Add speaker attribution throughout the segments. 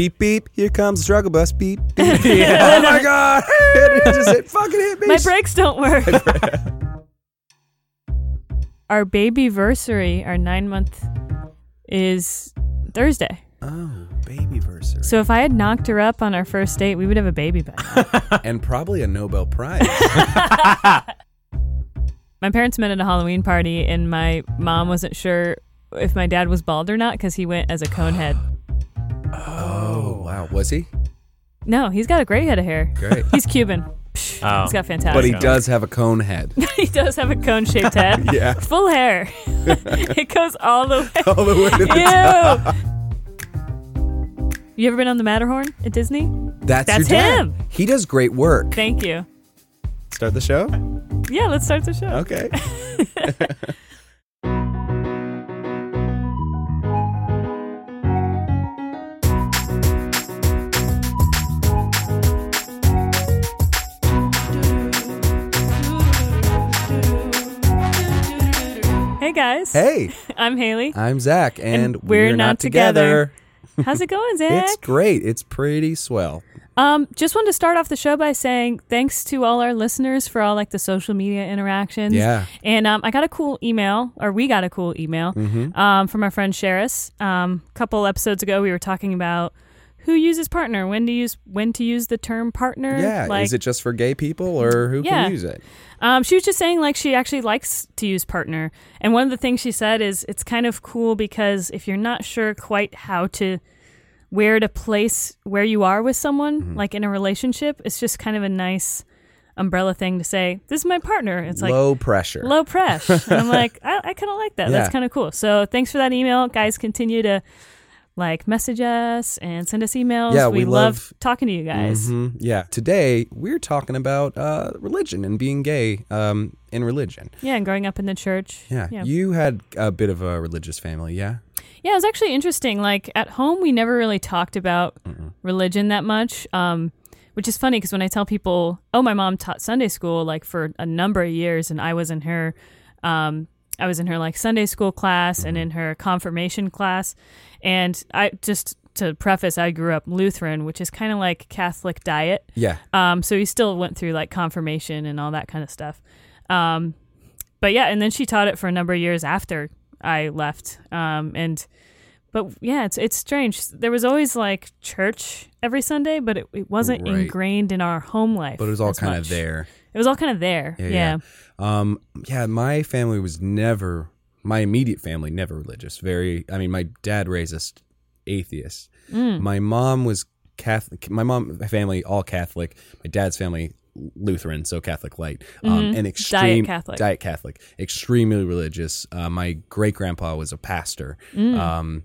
Speaker 1: beep beep. Here comes the struggle bus. Beep beep. Oh my god! it just hit, fucking hit me.
Speaker 2: My brakes don't work. our baby versary, our nine month, is Thursday.
Speaker 1: Oh, baby versary.
Speaker 2: So if I had knocked her up on our first date, we would have a baby by now.
Speaker 1: and probably a Nobel Prize.
Speaker 2: my parents met at a Halloween party, and my mom wasn't sure if my dad was bald or not because he went as a cone head.
Speaker 1: oh wow, was he?
Speaker 2: No, he's got a great head of hair.
Speaker 1: Great.
Speaker 2: He's Cuban.
Speaker 3: Oh.
Speaker 2: He's got fantastic.
Speaker 1: But he does have a cone head.
Speaker 2: he does have a cone shaped head.
Speaker 1: Yeah.
Speaker 2: Full hair. it goes all the way.
Speaker 1: All the way to the
Speaker 2: Ew. You ever been on the Matterhorn at Disney?
Speaker 1: That's,
Speaker 2: That's
Speaker 1: your dad.
Speaker 2: him.
Speaker 1: He does great work.
Speaker 2: Thank you.
Speaker 1: Start the show?
Speaker 2: Yeah, let's start the show.
Speaker 1: Okay.
Speaker 2: Hey guys.
Speaker 1: Hey,
Speaker 2: I'm Haley.
Speaker 1: I'm Zach, and,
Speaker 2: And we're not together. How's it going, Zach?
Speaker 1: It's great. It's pretty swell.
Speaker 2: Um, just wanted to start off the show by saying thanks to all our listeners for all like the social media interactions.
Speaker 1: Yeah.
Speaker 2: And um, I got a cool email, or we got a cool email
Speaker 1: Mm-hmm.
Speaker 2: um, from our friend Sheris. Um, a couple episodes ago, we were talking about who uses partner, when to use when to use the term partner.
Speaker 1: Yeah.
Speaker 2: like,
Speaker 1: Is it just for gay people, or who
Speaker 2: Yeah.
Speaker 1: can use it?
Speaker 2: Um, she was just saying like she actually likes to use partner, and one of the things she said is it's kind of cool because if you're not sure quite how to where to place where you are with someone,
Speaker 1: Mm-hmm.
Speaker 2: like in a relationship, it's just kind of a nice umbrella thing to say. This is my partner. It's like
Speaker 1: Low pressure.
Speaker 2: low press. and I'm like, I, I kind of like that. That's kind of cool. So thanks for that email, guys. Continue to like message us and send us emails.
Speaker 1: Yeah,
Speaker 2: we,
Speaker 1: we
Speaker 2: love,
Speaker 1: love-
Speaker 2: talking to you guys.
Speaker 1: Mhm. Yeah. Today we're talking about uh, religion and being gay um, in religion.
Speaker 2: Yeah, and growing up in the church.
Speaker 1: Yeah.
Speaker 2: yeah.
Speaker 1: You had a bit of a religious family, yeah?
Speaker 2: Yeah, it was actually interesting. Like at home, we never really talked about religion that much, um, which is funny because when I tell people, "Oh, my mom taught Sunday school like for a number of years," and I was in her, um, I was in her like Sunday school class and in her confirmation class, and I just to preface, I grew up Lutheran, which is kind of like Catholic diet.
Speaker 1: Yeah.
Speaker 2: Um, so we still went through like confirmation and all that kind of stuff. Um, but yeah, and then she taught it for a number of years after I left. Um, and but yeah, it's it's strange. There was always like church every Sunday, but it, it wasn't
Speaker 1: Right.
Speaker 2: ingrained in our home life.
Speaker 1: But it was all kind of there.
Speaker 2: It was all kind of there.
Speaker 1: Yeah,
Speaker 2: Yeah.
Speaker 1: yeah. Um, yeah, my family was never, my immediate family, never religious. Very, I mean, my dad raised us atheists.
Speaker 2: Mm.
Speaker 1: My mom was Catholic. My mom family all Catholic. My dad's family Lutheran, so Catholic light, um, and extreme
Speaker 2: Mm-hmm. Catholic.
Speaker 1: Diet Catholic, extremely religious. Uh, my great grandpa was a pastor,
Speaker 2: Mm.
Speaker 1: um,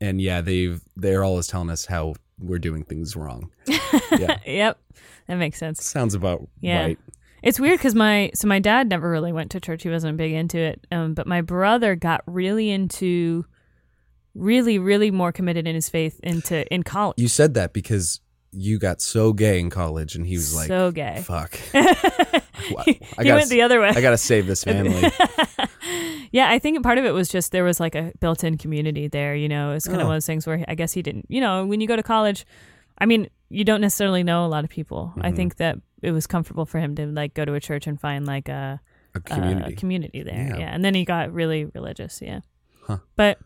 Speaker 1: and yeah, they've they're always telling us how we're doing things wrong. yeah,
Speaker 2: Yep. That makes sense.
Speaker 1: sounds about
Speaker 2: Yeah.
Speaker 1: right.
Speaker 2: It's weird because my so my dad never really went to church. He wasn't big into it. Um, but my brother got really into, really, really more committed in his faith into in college.
Speaker 1: You said that because you got so gay in college, and he was like,
Speaker 2: so gay.
Speaker 1: "Fuck." I
Speaker 2: he
Speaker 1: gotta
Speaker 2: went the other way.
Speaker 1: I gotta save this family.
Speaker 2: yeah, I think part of it was just there was like a built-in community there. You know, it's kind of
Speaker 1: Oh.
Speaker 2: one of those things where I guess he didn't. You know, when you go to college, I mean, you don't necessarily know a lot of people. I
Speaker 1: Mm-hmm.
Speaker 2: think that it was comfortable for him to like go to a church and find like a
Speaker 1: A community.
Speaker 2: uh, community there.
Speaker 1: Yeah.
Speaker 2: Yeah. And then he got really religious. Yeah.
Speaker 1: Huh.
Speaker 2: But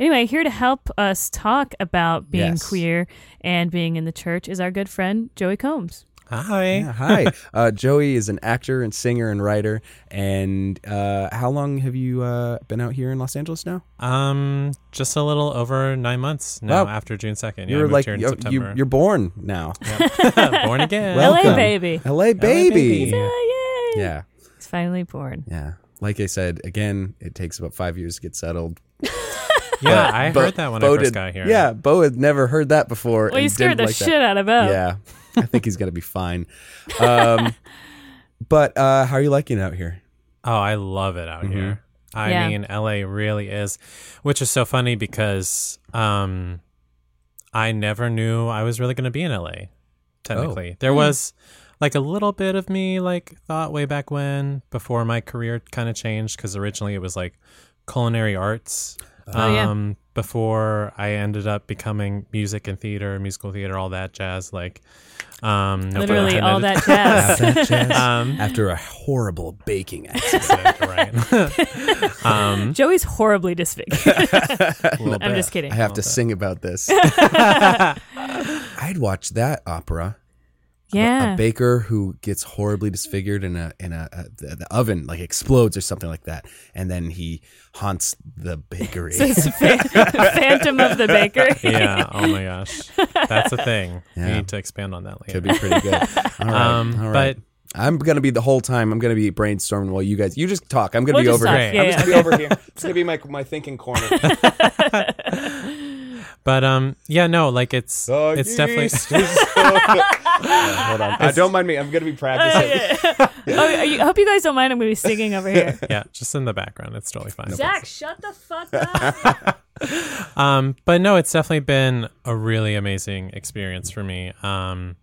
Speaker 2: anyway, here to help us talk about being
Speaker 1: Yes.
Speaker 2: queer and being in the church is our good friend, Joey Combs.
Speaker 3: Hi.
Speaker 1: Yeah, hi. Uh, Joey is an actor and singer and writer. And uh, how long have you uh, been out here in Los Angeles now?
Speaker 3: Um, just a little over nine months now
Speaker 1: Wow.
Speaker 3: after June second. Yeah,
Speaker 1: you're like
Speaker 3: here in
Speaker 1: you,
Speaker 3: September.
Speaker 1: you, are born now.
Speaker 3: Yep. born again.
Speaker 1: Welcome.
Speaker 2: LA baby.
Speaker 1: LA baby.
Speaker 3: baby.
Speaker 2: Oh, yay.
Speaker 1: Yeah,
Speaker 2: It's finally born.
Speaker 1: yeah. Like I said, again, it takes about five years to get settled.
Speaker 3: yeah,
Speaker 1: But
Speaker 3: I
Speaker 1: Bo-
Speaker 3: heard that when
Speaker 1: Bo
Speaker 3: I first
Speaker 1: did-
Speaker 3: got here.
Speaker 1: Yeah, Bo had never heard that before.
Speaker 2: Well, you
Speaker 1: and
Speaker 2: scared the
Speaker 1: like that.
Speaker 2: shit out of Bo.
Speaker 1: Yeah, I think he's gonna be fine. Um, but uh, how are you liking it out here?
Speaker 3: Oh, I love it out
Speaker 1: Mhm.
Speaker 3: here. I
Speaker 2: Yeah.
Speaker 3: mean, LA really is, which is so funny because um, I never knew I was really going to be in LA. Technically, there
Speaker 2: Hmm.
Speaker 3: was like a little bit of me like thought way back when before my career kind of changed because originally it was like culinary arts.
Speaker 2: Oh, yeah.
Speaker 3: Um, before I ended up becoming music and theater, musical theater, all that jazz. Like, um, no
Speaker 2: Literally all that jazz.
Speaker 1: That jazz.
Speaker 3: Um,
Speaker 1: After a horrible baking accident.
Speaker 3: right. um,
Speaker 2: Joey's horribly disfigured. I'm
Speaker 3: bit.
Speaker 2: just kidding.
Speaker 1: I have to sing about this. I'd watch that opera.
Speaker 2: Yeah.
Speaker 1: A baker who gets horribly disfigured in a in a, a the, the oven like explodes or something like that, and then he haunts the bakery.
Speaker 2: It's fa- Phantom of the Bakery.
Speaker 3: yeah. Oh my gosh, that's a thing.
Speaker 1: Yeah.
Speaker 3: We need to expand on that later.
Speaker 1: Could be pretty good. All right,
Speaker 3: Um,
Speaker 1: all right.
Speaker 3: but-
Speaker 1: I'm gonna be the whole time. I'm gonna be brainstorming while you guys. You just talk. I'm gonna
Speaker 2: We'll
Speaker 1: be over
Speaker 2: talk.
Speaker 1: here.
Speaker 2: Yeah,
Speaker 1: I'm
Speaker 2: yeah,
Speaker 1: just gonna be over here. It's gonna be my my thinking corner.
Speaker 3: But um, yeah, no, like it's it's definitely
Speaker 1: Hold on. Uh, don't mind me. I'm gonna be practicing.
Speaker 2: Oh, are you- I hope you guys don't mind. I'm going to be singing over here.
Speaker 3: yeah, just in the background. It's totally fine.
Speaker 2: Zach, shut the fuck up.
Speaker 3: Um, but no, it's definitely been a really amazing experience for me. Um,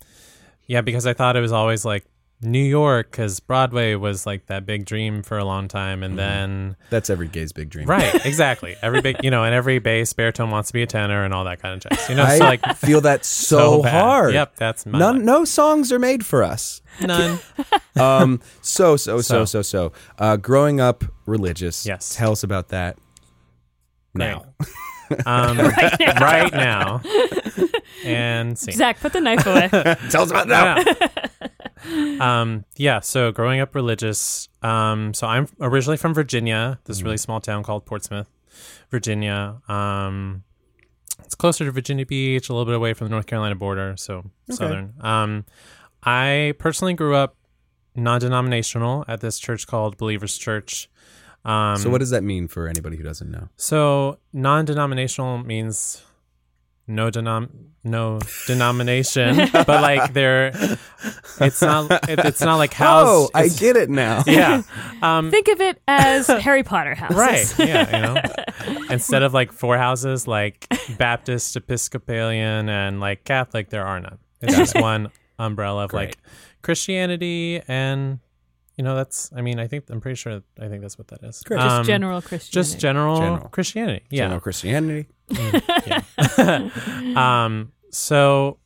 Speaker 3: yeah, because I thought it was always like New York, because Broadway was like that big dream for a long time, and then
Speaker 1: That's every gay's big dream.
Speaker 3: right, exactly, every big, you know, and every bass baritone wants to be a tenor and all that kind of jazz. You know,
Speaker 1: I
Speaker 3: so like
Speaker 1: feel that so,
Speaker 3: bad.
Speaker 1: hard.
Speaker 3: Yep, that's my
Speaker 1: None, no songs are made for us.
Speaker 3: none.
Speaker 1: Um, so so so so
Speaker 3: So.
Speaker 1: so. Uh, growing up religious.
Speaker 3: Yes.
Speaker 1: Tell us about that. Now.
Speaker 3: Um, right now, and scene.
Speaker 2: Zach, put the knife away.
Speaker 1: Tell us about now.
Speaker 3: Yeah. um, yeah. So growing up religious. Um, so I'm originally from Virginia, this
Speaker 1: Mm-hmm.
Speaker 3: really small town called Portsmouth, Virginia. Um, it's closer to Virginia Beach, a little bit away from the North Carolina border, so southern. Um, I personally grew up non-denominational at this church called Believers Church. Um,
Speaker 1: So what does that mean for anybody who doesn't know?
Speaker 3: so non-denominational means no denom no denomination, but like they're it's not it, it's not like house.
Speaker 1: oh, I get it now.
Speaker 3: yeah. Um,
Speaker 2: Think of it as Harry Potter houses.
Speaker 3: right. Yeah. You know, instead of like four houses, like Baptist, Episcopalian, and like Catholic, there are none. It's just one umbrella of
Speaker 1: Great.
Speaker 3: like Christianity and. You know, that's, I mean, I think, I'm pretty sure, I think that's what that is.
Speaker 1: Great.
Speaker 2: Just
Speaker 3: Um,
Speaker 2: general Christianity.
Speaker 3: Just general,
Speaker 1: General.
Speaker 3: Christianity. Yeah.
Speaker 1: General Christianity.
Speaker 3: um so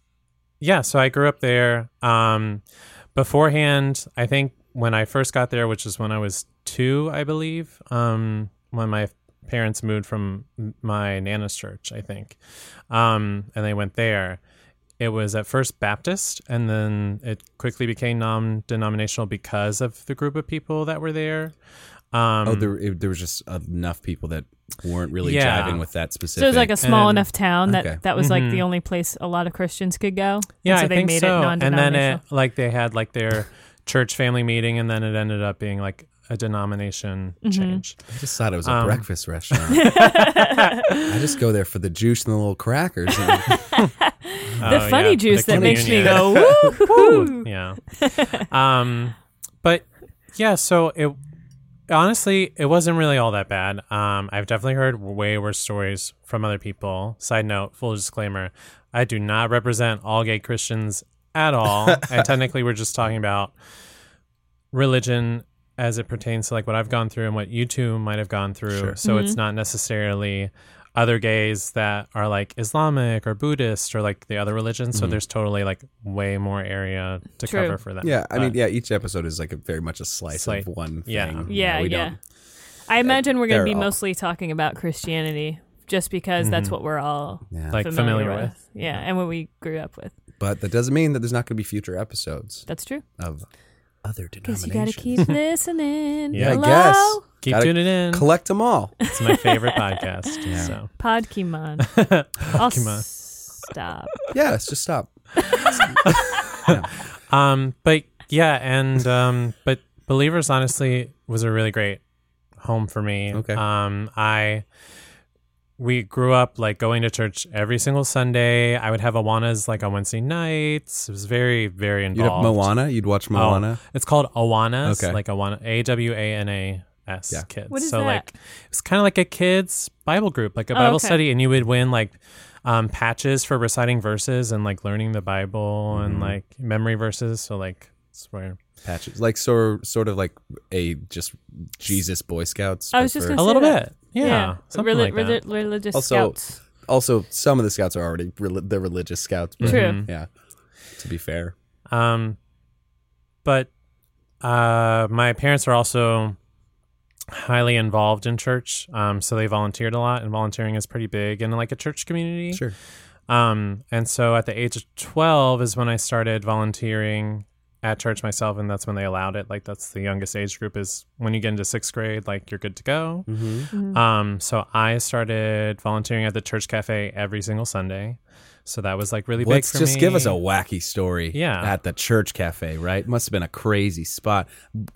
Speaker 3: yeah so i grew up there. Um beforehand i think when i first got there which is when i was two i believe um when my parents moved from my nana's church i think um and they went there it was at first baptist and then it quickly became non-denominational because of the group of people that were there um
Speaker 1: Oh, there, it, there was just enough people that weren't really
Speaker 3: Yeah.
Speaker 1: jiving with that specific.
Speaker 2: so it was like a small
Speaker 3: And-
Speaker 2: enough town that
Speaker 1: Okay.
Speaker 2: that was like
Speaker 3: Mhm.
Speaker 2: the only place a lot of Christians could go.
Speaker 3: Yeah,
Speaker 2: and so
Speaker 3: I
Speaker 2: they
Speaker 3: think
Speaker 2: made
Speaker 3: so.
Speaker 2: it
Speaker 3: and then it like they had like their church family meeting, and then it ended up being like a denomination
Speaker 2: Mm-hmm.
Speaker 3: change.
Speaker 1: I just thought it was a
Speaker 3: Um,
Speaker 1: breakfast restaurant. I just go there for the juice and the little crackers. And
Speaker 2: the
Speaker 3: Oh,
Speaker 2: funny
Speaker 3: yeah,
Speaker 2: juice
Speaker 3: the
Speaker 2: that makes me go woo.
Speaker 3: Yeah. um, but yeah, so it honestly it wasn't really all that bad. Um, I've definitely heard way worse stories from other people. Side note, full disclaimer: I do not represent all gay Christians at all, and technically, we're just talking about religion as it pertains to like what I've gone through and what you two might have gone through.
Speaker 1: Sure.
Speaker 3: So it's not necessarily other gays that are like Islamic or Buddhist or like the other religions. So mm-hmm. there's totally like way more area to
Speaker 2: True.
Speaker 3: cover for them.
Speaker 1: yeah, I mean, yeah, each episode is like a very much a slice
Speaker 3: Slight-
Speaker 1: of one thing.
Speaker 3: yeah.
Speaker 1: You know,
Speaker 2: Yeah,
Speaker 1: we
Speaker 2: yeah.
Speaker 1: don't-
Speaker 2: I imagine we're going to be
Speaker 1: all-
Speaker 2: mostly talking about Christianity just because that's mm-hmm. what we're all
Speaker 1: Yeah.
Speaker 3: Like
Speaker 2: familiar,
Speaker 3: familiar
Speaker 2: with.
Speaker 3: with.
Speaker 2: Yeah, and what we grew up with.
Speaker 1: But that doesn't mean that there's not going to be future episodes
Speaker 2: That's true.
Speaker 1: of other
Speaker 2: Because
Speaker 1: denominations.
Speaker 2: you got to keep listening.
Speaker 3: Yeah, I
Speaker 2: Hello?
Speaker 1: guess.
Speaker 3: Keep
Speaker 1: Gotta
Speaker 3: tuning in.
Speaker 1: Collect them all.
Speaker 3: it's my favorite podcast.
Speaker 1: Yeah.
Speaker 3: So
Speaker 2: Podkimon. I'll
Speaker 3: Pokemon.
Speaker 2: stop.
Speaker 1: Yeah, let's just stop.
Speaker 3: Um, but yeah, and um, but Believers honestly was a really great home for me.
Speaker 1: Okay.
Speaker 3: Um, I we grew up like going to church every single Sunday. I would have Awanas like on Wednesday nights. It was very very
Speaker 1: You'd have
Speaker 3: involved.
Speaker 1: Moana. You'd watch
Speaker 3: Oh,
Speaker 1: Moana.
Speaker 3: it's called Awanas.
Speaker 1: Okay.
Speaker 3: Like Awana A W A N A S
Speaker 1: Yeah.
Speaker 3: kids.
Speaker 2: What is
Speaker 3: so
Speaker 2: that?
Speaker 3: like it's kind of like a kids Bible group, like a
Speaker 2: Oh,
Speaker 3: Bible
Speaker 2: okay.
Speaker 3: study, and you would win like um, patches for reciting verses and like learning the Bible and like memory verses. So like it's where
Speaker 1: Patches, like sort sort of like a just Jesus Boy Scouts.
Speaker 2: I was
Speaker 1: but
Speaker 2: just gonna
Speaker 3: a little
Speaker 2: that.
Speaker 3: bit, Yeah, something
Speaker 2: Reli-
Speaker 3: like that.
Speaker 2: reli- religious
Speaker 1: Also-
Speaker 2: scouts.
Speaker 1: Also, some of the scouts are already reli- the religious scouts. But
Speaker 2: True.
Speaker 3: Mhm.
Speaker 1: Yeah. To be fair.
Speaker 3: Um, but uh, my parents are also highly involved in church. Um, so they volunteered a lot, and volunteering is pretty big in like a church community.
Speaker 1: Sure.
Speaker 3: Um, and so at the age of 12 is when I started volunteering at church myself, and that's when they allowed it. Like, that's the youngest age group is when you get into sixth grade, like, you're good to go.
Speaker 1: Mm-hmm.
Speaker 3: Um, so I started volunteering at the church cafe every single Sunday. So that was like really
Speaker 1: Let's
Speaker 3: big for
Speaker 1: just
Speaker 3: me.
Speaker 1: give us a wacky story.
Speaker 3: Yeah.
Speaker 1: At the church cafe, right? Must have been a crazy spot.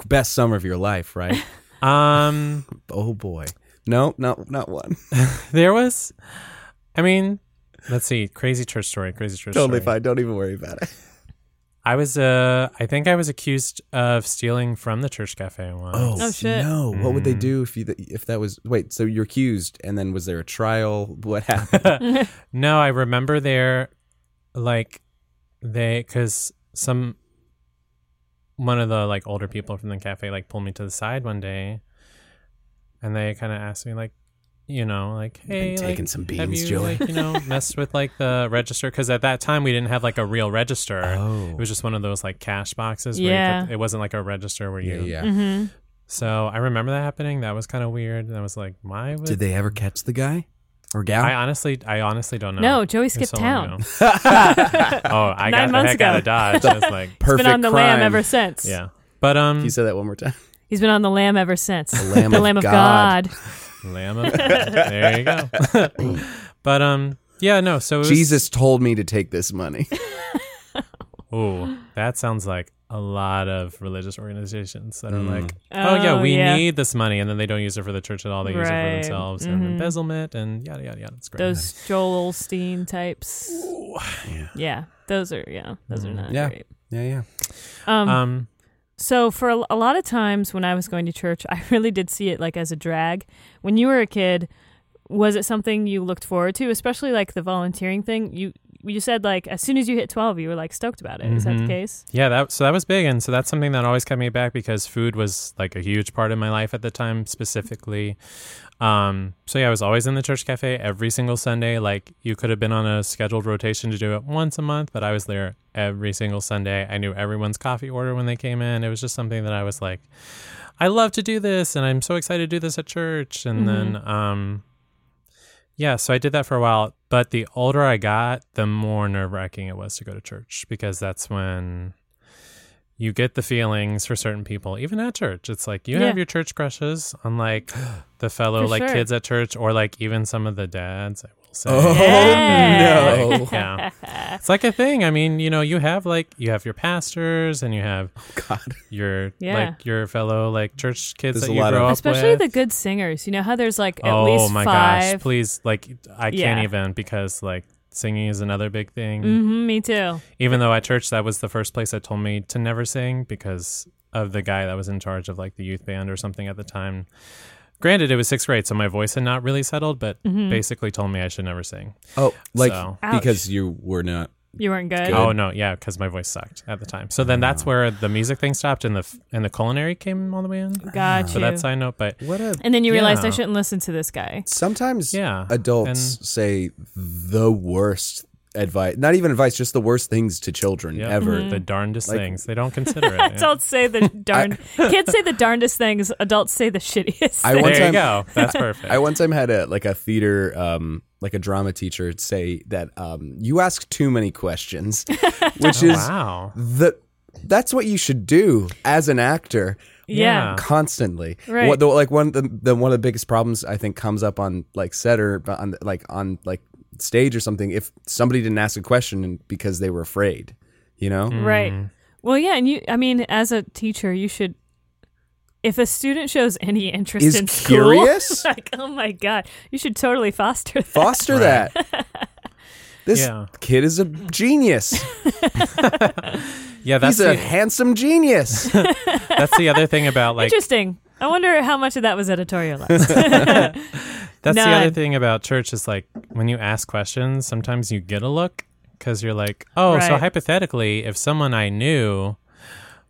Speaker 1: Best summer of your life, right?
Speaker 3: Um,
Speaker 1: oh boy. No, not not one.
Speaker 3: there was, I mean, let's see, crazy church story, crazy church
Speaker 1: totally
Speaker 3: story.
Speaker 1: fine. Don't even worry about it.
Speaker 3: I was, uh, I think I was accused of stealing from the church cafe once.
Speaker 2: Oh, shit.
Speaker 1: No. What would they
Speaker 3: Mhm.
Speaker 1: do if you if that was wait? So you're accused, and then was there a trial? What happened?
Speaker 3: No, I remember there, like, they, because some, one of the like older people from the cafe like pulled me to the side one day, and they kind of asked me like, you know, like, hey,
Speaker 1: Been
Speaker 3: like,
Speaker 1: taking some
Speaker 3: have
Speaker 1: beans,
Speaker 3: you
Speaker 1: Joey.
Speaker 3: like you know messed with like the register? Because at that time we didn't have like a real register.
Speaker 1: oh.
Speaker 3: It was just one of those like cash boxes. Where
Speaker 2: Yeah.
Speaker 3: You could, it wasn't like a register where
Speaker 1: yeah,
Speaker 3: you.
Speaker 1: yeah.
Speaker 2: hmm
Speaker 3: So I remember that happening. That was kind of weird. And I was like, why would
Speaker 1: Did they ever catch the guy or gal?
Speaker 3: I honestly, I honestly don't know.
Speaker 2: No, Joey skipped
Speaker 3: so long
Speaker 2: town.
Speaker 3: ago. oh, I
Speaker 2: Nine
Speaker 3: got the
Speaker 2: months
Speaker 3: heck out
Speaker 2: ago.
Speaker 3: of Dodge. I was like,
Speaker 1: Perfect
Speaker 2: Been on the
Speaker 1: crime.
Speaker 2: lam ever since.
Speaker 3: yeah. But um,
Speaker 1: Can you say that one more time?
Speaker 2: He's been on the lamb ever since.
Speaker 1: The Lamb
Speaker 2: the
Speaker 1: of
Speaker 2: Lamb of
Speaker 1: God.
Speaker 2: God.
Speaker 3: Lamb of there you go. but um, yeah, no. So it was,
Speaker 1: Jesus told me to take this money.
Speaker 3: Ooh, that sounds like a lot of religious organizations that are
Speaker 1: Mm.
Speaker 3: like, oh, yeah,
Speaker 2: Oh,
Speaker 3: we
Speaker 2: yeah.
Speaker 3: need this money, and then they don't use it for the church at all. They use it for themselves and
Speaker 2: Mhm.
Speaker 3: embezzlement and yada yada yada. It's great.
Speaker 2: Those Joel Osteen types.
Speaker 1: yeah.
Speaker 2: Yeah, those are yeah, those are
Speaker 3: Mm.
Speaker 2: not
Speaker 1: Yeah.
Speaker 2: great.
Speaker 1: Yeah, yeah.
Speaker 2: Um,
Speaker 3: um,
Speaker 2: so for a, a lot of times when I was going to church, I really did see it like as a drag. When you were a kid, was it something you looked forward to, especially like the volunteering thing? You you said like as soon as you hit 12, you were like stoked about it. Is that the
Speaker 3: Mhm.
Speaker 2: case?
Speaker 3: Yeah, that so that was big, and so that's something that always kept me back because food was like a huge part of my life at the time, specifically. Um, so yeah, I was always in the church cafe every single Sunday. Like you could have been on a scheduled rotation to do it once a month, but I was there every single Sunday. I knew everyone's coffee order when they came in. It was just something that I was like, I love to do this, and I'm so excited to do this at church. And then, um, yeah, so I did that for a while. But the older I got, the more nerve wracking it was to go to church because that's when you get the feelings for certain people, even at church. It's like you
Speaker 2: Yeah.
Speaker 3: have your church crushes, unlike the fellow
Speaker 2: For
Speaker 3: like
Speaker 2: sure.
Speaker 3: kids at church, or like even some of the dads. I will say,
Speaker 1: Oh,
Speaker 2: Yeah.
Speaker 1: no.
Speaker 3: yeah, it's like a thing. I mean, you know, you have like you have your pastors and you have oh,
Speaker 1: God.
Speaker 3: your
Speaker 2: Yeah.
Speaker 3: like your fellow like church kids
Speaker 1: There's
Speaker 3: that
Speaker 1: a
Speaker 3: you
Speaker 1: lot
Speaker 3: grow
Speaker 1: of-
Speaker 3: up
Speaker 2: Especially
Speaker 3: with.
Speaker 2: the good singers. You know how there's like at
Speaker 3: oh
Speaker 2: least
Speaker 3: my
Speaker 2: five.
Speaker 3: gosh, please! Like I
Speaker 2: Yeah.
Speaker 3: can't even because like singing is another big thing.
Speaker 2: hmm me too.
Speaker 3: Even though at church that was the first place that told me to never sing because of the guy that was in charge of like the youth band or something at the time. Granted, it was sixth grade, so my voice had not really settled, but
Speaker 2: Mhm.
Speaker 3: basically told me I should never sing.
Speaker 1: Oh, like
Speaker 3: So-
Speaker 1: because you were not.
Speaker 2: You weren't good.
Speaker 1: Good.
Speaker 3: Oh no, yeah, because my voice sucked at the time. So then that's where the music thing stopped, and the f- and the culinary came all the way in.
Speaker 2: Got ah.
Speaker 3: So
Speaker 2: you.
Speaker 3: that side note, but
Speaker 1: What a.
Speaker 2: and then you realized I
Speaker 3: Yeah.
Speaker 2: shouldn't listen to this guy.
Speaker 1: Sometimes
Speaker 3: yeah,
Speaker 1: adults
Speaker 3: And-
Speaker 1: say the worst advice. Not even advice, just the worst things to children
Speaker 3: yeah,
Speaker 1: ever.
Speaker 3: the darndest
Speaker 1: Like-
Speaker 3: things they don't consider it. yeah.
Speaker 2: Adults say the darn. kids say the darndest things. Adults say the shittiest.
Speaker 1: I
Speaker 2: things.
Speaker 1: one
Speaker 3: there you go. That's perfect.
Speaker 1: I one time had a like a theater um like a drama teacher say that um you ask too many questions, which
Speaker 3: Oh,
Speaker 1: is
Speaker 3: wow.
Speaker 1: the that's what you should do as an actor
Speaker 2: yeah.
Speaker 1: constantly.
Speaker 2: Right.
Speaker 1: What the, like one of the, the one of the biggest problems I think comes up on like set or on like on like stage or something if somebody didn't ask a question and because they were afraid, you know?
Speaker 2: Right.
Speaker 3: Mm.
Speaker 2: Well, yeah, and you. I mean, as a teacher, you should. If a student shows any interest
Speaker 1: Is
Speaker 2: in school,
Speaker 1: curious?
Speaker 2: like oh my god, you should totally foster that.
Speaker 1: Foster
Speaker 3: Right.
Speaker 1: that. This
Speaker 3: Yeah.
Speaker 1: kid is a genius.
Speaker 3: Yeah, that's
Speaker 1: He's a
Speaker 3: the,
Speaker 1: handsome genius.
Speaker 3: that's the other thing about like
Speaker 2: Interesting. I wonder how much of that was editorialized.
Speaker 3: that's the other
Speaker 2: None.
Speaker 3: thing about church is like when you ask questions, sometimes you get a look because you're like, oh, so hypothetically, if someone I knew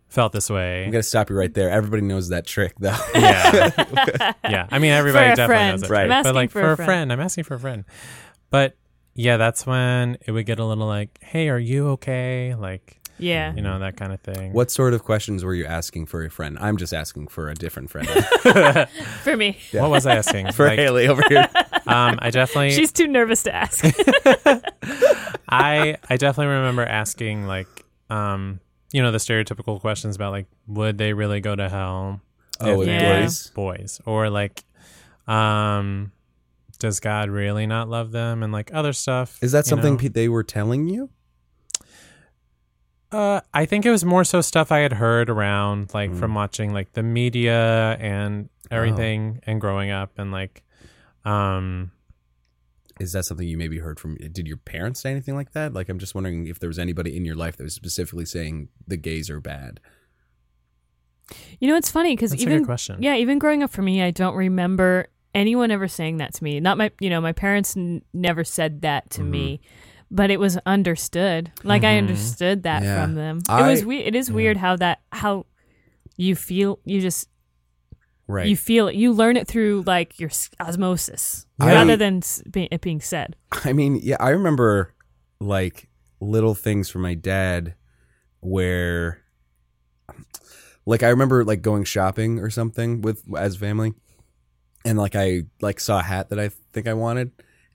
Speaker 3: felt this way.
Speaker 1: I'm gonna stop you right there. Everybody knows that trick, though.
Speaker 3: yeah, yeah. I mean, everybody definitely
Speaker 2: friend.
Speaker 3: knows it,
Speaker 1: Right. I'm
Speaker 3: But like
Speaker 2: for
Speaker 3: for,
Speaker 2: a
Speaker 3: a
Speaker 2: friend.
Speaker 3: friend. I'm asking for a friend. But yeah, that's when it would get a little like, "Hey, are you okay?" Like
Speaker 2: Yeah.
Speaker 3: you know that kind of thing.
Speaker 1: what sort of questions were you asking for a friend? I'm just asking for a different friend.
Speaker 2: For me.
Speaker 3: What was I asking?
Speaker 1: for
Speaker 3: Like,
Speaker 1: Haley over here.
Speaker 3: um, I definitely,
Speaker 2: She's too nervous to ask.
Speaker 3: I, I definitely remember asking like, um, you know, the stereotypical questions about like, would they really go to hell?
Speaker 1: Oh,
Speaker 3: if
Speaker 2: Yeah.
Speaker 1: boys.
Speaker 3: boys, or like, um, does God really not love them, and like other stuff?
Speaker 1: Is that something
Speaker 3: know?
Speaker 1: pe- they were telling you?
Speaker 3: Uh, I think it was more so stuff I had heard around, like
Speaker 1: Mm.
Speaker 3: from watching like the media and everything, and growing up, and like, um,
Speaker 1: Is that something you maybe heard from? Did your parents say anything like that? Like, I'm just wondering if there was anybody in your life that was specifically saying the gays are bad.
Speaker 2: You know, it's funny because
Speaker 3: that's a
Speaker 2: even
Speaker 3: good question.
Speaker 2: yeah, even growing up for me, I don't remember anyone ever saying that to me. Not my, you know, my parents n- never said that to
Speaker 3: Mm-hmm.
Speaker 2: me, but it was understood. Like I
Speaker 3: Mhm.
Speaker 2: understood that
Speaker 1: Yeah.
Speaker 2: from them.
Speaker 1: I-
Speaker 2: it was weird. It is weird how that how you feel. You just
Speaker 1: Right.
Speaker 2: you feel it. You learn it through like your osmosis
Speaker 1: I-
Speaker 2: rather than it being said.
Speaker 1: I mean, yeah, I remember like little things from my dad where like I remember like going shopping or something with as family and like I like saw a hat that I think I wanted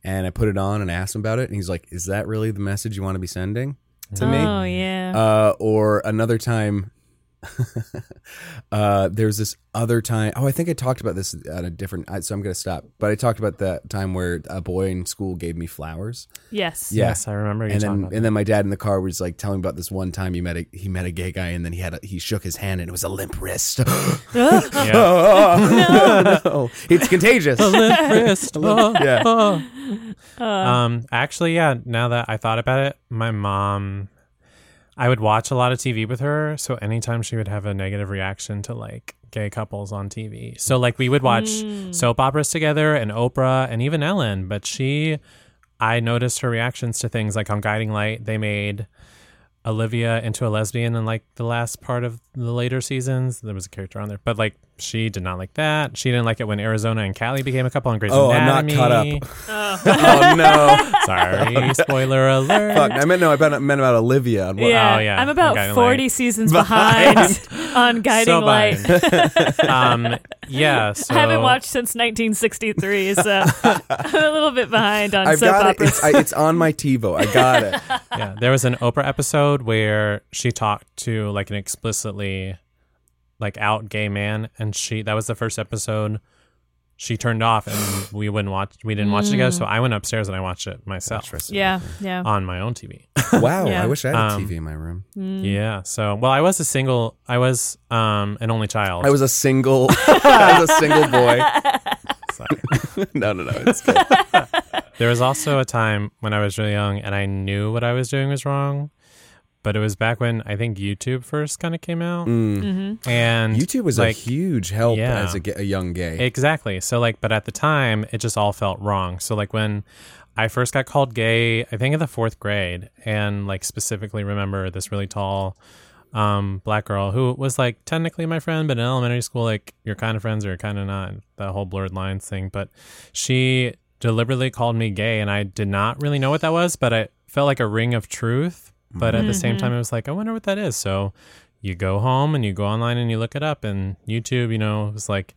Speaker 1: and I put it on and asked him about it and he's like, "Is that really the message you want to be sending to me?"
Speaker 2: Oh yeah.
Speaker 1: Uh, or another time, uh, there's this other time. Oh, I think I talked about this at a different. I- So I'm going to stop. But I talked about that time where a boy in school gave me flowers.
Speaker 2: yes.
Speaker 1: yeah.
Speaker 3: Yes, I remember
Speaker 1: And then,
Speaker 3: about
Speaker 1: and then my dad in the car was like telling me about this one time he met a he met a gay guy and then he had a, he shook his hand and it was a limp wrist.
Speaker 3: that.
Speaker 1: Oh, no. it's contagious.
Speaker 3: A limp wrist. Oh,
Speaker 1: Yeah.
Speaker 3: oh.
Speaker 2: Uh,
Speaker 3: Um, actually, yeah. Now that I thought about it, my mom, I would watch a lot of TV with her. So anytime she would have a negative reaction to like gay couples on TV, so like we would watch
Speaker 2: Mm.
Speaker 3: soap operas together and Oprah and even Ellen. But she, I noticed her reactions to things like on Guiding Light, they made. Olivia into a lesbian in like the last part of the later seasons. There was a character on there, but like she did not like that. She didn't like it when Arizona and Callie became a couple on Grey's
Speaker 1: Oh, I'm not caught up. oh no!
Speaker 3: Sorry, spoiler alert.
Speaker 1: Fuck! I meant no. I meant, meant about Olivia. on what-
Speaker 2: yeah,
Speaker 3: oh, yeah,
Speaker 2: I'm about 40
Speaker 3: Light.
Speaker 2: seasons behind, on Guiding
Speaker 3: so
Speaker 2: Light.
Speaker 3: behind. um, yeah, so
Speaker 2: I haven't watched since 1963, so I'm a little bit behind on
Speaker 1: I've
Speaker 2: soap
Speaker 1: got it. It's, I, it's on my TiVo. I got it.
Speaker 3: Yeah, there was an Oprah episode where she talked to like an explicitly like out gay man, and she that was the first episode she turned off, and we wouldn't watch. We didn't watch it together, so I went upstairs and I watched it myself
Speaker 2: yeah, yeah.
Speaker 3: on my own TV.
Speaker 1: Wow,
Speaker 2: Yeah.
Speaker 1: I wish I had a
Speaker 3: Um,
Speaker 1: TV in my room.
Speaker 2: Mm.
Speaker 3: Yeah. So, well, I was a single. I was um an only child.
Speaker 1: I was a single. I was a single boy.
Speaker 3: Sorry.
Speaker 1: no, no, no. It's good.
Speaker 3: There was also a time when I was really young and I knew what I was doing was wrong, but it was back when I think YouTube first kind of came out.
Speaker 1: Mm.
Speaker 2: Mm-hmm.
Speaker 3: And
Speaker 1: YouTube was
Speaker 3: like,
Speaker 1: a huge help
Speaker 3: yeah.
Speaker 1: as a, a young gay.
Speaker 3: Exactly. So like, but at the time, it just all felt wrong. So like when I first got called gay, I think in the fourth grade, and like specifically remember this really tall um black girl who was like technically my friend but in elementary school like you're kind of friends or you're kind of not the whole blurred lines thing but she deliberately called me gay and i did not really know what that was but it felt like a ring of truth but at the same time it was like i wonder what that is so you go home and you go online and you look it up and youtube you know it was like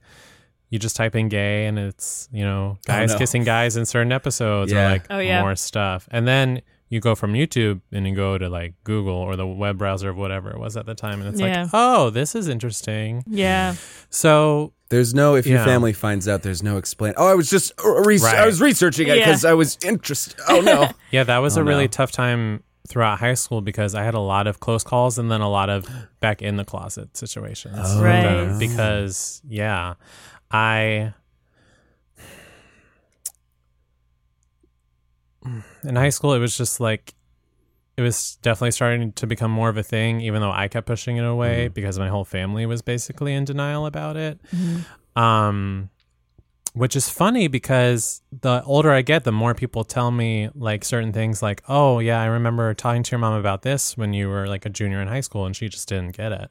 Speaker 3: you just type in gay and it's you know guys
Speaker 1: no.
Speaker 3: kissing guys in certain episodes
Speaker 1: Yeah.
Speaker 3: or like
Speaker 2: Oh, yeah.
Speaker 3: more stuff and then you go from youtube and you go to like google or the web browser of whatever it was at the time and it's
Speaker 2: Yeah.
Speaker 3: like oh this is interesting
Speaker 2: Yeah.
Speaker 3: so
Speaker 1: There's no if your
Speaker 3: Yeah.
Speaker 1: family finds out. There's no explain. Oh, I was just uh, re- I was researching it
Speaker 2: Yeah.
Speaker 1: because I was interested. Oh no.
Speaker 3: yeah that was
Speaker 1: Oh,
Speaker 3: a really
Speaker 1: no.
Speaker 3: tough time throughout high school because i had a lot of close calls and then a lot of back in the closet situations.
Speaker 1: Oh,
Speaker 2: Right.
Speaker 3: because yeah i in high school it was just like it was definitely starting to become more of a thing even though i kept pushing it away because my whole family was basically in denial about it. Um which is funny because the older i get the more people tell me like certain things like oh yeah i remember talking to your mom about this when you were like a junior in high school and she just didn't get it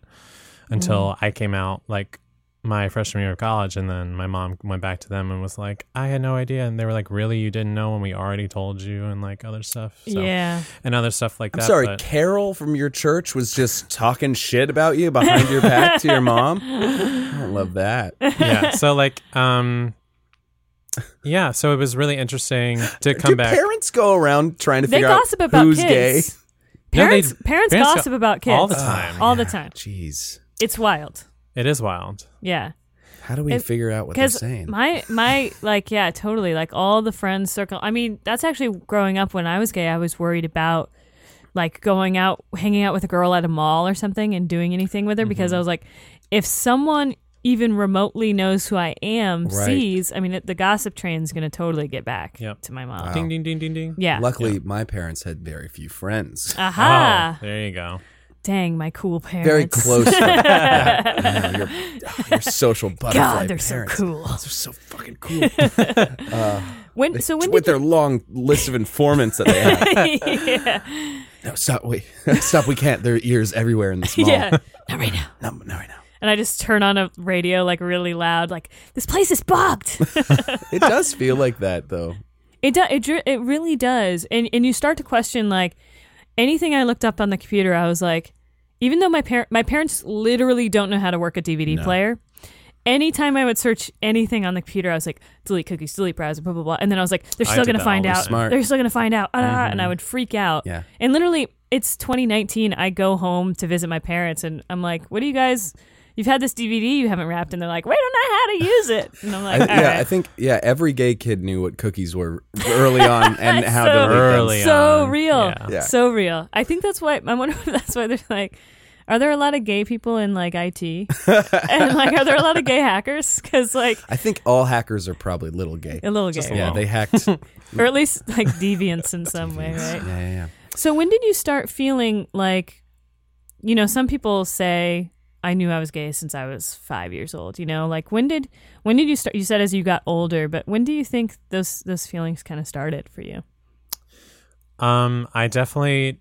Speaker 3: until
Speaker 2: Mm-hmm.
Speaker 3: I came out like my freshman year of college, and then my mom went back to them and was like, "I had no idea," and they were like, "Really, you didn't know when we already told you?" and like other stuff. So,
Speaker 2: Yeah.
Speaker 3: and other stuff like
Speaker 1: I'm
Speaker 3: that.
Speaker 1: sorry,
Speaker 3: but-
Speaker 1: Carol from your church was just talking shit about you behind your back to your mom. I don't love that.
Speaker 3: yeah. So like, um, yeah. So it was really interesting to come
Speaker 1: Do
Speaker 3: back.
Speaker 1: parents go around trying to
Speaker 2: They
Speaker 1: figure out
Speaker 2: gossip about
Speaker 1: who's
Speaker 2: kids.
Speaker 1: gay?
Speaker 3: No,
Speaker 2: Parents, parents,
Speaker 3: parents
Speaker 2: gossip
Speaker 3: go-
Speaker 2: about kids
Speaker 3: all the time.
Speaker 2: all the time.
Speaker 1: Jeez,
Speaker 2: It's wild.
Speaker 3: It is wild.
Speaker 2: Yeah.
Speaker 1: how do we
Speaker 2: It-
Speaker 1: figure out what they're saying?
Speaker 2: my my like yeah totally like all the friends circle. I mean that's actually growing up when I was gay. I was worried about like going out, hanging out with a girl at a mall or something, and doing anything with her because
Speaker 1: Mm-hmm.
Speaker 2: I was like, if someone even remotely knows who I am,
Speaker 1: Right.
Speaker 2: sees, I mean it, the gossip train's gonna totally get back
Speaker 3: Yep.
Speaker 2: to my mom.
Speaker 1: Wow.
Speaker 3: Ding ding ding ding ding.
Speaker 2: Yeah.
Speaker 1: Luckily, my parents had very few friends.
Speaker 2: Aha!
Speaker 3: Oh, there you go.
Speaker 2: Dang, my cool parents.
Speaker 1: Very close. friends. yeah. I know, your, oh, your social butterfly
Speaker 2: God, they're
Speaker 1: parents.
Speaker 2: so cool.
Speaker 1: They're so fucking cool. Uh,
Speaker 2: When so when
Speaker 1: with
Speaker 2: did
Speaker 1: their long list of informants that they have.
Speaker 2: yeah.
Speaker 1: No, stop. Wait, stop. We can't. There are ears everywhere in this mall.
Speaker 2: yeah, not right now.
Speaker 1: No, no, right now.
Speaker 2: And I just turn on a radio like really loud, like this place is bugged.
Speaker 1: It does feel like that, though.
Speaker 2: it does. It, it really does. And and you start to question like anything I looked up on the computer. I was like, even though my parent my parents literally don't know how to work a DVD
Speaker 1: No.
Speaker 2: player. Anytime I would search anything on the computer, I was like, delete cookies, delete browser, blah blah blah, and then I was like, they're still gonna find out.
Speaker 1: Smart.
Speaker 2: They're still gonna find out, ah, and I would freak out.
Speaker 1: Yeah.
Speaker 2: And literally, it's 2019. I go home to visit my parents, and I'm like, "What do you guys? You've had this DVD you haven't wrapped," and they're like, "We don't know how to use it." And I'm
Speaker 1: I,
Speaker 2: like,
Speaker 1: yeah,
Speaker 2: "All
Speaker 1: I think yeah, every gay kid knew what cookies were early on and how to
Speaker 2: So-
Speaker 1: delete them.
Speaker 3: Early
Speaker 2: so
Speaker 3: on.
Speaker 2: real,
Speaker 3: Yeah.
Speaker 1: Yeah.
Speaker 2: so real. I think that's why I wonder if that's why they're like. Are there a lot of gay people in like IT? and like, are there a lot of gay hackers? Because like
Speaker 1: I think all hackers are probably little gay.
Speaker 2: a little gay,
Speaker 3: Just a
Speaker 1: Yeah,
Speaker 3: little.
Speaker 1: they hacked.
Speaker 2: or at least like deviants in some way, right?
Speaker 1: yeah, yeah.
Speaker 2: So when did you start feeling like, you know, some people say I knew I was gay since I was five years old. You know, like when did when did you start? You said as you got older, but when do you think those those feelings kind of started for you?
Speaker 3: Um, I definitely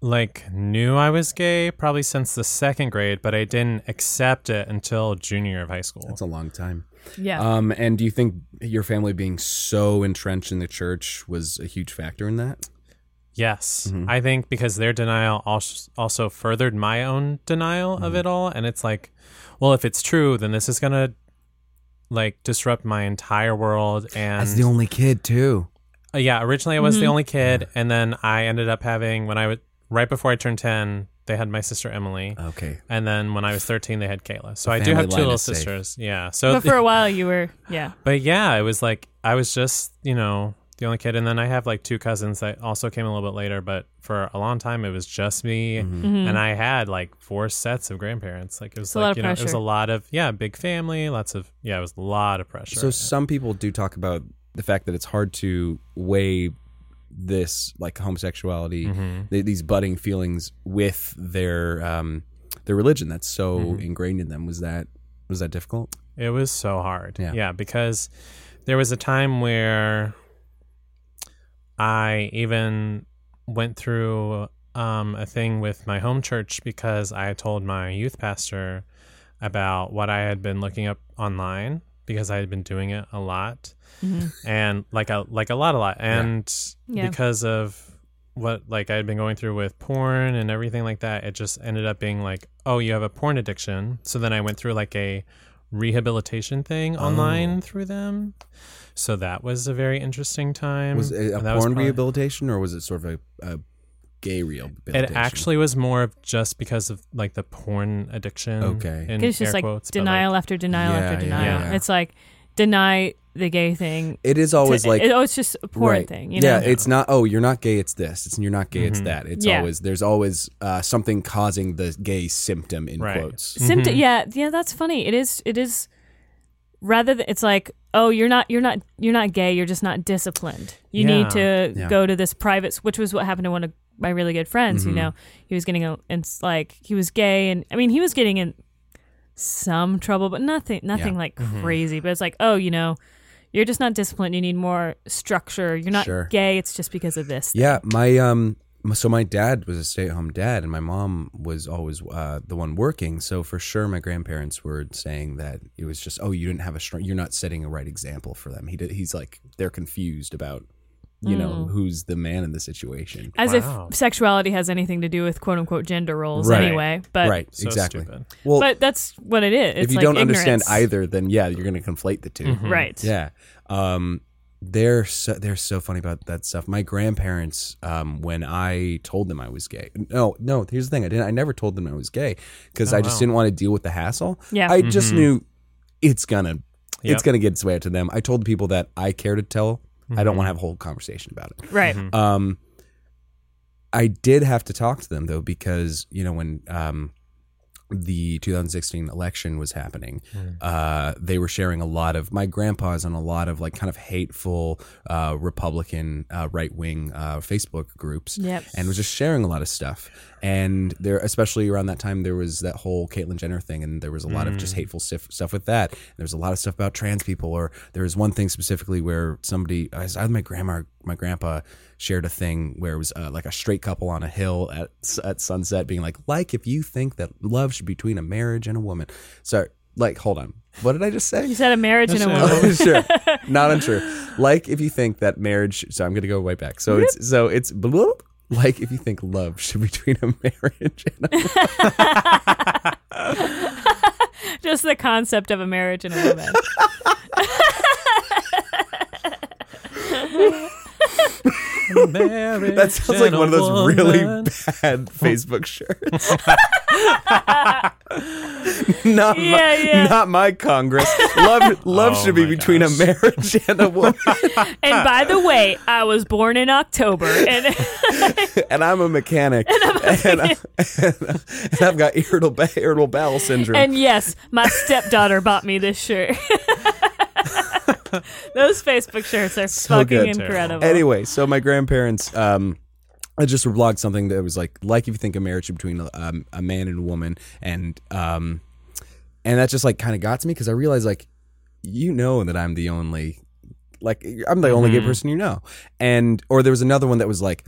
Speaker 3: like knew I was gay probably since the second grade, but I didn't accept it until junior year of high school.
Speaker 1: That's a long time.
Speaker 2: Yeah,
Speaker 1: Um, and do you think your family being so entrenched in the church was a huge factor in that?
Speaker 3: Yes,
Speaker 1: Mhm.
Speaker 3: I think because their denial als- also furthered my own denial of
Speaker 1: Mm-hmm.
Speaker 3: it all, and it's like, well, if it's true, then this is gonna like disrupt my entire world. And
Speaker 1: As the only kid too.
Speaker 3: Uh, yeah, originally I was the
Speaker 2: Mhm.
Speaker 3: only kid, and then I ended up having when I was right before I turned ten, they had my sister Emily,
Speaker 1: Okay.
Speaker 3: and then when I was thirteen, they had Kayla. So
Speaker 1: The
Speaker 3: I do have two little
Speaker 1: is safe.
Speaker 3: sisters. Yeah. So,
Speaker 2: but for a while you were yeah.
Speaker 3: but yeah, it was like I was just you know the only kid, and then I have like two cousins that also came a little bit later. But for a long time, it was just me,
Speaker 1: Mhm.
Speaker 2: Mhm.
Speaker 3: and I had like four sets of grandparents. Like it was
Speaker 2: It's a lot
Speaker 3: like
Speaker 2: of
Speaker 3: you know it was a lot of yeah big family, lots of yeah, it was a lot of pressure.
Speaker 1: So some people do talk about the fact that it's hard to weigh this like homosexuality,
Speaker 3: Mhm.
Speaker 1: th- these budding feelings with their um, their religion that's so
Speaker 3: Mhm.
Speaker 1: ingrained in them. Was that was that difficult?
Speaker 3: It was so hard.
Speaker 1: Yeah.
Speaker 3: Yeah. because there was a time where I even went through um, a thing with my home church because I told my youth pastor about what I had been looking up online because I had been doing it a lot
Speaker 2: Mhm.
Speaker 3: and like a like a lot a lot and
Speaker 2: Yeah.
Speaker 3: because of what like I had been going through with porn and everything like that it just ended up being like oh you have a porn addiction so then I went through like a rehabilitation thing
Speaker 1: Oh.
Speaker 3: online through them so that was a very interesting time
Speaker 1: Was it a
Speaker 3: and that was
Speaker 1: porn
Speaker 3: probably-
Speaker 1: rehabilitation or was it sort of a, a gay rehabilitation?
Speaker 3: it actually was more of just because of like the porn addiction
Speaker 1: Okay.
Speaker 3: in
Speaker 2: It's just
Speaker 3: air
Speaker 2: like
Speaker 3: quotes, but,
Speaker 2: denial after denial
Speaker 1: Yeah,
Speaker 2: after
Speaker 1: yeah,
Speaker 2: denial.
Speaker 3: yeah.
Speaker 2: It's like deny the gay thing.
Speaker 1: It is always
Speaker 2: to-
Speaker 1: like
Speaker 2: it- oh, it's just a porn
Speaker 1: right.
Speaker 2: thing. You know?
Speaker 1: Yeah, it's not. Oh, you're not gay. It's this. It's you're not gay. It's
Speaker 3: Mhm.
Speaker 1: that. It's
Speaker 2: Yeah.
Speaker 1: always there's always uh, something causing the gay symptom in
Speaker 3: Right.
Speaker 1: quotes.
Speaker 2: Symptom.
Speaker 3: Mhm.
Speaker 2: Yeah, yeah. That's funny. It is. It is. Rather than it's like, oh, you're not, you're not, you're not gay. You're just not disciplined. You
Speaker 3: Yeah.
Speaker 2: need to
Speaker 1: Yeah.
Speaker 2: go to this private, which was what happened to one of my really good friends.
Speaker 1: Mhm.
Speaker 2: You know, he was getting a, and it's like he was gay, and I mean, he was getting in some trouble, but nothing, nothing
Speaker 1: Yeah.
Speaker 2: like
Speaker 3: Mhm.
Speaker 2: crazy. But it's like, oh, you know, you're just not disciplined. You need more structure. You're not
Speaker 1: Sure.
Speaker 2: gay. It's just because of this.
Speaker 1: Yeah, my um so my dad was a stay-at-home dad, and my mom was always uh, the one working. So for sure, my grandparents were saying that it was just, oh, you didn't have a strong, you're not setting a right example for them. He did. He's like, they're confused about, you know, who's the man in the situation.
Speaker 2: As
Speaker 3: Wow.
Speaker 2: if sexuality has anything to do with quote unquote gender roles
Speaker 1: Right.
Speaker 2: anyway. But
Speaker 1: right.
Speaker 3: So
Speaker 1: exactly.
Speaker 3: stupid.
Speaker 1: Well,
Speaker 2: but that's what it is. It's
Speaker 1: if you
Speaker 2: like
Speaker 1: don't understand either, then yeah, you're going to conflate the 2
Speaker 3: Mhm.
Speaker 2: Right.
Speaker 1: Yeah. Um, they're so, they're so funny about that stuff. My grandparents, um, when I told them I was gay, no, no. Here's the thing: I didn't. I never told them I was gay because
Speaker 3: Oh,
Speaker 1: I just
Speaker 3: wow.
Speaker 1: didn't want to deal with the hassle.
Speaker 2: Yeah.
Speaker 1: I just
Speaker 3: Mhm.
Speaker 1: knew it's gonna
Speaker 3: Yep.
Speaker 1: it's gonna get its way out to them. I told the people that I care to tell. I
Speaker 3: Mm-hmm.
Speaker 1: don't want to have a whole conversation about it.
Speaker 2: Right.
Speaker 3: Mhm.
Speaker 1: Um, I did have to talk to them though because you know when um, the 2016 election was happening,
Speaker 3: Mm.
Speaker 1: uh, they were sharing a lot of my grandpa's on a lot of like kind of hateful uh, Republican uh, right wing uh, Facebook groups.
Speaker 2: Yep.
Speaker 1: And was just sharing a lot of stuff, and there, especially around that time, there was that whole Caitlyn Jenner thing, and there was a lot of just hateful stuff, stuff with that. There was a lot of stuff about trans people, or there was one thing specifically where somebody, I was either my grandma, my grandpa shared a thing where it was uh, like a straight couple on a hill at at sunset, being like, like if you think that love should be between a marriage and a woman. So, like, hold on, what did I just say?
Speaker 2: You said a marriage and a woman.
Speaker 1: Sure. Not untrue. Like if you think that marriage. So I'm going to go way back. So it's so it's bloop, like if you think love should be between a marriage and a,
Speaker 2: Just the concept of a marriage and a woman.
Speaker 1: that sounds like one of those really bad Facebook shirts. not
Speaker 2: Yeah,
Speaker 1: my,
Speaker 2: yeah.
Speaker 1: not my Congress. Love love
Speaker 3: Oh
Speaker 1: should be between
Speaker 3: gosh.
Speaker 1: a marriage and a woman.
Speaker 2: And by the way, I was born in October, and
Speaker 1: and I'm a mechanic, and, I, have got irritable irritable bowel syndrome.
Speaker 2: and yes, my stepdaughter bought me this shirt. Those Facebook shirts are
Speaker 1: So
Speaker 2: fucking
Speaker 1: good.
Speaker 2: incredible.
Speaker 1: Anyway, so my grandparents, um, I just vlogged something that was like, like if you think a marriage between um, a man and a woman, and um, and that just like kind of got to me because I realized like, you know that I'm the only, like I'm the only gay
Speaker 3: Mhm.
Speaker 1: person you know, and or there was another one that was like,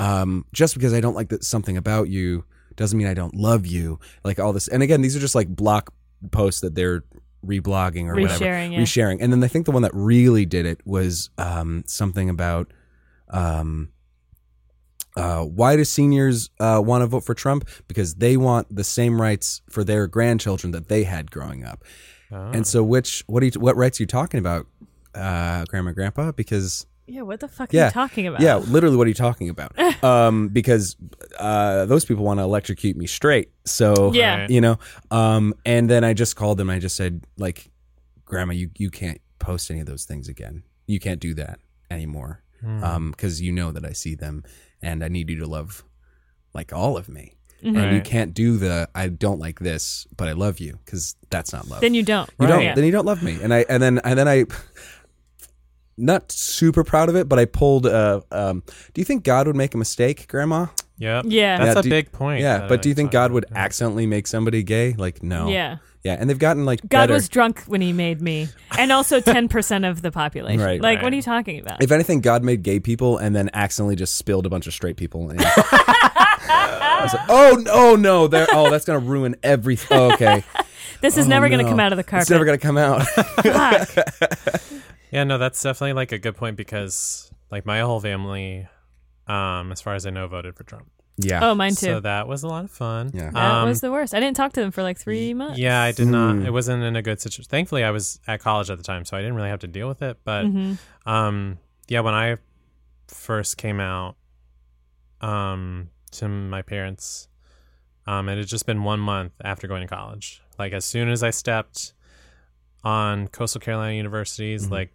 Speaker 1: um, just because I don't like that something about you doesn't mean I don't love you, like all this, and again, these are just like block posts that they're reblogging or whatever
Speaker 2: Resharing, yeah.
Speaker 1: resharing. And then I think the one that really did it was um, something about um, uh, why do seniors uh, want to vote for Trump? Because they want the same rights for their grandchildren that they had growing up.
Speaker 3: Oh.
Speaker 1: And so, which what are you, what rights are you talking about, uh, grandma, grandpa? Because
Speaker 2: yeah, what the fuck are you talking about?
Speaker 1: yeah, literally, what are you talking about? um, because uh, those people want to electrocute me straight. So
Speaker 2: Yeah.
Speaker 3: Right.
Speaker 1: you know um and then i just called them and i just said like grandma you you can't post any of those things again you can't do that anymore
Speaker 3: Hmm.
Speaker 1: um because you know that i see them and i need you to love like all of me and you
Speaker 3: Right.
Speaker 1: can't do the i don't like this but i love you because that's not love
Speaker 2: Then you don't.
Speaker 1: you
Speaker 3: Right.
Speaker 1: don't
Speaker 2: Yeah.
Speaker 1: then you don't love me and i and then and then i not super proud of it but i pulled uh um do you think god would make a mistake grandma
Speaker 3: Yep.
Speaker 2: Yeah.
Speaker 3: That's
Speaker 1: Yeah,
Speaker 3: a
Speaker 1: do-
Speaker 3: big point.
Speaker 1: yeah but
Speaker 3: I
Speaker 1: do you think god would
Speaker 3: about.
Speaker 1: accidentally make somebody gay like no
Speaker 2: Yeah.
Speaker 1: yeah and they've gotten like
Speaker 2: God
Speaker 1: better.
Speaker 2: was drunk when he made me, and also ten percent of the population.
Speaker 1: Right.
Speaker 2: like, what are you talking about?
Speaker 1: If anything, God made gay people and then accidentally just spilled a bunch of straight people. In. I was like, oh no, no, there. Oh, that's gonna ruin everything. Oh, okay,
Speaker 2: this is
Speaker 1: Oh,
Speaker 2: never going to come out of the carpet.
Speaker 1: it's never gonna come out.
Speaker 2: Fuck.
Speaker 3: Yeah, no, that's definitely like a good point because like my whole family, um, as far as I know, voted for Trump.
Speaker 1: yeah.
Speaker 2: Oh, mine too.
Speaker 3: So that was a lot of fun.
Speaker 1: Yeah.
Speaker 2: that
Speaker 3: Um,
Speaker 2: was the worst. I didn't talk to them for like three months.
Speaker 3: Yeah, I did not.
Speaker 1: Mm.
Speaker 3: It wasn't in a good situation. Thankfully, I was at college at the time, so I didn't really have to deal with it. But
Speaker 2: hmm
Speaker 3: um, yeah, when I first came out um, to my parents, um, it had just been one month after going to college. Like as soon as I stepped on Coastal Carolina University's
Speaker 1: Mhm.
Speaker 3: like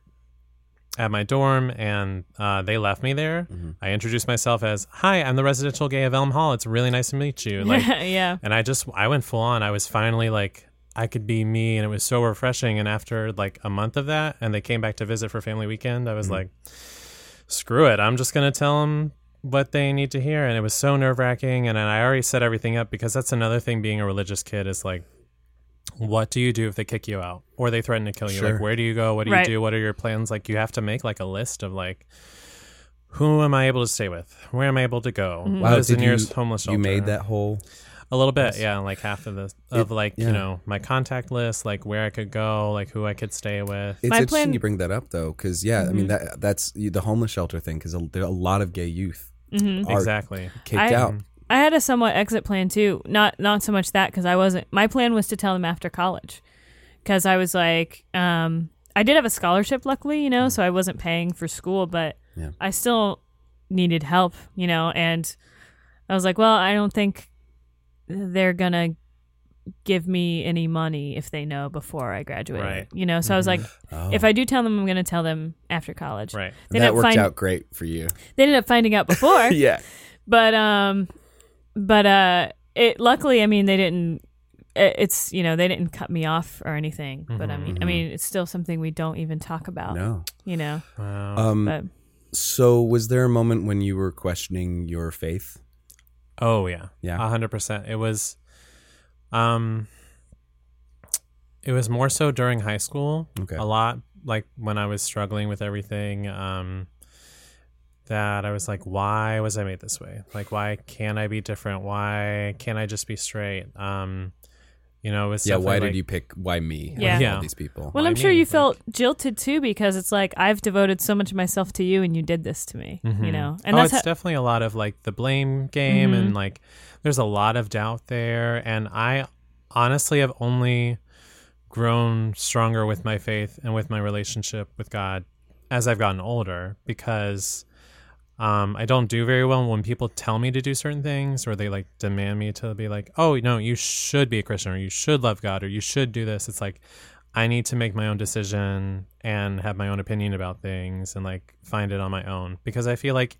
Speaker 3: at my dorm, and uh, they left me there.
Speaker 1: Mhm.
Speaker 3: I introduced myself as, "Hi, I'm the residential gay of Elm Hall. It's really nice to meet you." Like,
Speaker 2: yeah.
Speaker 3: and I just I went full on. I was finally like I could be me, and it was so refreshing. And after like a month of that, and they came back to visit for family weekend, I was
Speaker 1: Mhm.
Speaker 3: like, screw it, I'm just gonna tell them what they need to hear. And it was so nerve wracking. And I already set everything up because that's another thing. Being a religious kid is like. What do you do if they kick you out or they threaten to kill you?
Speaker 1: Sure.
Speaker 3: Like, where do you go? What do
Speaker 2: Right.
Speaker 3: you do? What are your plans? Like, you have to make like a list of like who am I able to stay with? Where am I able to go?
Speaker 2: Mm-hmm.
Speaker 1: Wow,
Speaker 3: is the
Speaker 1: did
Speaker 3: nearest
Speaker 1: you-
Speaker 3: homeless shelter?
Speaker 1: You made that whole.
Speaker 3: a little bit, yeah, like half of the of
Speaker 1: It-
Speaker 3: like
Speaker 1: yeah.
Speaker 3: you know my contact list, like where I could go, like who I could stay with.
Speaker 1: It's
Speaker 2: My
Speaker 1: interesting
Speaker 2: plan-
Speaker 1: you bring that up though, because yeah, I mean that that's the homeless shelter thing. Because there are a lot of gay youth
Speaker 2: Mhm.
Speaker 1: are
Speaker 3: exactly.
Speaker 1: kicked
Speaker 2: I-
Speaker 1: out.
Speaker 2: I had a somewhat exit plan too. Not not so much that because I wasn't. My plan was to tell them after college, because I was like, um, I did have a scholarship, luckily, you know, so I wasn't paying for school, but
Speaker 1: Yeah.
Speaker 2: I still needed help, you know, and I was like, well, I don't think they're gonna give me any money if they know before I graduate,
Speaker 3: Right.
Speaker 2: you know. So I was like,
Speaker 1: Oh.
Speaker 2: if I do tell them, I'm gonna tell them after college.
Speaker 3: Right.
Speaker 2: They
Speaker 1: that worked
Speaker 2: find-
Speaker 1: out great for you.
Speaker 2: They ended up finding out before,
Speaker 1: yeah.
Speaker 2: but um but uh it luckily i mean they didn't it- it's you know they didn't cut me off or anything but i mean i
Speaker 1: Mhm.
Speaker 2: mean it's still something we don't even talk about
Speaker 1: No.
Speaker 2: you know
Speaker 3: Wow.
Speaker 1: Um.
Speaker 2: but
Speaker 1: So was there a moment when you were questioning your faith?
Speaker 3: oh yeah.
Speaker 1: Yeah.
Speaker 3: A hundred percent. It was, um, it was more so during high school.
Speaker 1: Okay.
Speaker 3: A lot like when I was struggling with everything. Um, that I was like, why was I made this way? Like, why can't I be different? Why can't I just be straight? Um, you know, it was
Speaker 1: yeah. Why
Speaker 3: that,
Speaker 1: did you pick? Why me?
Speaker 2: Yeah.
Speaker 3: Yeah.
Speaker 1: All these people.
Speaker 2: well
Speaker 3: Why
Speaker 2: i'm sure
Speaker 3: me?
Speaker 2: you
Speaker 3: Like-
Speaker 2: felt jilted too because it's like i've devoted so much of myself to you and you did this to me you
Speaker 3: Mhm.
Speaker 2: know and
Speaker 3: oh,
Speaker 2: that's
Speaker 3: it's
Speaker 2: how,
Speaker 3: definitely a lot of like the blame game,
Speaker 2: Mhm.
Speaker 3: and like there's a lot of doubt there. And I honestly have only grown stronger with my faith and with my relationship with God as I've gotten older because um, I don't do very well when people tell me to do certain things or they like demand me to be like, oh, no, you should be a Christian or you should love God or you should do this. It's like, I need to make my own decision and have my own opinion about things and like find it on my own because I feel like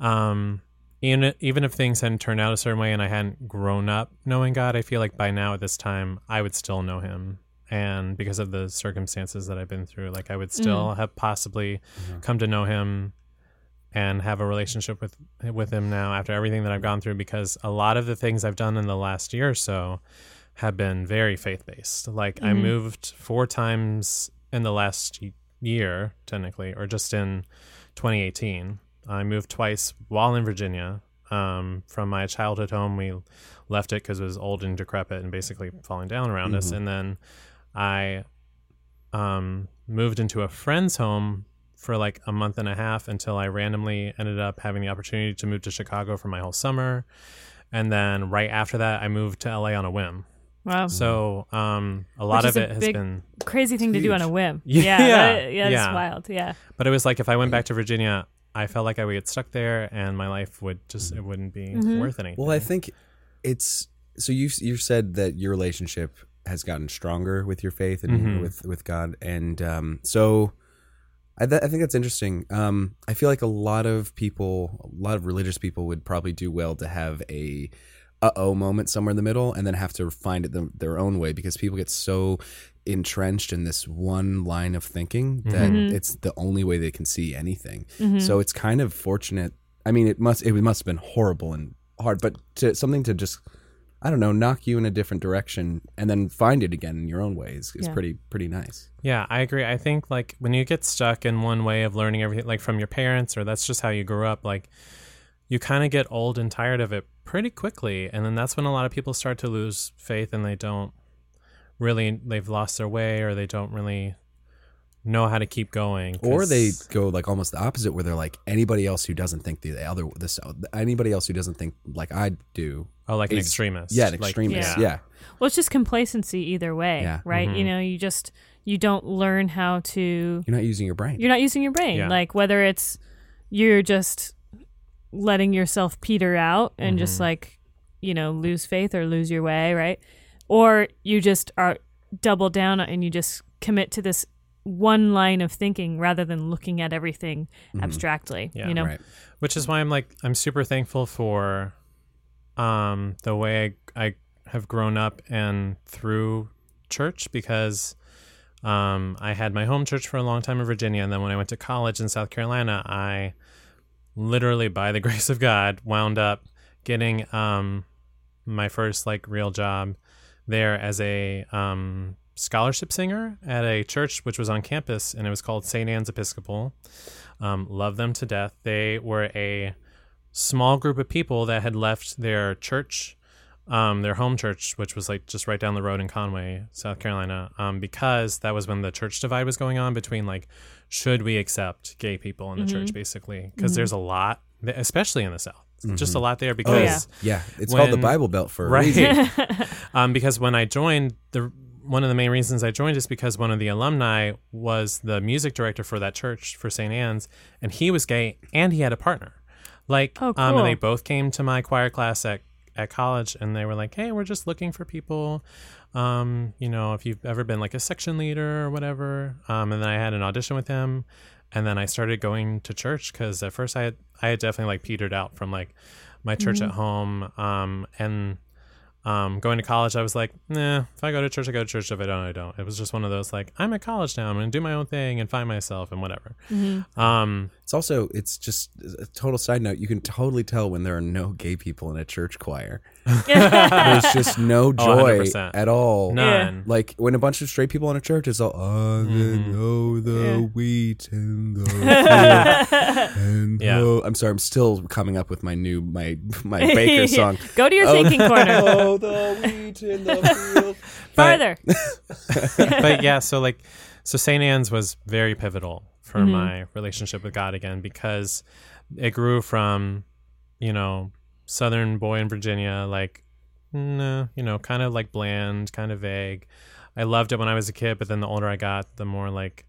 Speaker 3: um even even if things hadn't turned out a certain way and I hadn't grown up knowing God, I feel like by now at this time I would still know him. And because of the circumstances that I've been through, like I would still have possibly come to know him and have a relationship with with him now after everything that I've gone through because a lot of the things I've done in the last year or so have been very faith based. Like I
Speaker 2: Mhm.
Speaker 3: moved four times in the last year, technically, or just in 2018. I moved twice while in Virginia. Um, from my childhood home, we left it because it was old and decrepit and basically falling down around us.
Speaker 1: Mhm.
Speaker 3: And then I um, moved into a friend's home for like a month and a half until I randomly ended up having the opportunity to move to Chicago for my whole summer. And then right after that, I moved to LA on a whim.
Speaker 2: wow
Speaker 3: So um, a lot
Speaker 2: is
Speaker 3: of
Speaker 2: a
Speaker 3: it has
Speaker 2: big-
Speaker 3: been,
Speaker 2: crazy thing to do on a whim
Speaker 3: Yeah.
Speaker 2: yeah that- yeah, that's
Speaker 3: Yeah.
Speaker 2: wild yeah
Speaker 3: but it was like if I went back to Virginia, I felt like I would get stuck there, and my life would just it wouldn't be
Speaker 2: Mhm.
Speaker 3: worth anything.
Speaker 1: Well, I think it's so you you said that your relationship has gotten stronger with your faith and
Speaker 3: Mhm.
Speaker 1: with with God, and um, so I, th- I think that's interesting. Um, I feel like a lot of people, a lot of religious people, would probably do well to have a uh oh moment somewhere in the middle, and then have to find it the, their own way because people get so entrenched in this one line of thinking that
Speaker 2: Mhm.
Speaker 1: it's the only way they can see anything.
Speaker 2: Mhm.
Speaker 1: So it's kind of fortunate. I mean, it must it must have been horrible and hard, but to something to just I don't know knock you in a different direction and then find it again in your own ways is, is
Speaker 2: Yeah.
Speaker 1: pretty pretty nice.
Speaker 3: Yeah, I agree. I think like when you get stuck in one way of learning everything, like from your parents, or that's just how you grew up, like you kind of get old and tired of it pretty quickly. And then that's when a lot of people start to lose faith and they don't really, they've lost their way or they don't really know how to keep going.
Speaker 1: or they go like almost the opposite, where they're like anybody else who doesn't think the other this anybody else who doesn't think like I do.
Speaker 3: oh, like an extremist.
Speaker 1: Yeah, an
Speaker 3: Like,
Speaker 1: extremist.
Speaker 2: yeah.
Speaker 1: yeah.
Speaker 2: well it's just complacency either way
Speaker 1: Yeah.
Speaker 2: right you
Speaker 3: Mhm.
Speaker 2: know you just you don't learn how to
Speaker 1: You're not using your brain.
Speaker 2: you're not using your brain
Speaker 3: Yeah.
Speaker 2: like whether it's you're just letting yourself peter out and just
Speaker 3: Mhm.
Speaker 2: like you know lose faith or lose your way right or you just are double down and you just commit to this one line of thinking rather than looking at everything abstractly
Speaker 3: Yeah.
Speaker 2: you know
Speaker 1: Right.
Speaker 3: which is why I'm like I'm super thankful for um the way I, I have grown up and through church because um I had my home church for a long time in Virginia and then when I went to college in South Carolina I literally by the grace of God wound up getting um my first like real job there as a um scholarship singer at a church which was on campus and it was called St. Anne's Episcopal Um, love them to death. They were a small group of people that had left their church, um, their home church, which was like just right down the road in Conway, South Carolina, um, because that was when the church divide was going on between like, should we accept gay people in the church, basically? Because there's a lot, especially in the South, just a lot there because
Speaker 1: Yeah, it's called the Bible Belt for a
Speaker 3: right
Speaker 1: reason.
Speaker 3: um, because when i joined the one of the main reasons i joined is because one of the alumni was the music director for that church for st anne's and he was gay and he had a partner. Like
Speaker 2: Oh,
Speaker 3: um, and they both came to my choir class at, at college and they were like hey we're just looking for people um, you know if you've ever been like a section leader or whatever. Um, and then i had an audition with him and then i started going to church because at first i had i had definitely like petered out from like my church at home um, and um, going to college, I was like, nah, if I go to church, I go to church. If I don't, I don't. It was just one of those like, I'm at college now. I'm going to do my own thing and find myself and whatever. Um,
Speaker 1: It's also it's just a total side note. You can totally tell when there are no gay people in a church choir. There's just no joy
Speaker 3: 100%.
Speaker 1: at all.
Speaker 3: none.
Speaker 1: Like when a bunch of straight people in a church, it's all I
Speaker 3: Mm-hmm.
Speaker 1: know the
Speaker 2: Yeah.
Speaker 1: wheat and the field and
Speaker 3: Yeah.
Speaker 1: the- I'm sorry, I'm still coming up with my new my my Baker song.
Speaker 2: Go to your
Speaker 1: Oh,
Speaker 2: thinking corner.
Speaker 1: Oh, the wheat in the field.
Speaker 2: Farther.
Speaker 3: but yeah, so like, so St. Anne's was very pivotal for my relationship with God again because it grew from, you know, Southern boy in Virginia, like, no, you know, kind of like bland, kind of vague. I loved it when I was a kid, but then the older I got, the more like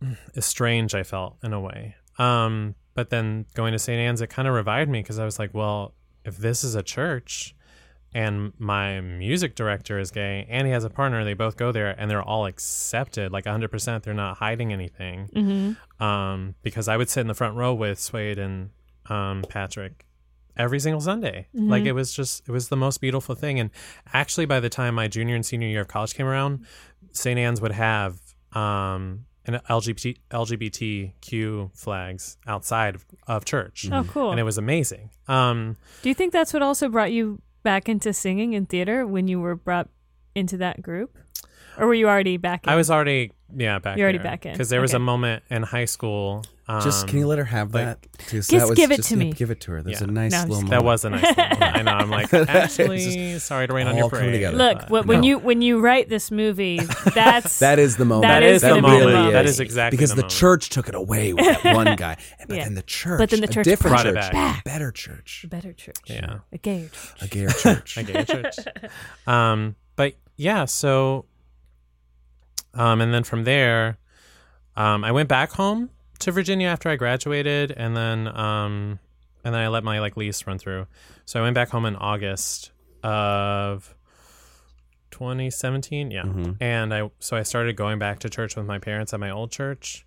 Speaker 3: estranged I felt in a way. Um, but then going to St. Anne's, it kind of revived me because I was like, well, if this is a church and my music director is gay and he has a partner, they both go there and they're all accepted, like 100%. They're not hiding anything.
Speaker 2: hmm
Speaker 3: Um, because I would sit in the front row with Swade and um, Patrick every single Sunday. Like it was just, it was the most beautiful thing. And actually, by the time my junior and senior year of college came around, St. Anne's would have um, an LGBT, LGBTQ flags outside of, of church.
Speaker 2: Oh, cool.
Speaker 3: And it was amazing. Um,
Speaker 2: Do you think that's what also brought you back into singing and theater when you were brought into that group? Or were you already back in?
Speaker 3: I was already yeah back.
Speaker 2: You're already back in.
Speaker 3: because there was a moment in high school. Um,
Speaker 1: Just can you let her have
Speaker 3: like-
Speaker 1: that? Just,
Speaker 2: Just give it to me.
Speaker 1: Give it to her. There's
Speaker 3: Yeah.
Speaker 1: a nice
Speaker 2: No,
Speaker 1: little
Speaker 2: just
Speaker 3: that
Speaker 1: moment.
Speaker 3: was a nice. Moment. I know. I'm like actually sorry to rain on your parade.
Speaker 1: together.
Speaker 2: Look,
Speaker 3: but
Speaker 2: when
Speaker 3: no.
Speaker 2: you when you write this movie, that's
Speaker 1: That is the moment.
Speaker 2: That
Speaker 3: is the
Speaker 1: really
Speaker 3: moment. That
Speaker 1: is.
Speaker 3: is exactly
Speaker 1: because
Speaker 3: the
Speaker 1: the, church took it away with that one guy, and but
Speaker 2: Yeah.
Speaker 1: then the church,
Speaker 2: But then the
Speaker 1: a
Speaker 2: church
Speaker 1: different
Speaker 3: brought it
Speaker 1: church,
Speaker 3: back.
Speaker 1: a better church,
Speaker 2: a better church,
Speaker 3: Yeah.
Speaker 2: a gayer church.
Speaker 1: a gayer church.
Speaker 3: I gay church. Um, but yeah, so, um, and then from there, um, I went back home to Virginia after I graduated, and then, um, and then I let my like lease run through. So I went back home in August of 2017. Yeah,
Speaker 1: Mhm.
Speaker 3: and I so I started going back to church with my parents at my old church.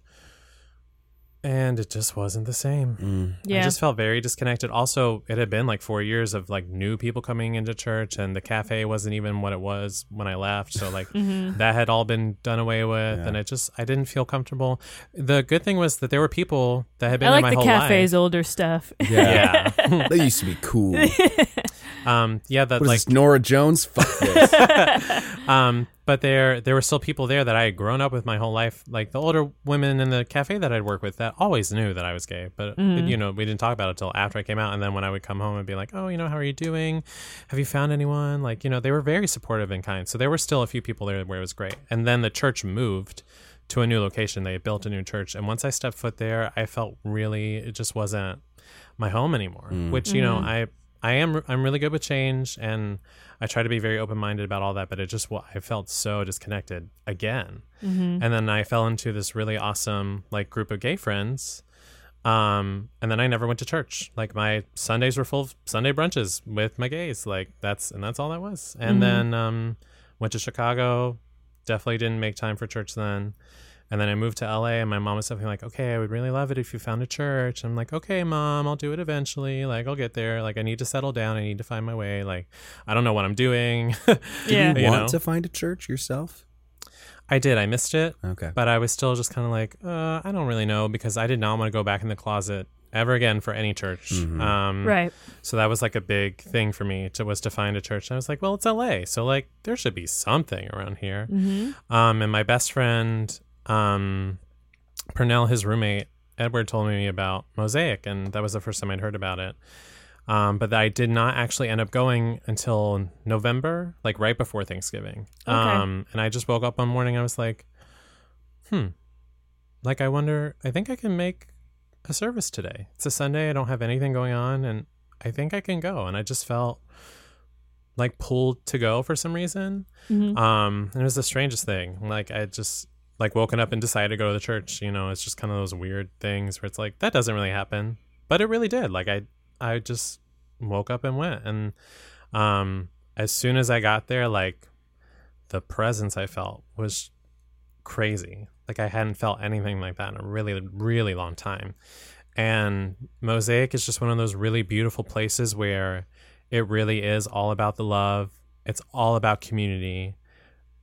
Speaker 3: And it just wasn't the same.
Speaker 1: Mm.
Speaker 2: Yeah,
Speaker 3: I just felt very disconnected. Also, it had been like four years of like new people coming into church, and the cafe wasn't even what it was when I left. So like
Speaker 2: Mm-hmm.
Speaker 3: that had all been done away with,
Speaker 1: Yeah.
Speaker 3: and it just I didn't feel comfortable. The good thing was that there were people that had been
Speaker 2: I
Speaker 3: there
Speaker 2: like
Speaker 3: my
Speaker 2: the
Speaker 3: whole
Speaker 2: cafe's
Speaker 3: life.
Speaker 2: older stuff.
Speaker 1: Yeah,
Speaker 3: Yeah,
Speaker 1: they used to be cool.
Speaker 3: um, yeah, that like
Speaker 1: this, Norah Jones? Fuck this.
Speaker 3: um, but there there were still people there that I had grown up with my whole life. Like the older women in the cafe that I'd work with that always knew that I was gay, but
Speaker 2: Mm-hmm.
Speaker 3: you know we didn't talk about it until after I came out. And then when I would come home and be like, oh, you know, how are you doing? Have you found anyone? Like you know, they were very supportive and kind. So there were still a few people there where it was great. And then the church moved to a new location. They built a new church, and once I stepped foot there, I felt really it just wasn't my home anymore. Which you know I I am I'm really good with change and I try to be very open minded about all that, but it just I felt so disconnected again.
Speaker 2: Mm-hmm.
Speaker 3: And then I fell into this really awesome like group of gay friends. Um, and then I never went to church. Like my Sundays were full of Sunday brunches with my gays. Like that's and that's all that was. And then um, went to Chicago. Definitely didn't make time for church then. And then I moved to LA, and my mom was something like, "Okay, I would really love it if you found a church." I'm like, "Okay, mom, I'll do it eventually. Like, I'll get there. Like, I need to settle down. I need to find my way. Like, I don't know what I'm doing."
Speaker 2: Yeah.
Speaker 1: you
Speaker 3: You
Speaker 1: want
Speaker 3: know?
Speaker 1: to find a church yourself?
Speaker 3: I did. I missed it,
Speaker 1: Okay.
Speaker 3: but I was still just kind of like, uh, I don't really know because I did not want to go back in the closet ever again for any church. Um,
Speaker 2: Right.
Speaker 3: So that was like a big thing for me to was to find a church. And I was like, well, it's LA, so like there should be something around here.
Speaker 2: Mm-hmm.
Speaker 3: Um, and my best friend, um, Pernell, his roommate, Edward told me about Mosaic, and that was the first time I'd heard about it. Um, but I did not actually end up going until November, like right before Thanksgiving.
Speaker 2: Okay.
Speaker 3: Um, and I just woke up one morning. I was like, hmm, like I wonder. I think I can make a service today. It's a Sunday. I don't have anything going on, and I think I can go. And I just felt like pulled to go for some reason.
Speaker 2: Mhm.
Speaker 3: Um, and it was the strangest thing. Like I just like woken up and decided to go to the church. You know, it's just kind of those weird things where it's like that doesn't really happen, but it really did. Like I, I just woke up and went, and um, as soon as I got there, like the presence I felt was crazy. Like I hadn't felt anything like that in a really, really long time. And Mosaic is just one of those really beautiful places where it really is all about the love. It's all about community.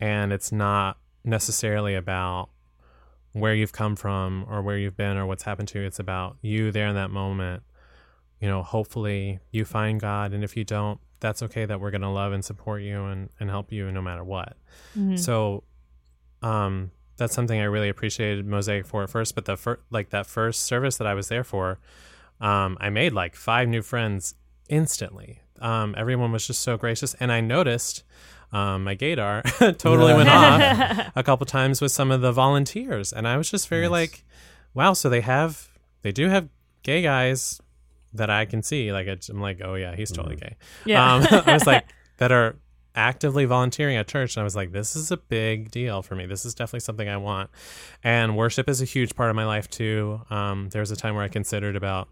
Speaker 3: And it's not necessarily about where you've come from or where you've been or what's happened to you. It's about you there in that moment. You know, hopefully you find God. And if you don't, that's okay that we're going to love and support you and, and help you no matter what.
Speaker 2: Mhm.
Speaker 3: So, um, that's something I really appreciated Mosaic for at first. But the first, like that first service that I was there for, um, I made like five new friends instantly. Um, everyone was just so gracious, and I noticed um, my gaydar totally went off a couple times with some of the volunteers, and I was just very
Speaker 1: Nice.
Speaker 3: like, wow. So they have, they do have gay guys that I can see. Like it's- I'm like, oh yeah, he's totally gay.
Speaker 2: Yeah.
Speaker 3: Um, I was like, that are actively volunteering at church. And I was like, this is a big deal for me. This is definitely something I want. And worship is a huge part of my life too. Um, there was a time where I considered about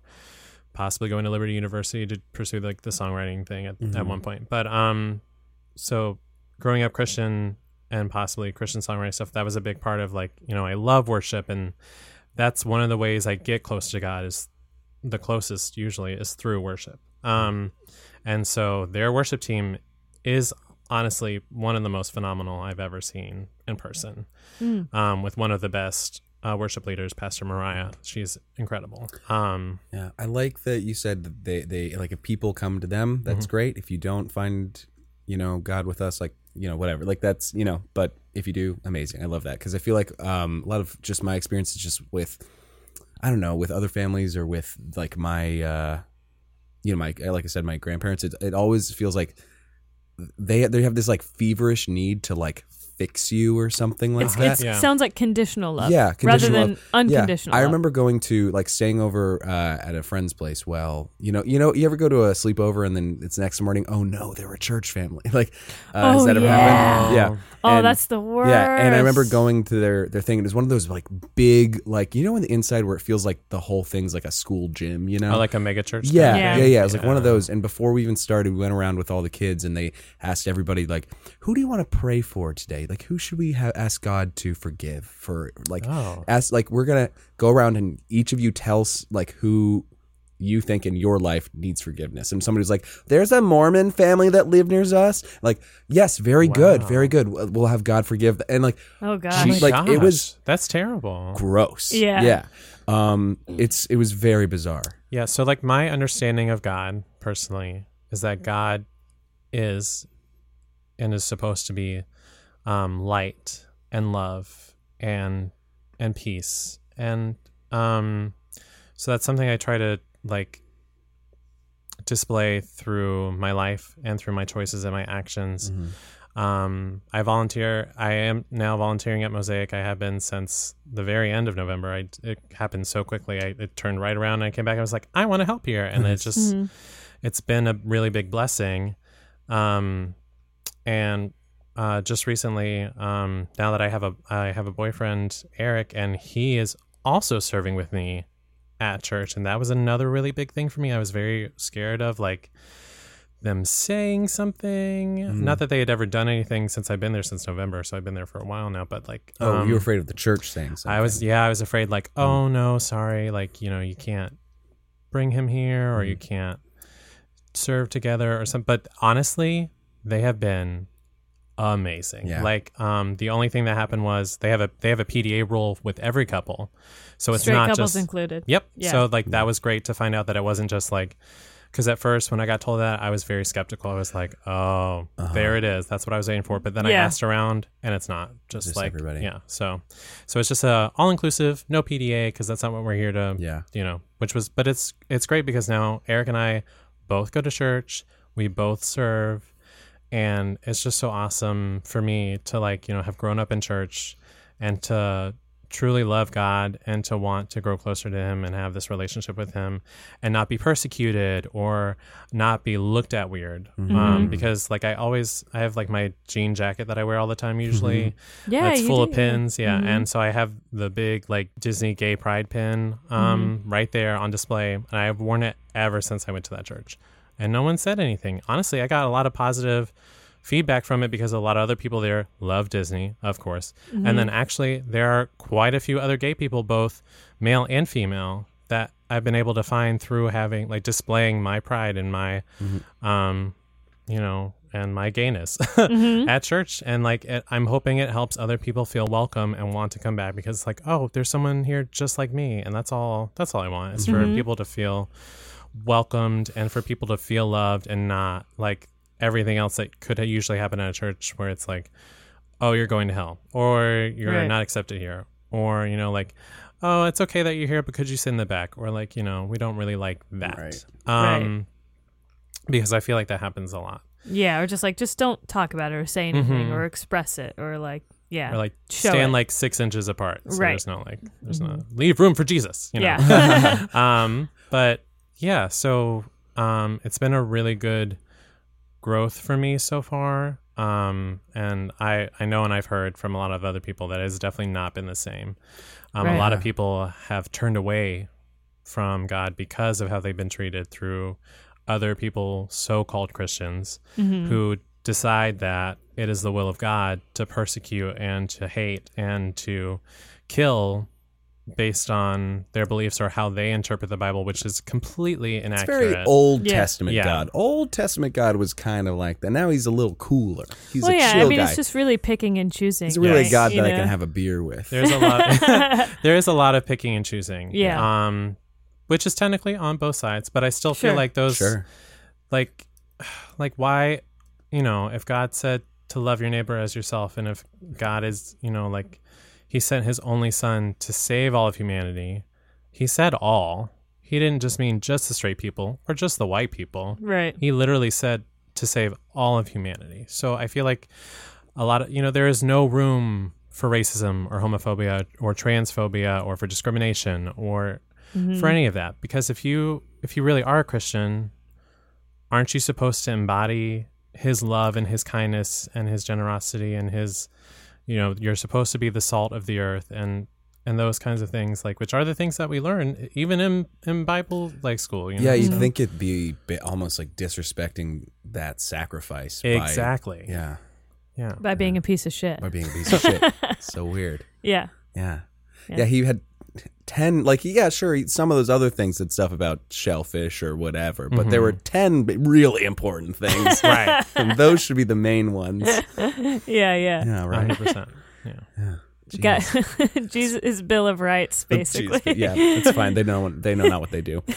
Speaker 3: possibly going to Liberty University to pursue like the songwriting thing at, at
Speaker 1: Mhm.
Speaker 3: one point. But um, so growing up Christian and possibly Christian songwriting stuff, that was a big part of like, you know, I love worship and that's one of the ways I get close to God is the closest usually is through worship. Um, and so their worship team is honestly one of the most phenomenal I've ever seen in person.
Speaker 2: Mm.
Speaker 3: Um, with one of the best uh, worship leaders, Pastor Mariah. She's incredible. Um,
Speaker 1: Yeah, I like that you said that they they like if people come to them, that's great. If you don't find, you know, God with us, like you know, whatever, like that's you know. But if you do, amazing. I love that because I feel like um, a lot of just my experiences just with, I don't know, with other families or with like my, uh, you know, my like I said, my grandparents. It it always feels like they they have this like feverish need to like fix you or something like
Speaker 2: It's,
Speaker 1: that.
Speaker 2: it's
Speaker 3: Yeah.
Speaker 2: sounds like conditional love.
Speaker 1: Yeah,
Speaker 2: rather
Speaker 1: conditional
Speaker 2: than
Speaker 1: love.
Speaker 2: unconditional.
Speaker 1: Yeah, I remember going to like staying over uh, at a friend's place. Well, you know, you know, you ever go to a sleepover and then it's next morning. Oh no, they were a church family. like, uh, has
Speaker 2: Oh,
Speaker 1: that ever
Speaker 2: yeah.
Speaker 1: happened? Yeah.
Speaker 2: Oh,
Speaker 1: And-
Speaker 2: that's the worst.
Speaker 1: Yeah, and I remember going to their their thing. It was one of those like big, like you know, on the inside where it feels like the whole thing's like a school gym. You know,
Speaker 3: oh, like a mega church.
Speaker 1: yeah, yeah,
Speaker 2: Yeah.
Speaker 1: yeah, It was like one of those. And before we even started, we went around with all the kids and they asked everybody, like, who do you want to pray for today? Like, who should we have ask God to forgive for? Like,
Speaker 3: Oh.
Speaker 1: ask, like, we're going to go around and each of you tells, like, who you think in your life needs forgiveness. And somebody's like, there's a Mormon family that live near us. Like, yes, very good, very good. We'll we'll have God forgive. And like,
Speaker 2: Oh god.
Speaker 3: Oh my
Speaker 1: She- like, it was-
Speaker 3: that's terrible.
Speaker 1: gross.
Speaker 2: Yeah.
Speaker 1: Yeah. Um, it's, it was very bizarre.
Speaker 3: Yeah, so like my understanding of God personally is that God is and is supposed to be um, light and love and and peace and um, so that's something I try to like display through my life and through my choices and my actions. Um, I volunteer. I am now volunteering at Mosaic. I have been since the very end of November. I, it happened so quickly. I it turned right around and I came back. I was like, I want to help here, and it just
Speaker 2: Mhm.
Speaker 3: it's been a really big blessing. Um, and uh, just recently, um, now that I have a I have a boyfriend, Eric, and he is also serving with me at church, and that was another really big thing for me. I was very scared of like them saying something.
Speaker 1: Mm.
Speaker 3: Not that they had ever done anything since I've been there since November, so I've been there for a while now. But like,
Speaker 1: Oh,
Speaker 3: um,
Speaker 1: you were afraid of the church saying something.
Speaker 3: I was, yeah, I was afraid, like, oh no, sorry, like, you know, you can't bring him here or you can't serve together or something. But honestly, they have been amazing.
Speaker 1: Yeah.
Speaker 3: Like, um, the only thing that happened was they have a they have a PDA rule with every couple, so it's
Speaker 2: Straight
Speaker 3: not
Speaker 2: couples
Speaker 3: just
Speaker 2: included.
Speaker 3: Yep.
Speaker 2: Yeah.
Speaker 3: So like that was great to find out that it wasn't just like Because at first, when I got told that, I was very skeptical. I was like, "Oh,
Speaker 1: Uh-huh.
Speaker 3: there it is. That's what I was waiting for." But then I
Speaker 2: Yeah.
Speaker 3: asked around, and it's not just,
Speaker 1: Just
Speaker 3: like
Speaker 1: everybody.
Speaker 3: yeah. So, so it's just a all inclusive, no PDA, because that's not what we're here to
Speaker 1: Yeah.
Speaker 3: you know, which was, but it's it's great because now Eric and I both go to church, we both serve, and it's just so awesome for me to like you know have grown up in church and to truly love God and to want to grow closer to Him and have this relationship with Him and not be persecuted or not be looked at weird.
Speaker 1: Mm-hmm.
Speaker 3: Um, because like I always, I have like my jean jacket that I wear all the time usually.
Speaker 2: Yeah,
Speaker 3: That's
Speaker 2: you
Speaker 3: full of pins. Yeah.
Speaker 2: Mhm.
Speaker 3: And so I have the big like Disney gay pride pin um,
Speaker 2: Mm-hmm.
Speaker 3: right there on display. And I've worn it ever since I went to that church. And no one said anything. Honestly, I got a lot of positive feedback from it because a lot of other people there love Disney, of course.
Speaker 2: Mm-hmm.
Speaker 3: And then actually, there are quite a few other gay people, both male and female, that I've been able to find through having like displaying my pride and my, um, you know, and my gayness
Speaker 2: Mm-hmm.
Speaker 3: at church. And like, it, I'm hoping it helps other people feel welcome and want to come back because it's like, oh, there's someone here just like me, and that's all. That's all I want is for
Speaker 2: Mm-hmm.
Speaker 3: people to feel welcomed and for people to feel loved and not like everything else that could usually happen at a church where it's like, oh, you're going to hell or you're
Speaker 2: Right.
Speaker 3: not accepted here or you know like. Oh, it's okay that you're here, but could you sit in the back? Or like, you know, we don't really like that.
Speaker 1: Right.
Speaker 3: Um, because I feel like that happens a lot.
Speaker 2: Yeah, or just like just don't talk about it or say anything
Speaker 3: Mhm.
Speaker 2: or express it or like yeah.
Speaker 3: or like
Speaker 2: Show
Speaker 3: stand
Speaker 2: it.
Speaker 3: like six inches apart. So
Speaker 2: Right.
Speaker 3: there's no like there's no leave room for Jesus. You know?
Speaker 2: Yeah.
Speaker 3: um, but yeah, so um, it's been a really good growth for me so far. Um, and I I know and I've heard from a lot of other people that it's definitely not been the same. Um,
Speaker 2: Right.
Speaker 3: A lot of people have turned away from God because of how they've been treated through other people, so-called Christians,
Speaker 2: Mhm.
Speaker 3: who decide that it is the will of God to persecute and to hate and to kill based on their beliefs or how they interpret the Bible, which is completely inaccurate.
Speaker 1: It's very Old
Speaker 2: Yeah.
Speaker 1: Testament
Speaker 3: Yeah.
Speaker 1: God. Old Testament God was kind of like that. Now he's a little cooler. He's
Speaker 2: well,
Speaker 1: a
Speaker 2: yeah,
Speaker 1: chill
Speaker 2: I mean,
Speaker 1: guy.
Speaker 2: it's just really picking and choosing.
Speaker 1: he's really
Speaker 2: right?
Speaker 1: a God
Speaker 2: You
Speaker 1: that I can have a beer with.
Speaker 3: There's a lot. there is a lot of picking and choosing.
Speaker 2: Yeah.
Speaker 3: Um, which is technically on both sides, but I still feel like those
Speaker 1: sure.
Speaker 3: like like why you know if god said to love your neighbor as yourself and if god is you know like he sent his only son to save all of humanity. He said all. He didn't just mean just the straight people or just the white people.
Speaker 2: Right.
Speaker 3: he literally said to save all of humanity. So i feel like a lot of you know there is no room for racism or homophobia or transphobia or for discrimination or
Speaker 2: Mm-hmm.
Speaker 3: for any of that. Because if you if you really are a christian aren't you supposed to embody his love and his kindness and his generosity and his you know you're supposed to be the salt of the earth and and those kinds of things like which are the things that we learn even in in bible like school you know
Speaker 1: Yeah, you'd
Speaker 2: Mm-hmm.
Speaker 1: think it'd be almost like disrespecting that sacrifice. by-
Speaker 3: exactly
Speaker 1: yeah,
Speaker 3: yeah
Speaker 2: By being a piece of shit.
Speaker 1: by being a piece of shit. so weird.
Speaker 2: Yeah.
Speaker 1: Yeah.
Speaker 2: Yeah.
Speaker 1: yeah. he had 10 like yeah sure some of those other things said stuff about shellfish or whatever but there were mm-hmm. 10 really important things.
Speaker 3: Right.
Speaker 1: And those should be the main ones.
Speaker 2: Yeah, yeah.
Speaker 1: yeah right.
Speaker 3: 100% yeah.
Speaker 2: Got Jesus' Bill of Rights, oh, basically.
Speaker 1: Jeez, yeah it's fine. They know they know not what they do.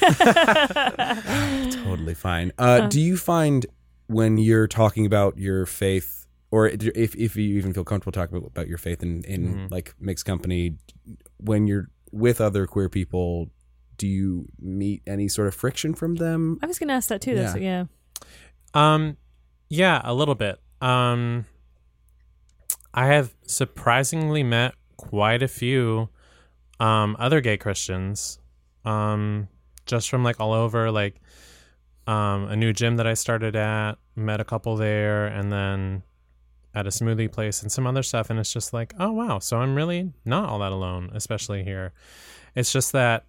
Speaker 1: Totally fine. Uh, uh, do you find when you're talking about your faith or if, if you even feel comfortable talking about, about your faith in, in mm-hmm. like mixed company when you're with other queer people do you meet any sort of friction from them
Speaker 2: I was going to ask that too. That's, yeah.
Speaker 3: Um, yeah, a little bit. Um, I have surprisingly met quite a few um other gay Christians, um, just from like all over. Like, um, a new gym that I started at, met a couple there, and then at a smoothie place and some other stuff. And it's just like, oh wow, so I'm really not all that alone, especially here. It's just that,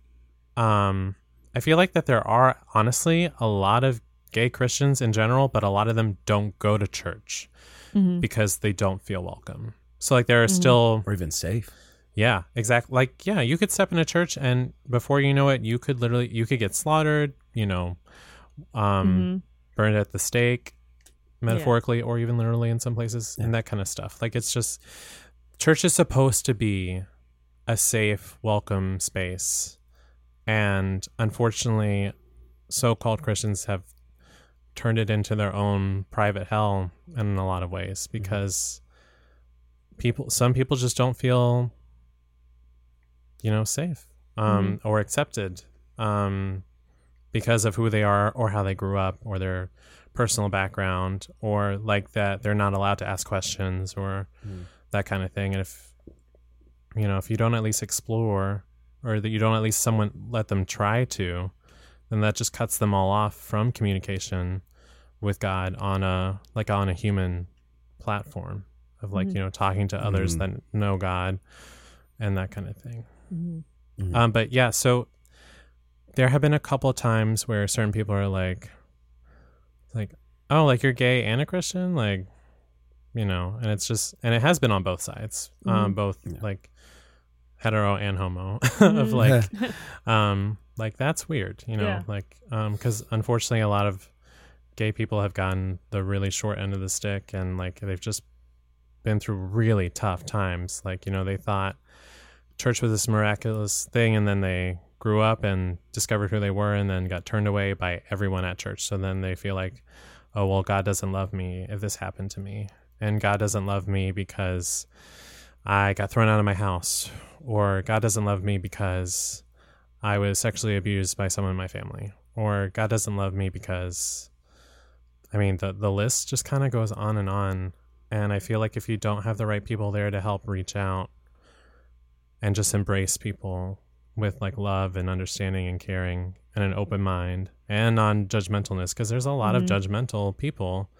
Speaker 3: um, I feel like that there are honestly a lot of gay Christians in general, but a lot of them don't go to church
Speaker 2: Mhm.
Speaker 3: because they don't feel welcome. So like there are still
Speaker 1: or even safe
Speaker 3: yeah, exactly. Like yeah, you could step in a church and before you know it, you could literally you could get slaughtered, you know, um
Speaker 2: Mhm.
Speaker 3: burned at the stake metaphorically or even literally in some places and that kind of stuff. Like it's just church is supposed to be a safe, welcome space. And unfortunately, so-called Christians have turned it into their own private hell in a lot of ways because people some people just don't feel you know safe um, or accepted um, because of who they are or how they grew up or their personal background or like that they're not allowed to ask questions or that kind of thing and if you know if you don't at least explore or that you don't at least someone let them try to then that just cuts them all off from communication with god on a like on a human platform of like you know talking to others
Speaker 1: Mhm.
Speaker 3: that know god and that kind of thing
Speaker 2: Mhm.
Speaker 1: Mhm.
Speaker 3: um but yeah so there have been a couple of times where certain people are like like oh like you're gay and a christian like you know and it's just and it has been on both sides um
Speaker 2: Mhm.
Speaker 3: both
Speaker 1: Yeah.
Speaker 3: like hetero and homo of
Speaker 2: Mhm.
Speaker 3: like um like that's weird you know
Speaker 2: Yeah.
Speaker 3: like um because unfortunately a lot of gay people have gotten the really short end of the stick and like they've just been through really tough times like you know they thought church was this miraculous thing and then they grew up and discovered who they were and then got turned away by everyone at church. So then they feel like oh well god doesn't love me if this happened to me. And god doesn't love me because i got thrown out of my house. Or god doesn't love me because i was sexually abused by someone in my family. Or god doesn't love me because i mean the, the list just kind of goes on and on. And i feel like if you don't have the right people there to help reach out and just embrace people with like love and understanding and caring and an open mind and non-judgmentalness because there's a lot
Speaker 2: Mhm.
Speaker 3: of judgmental people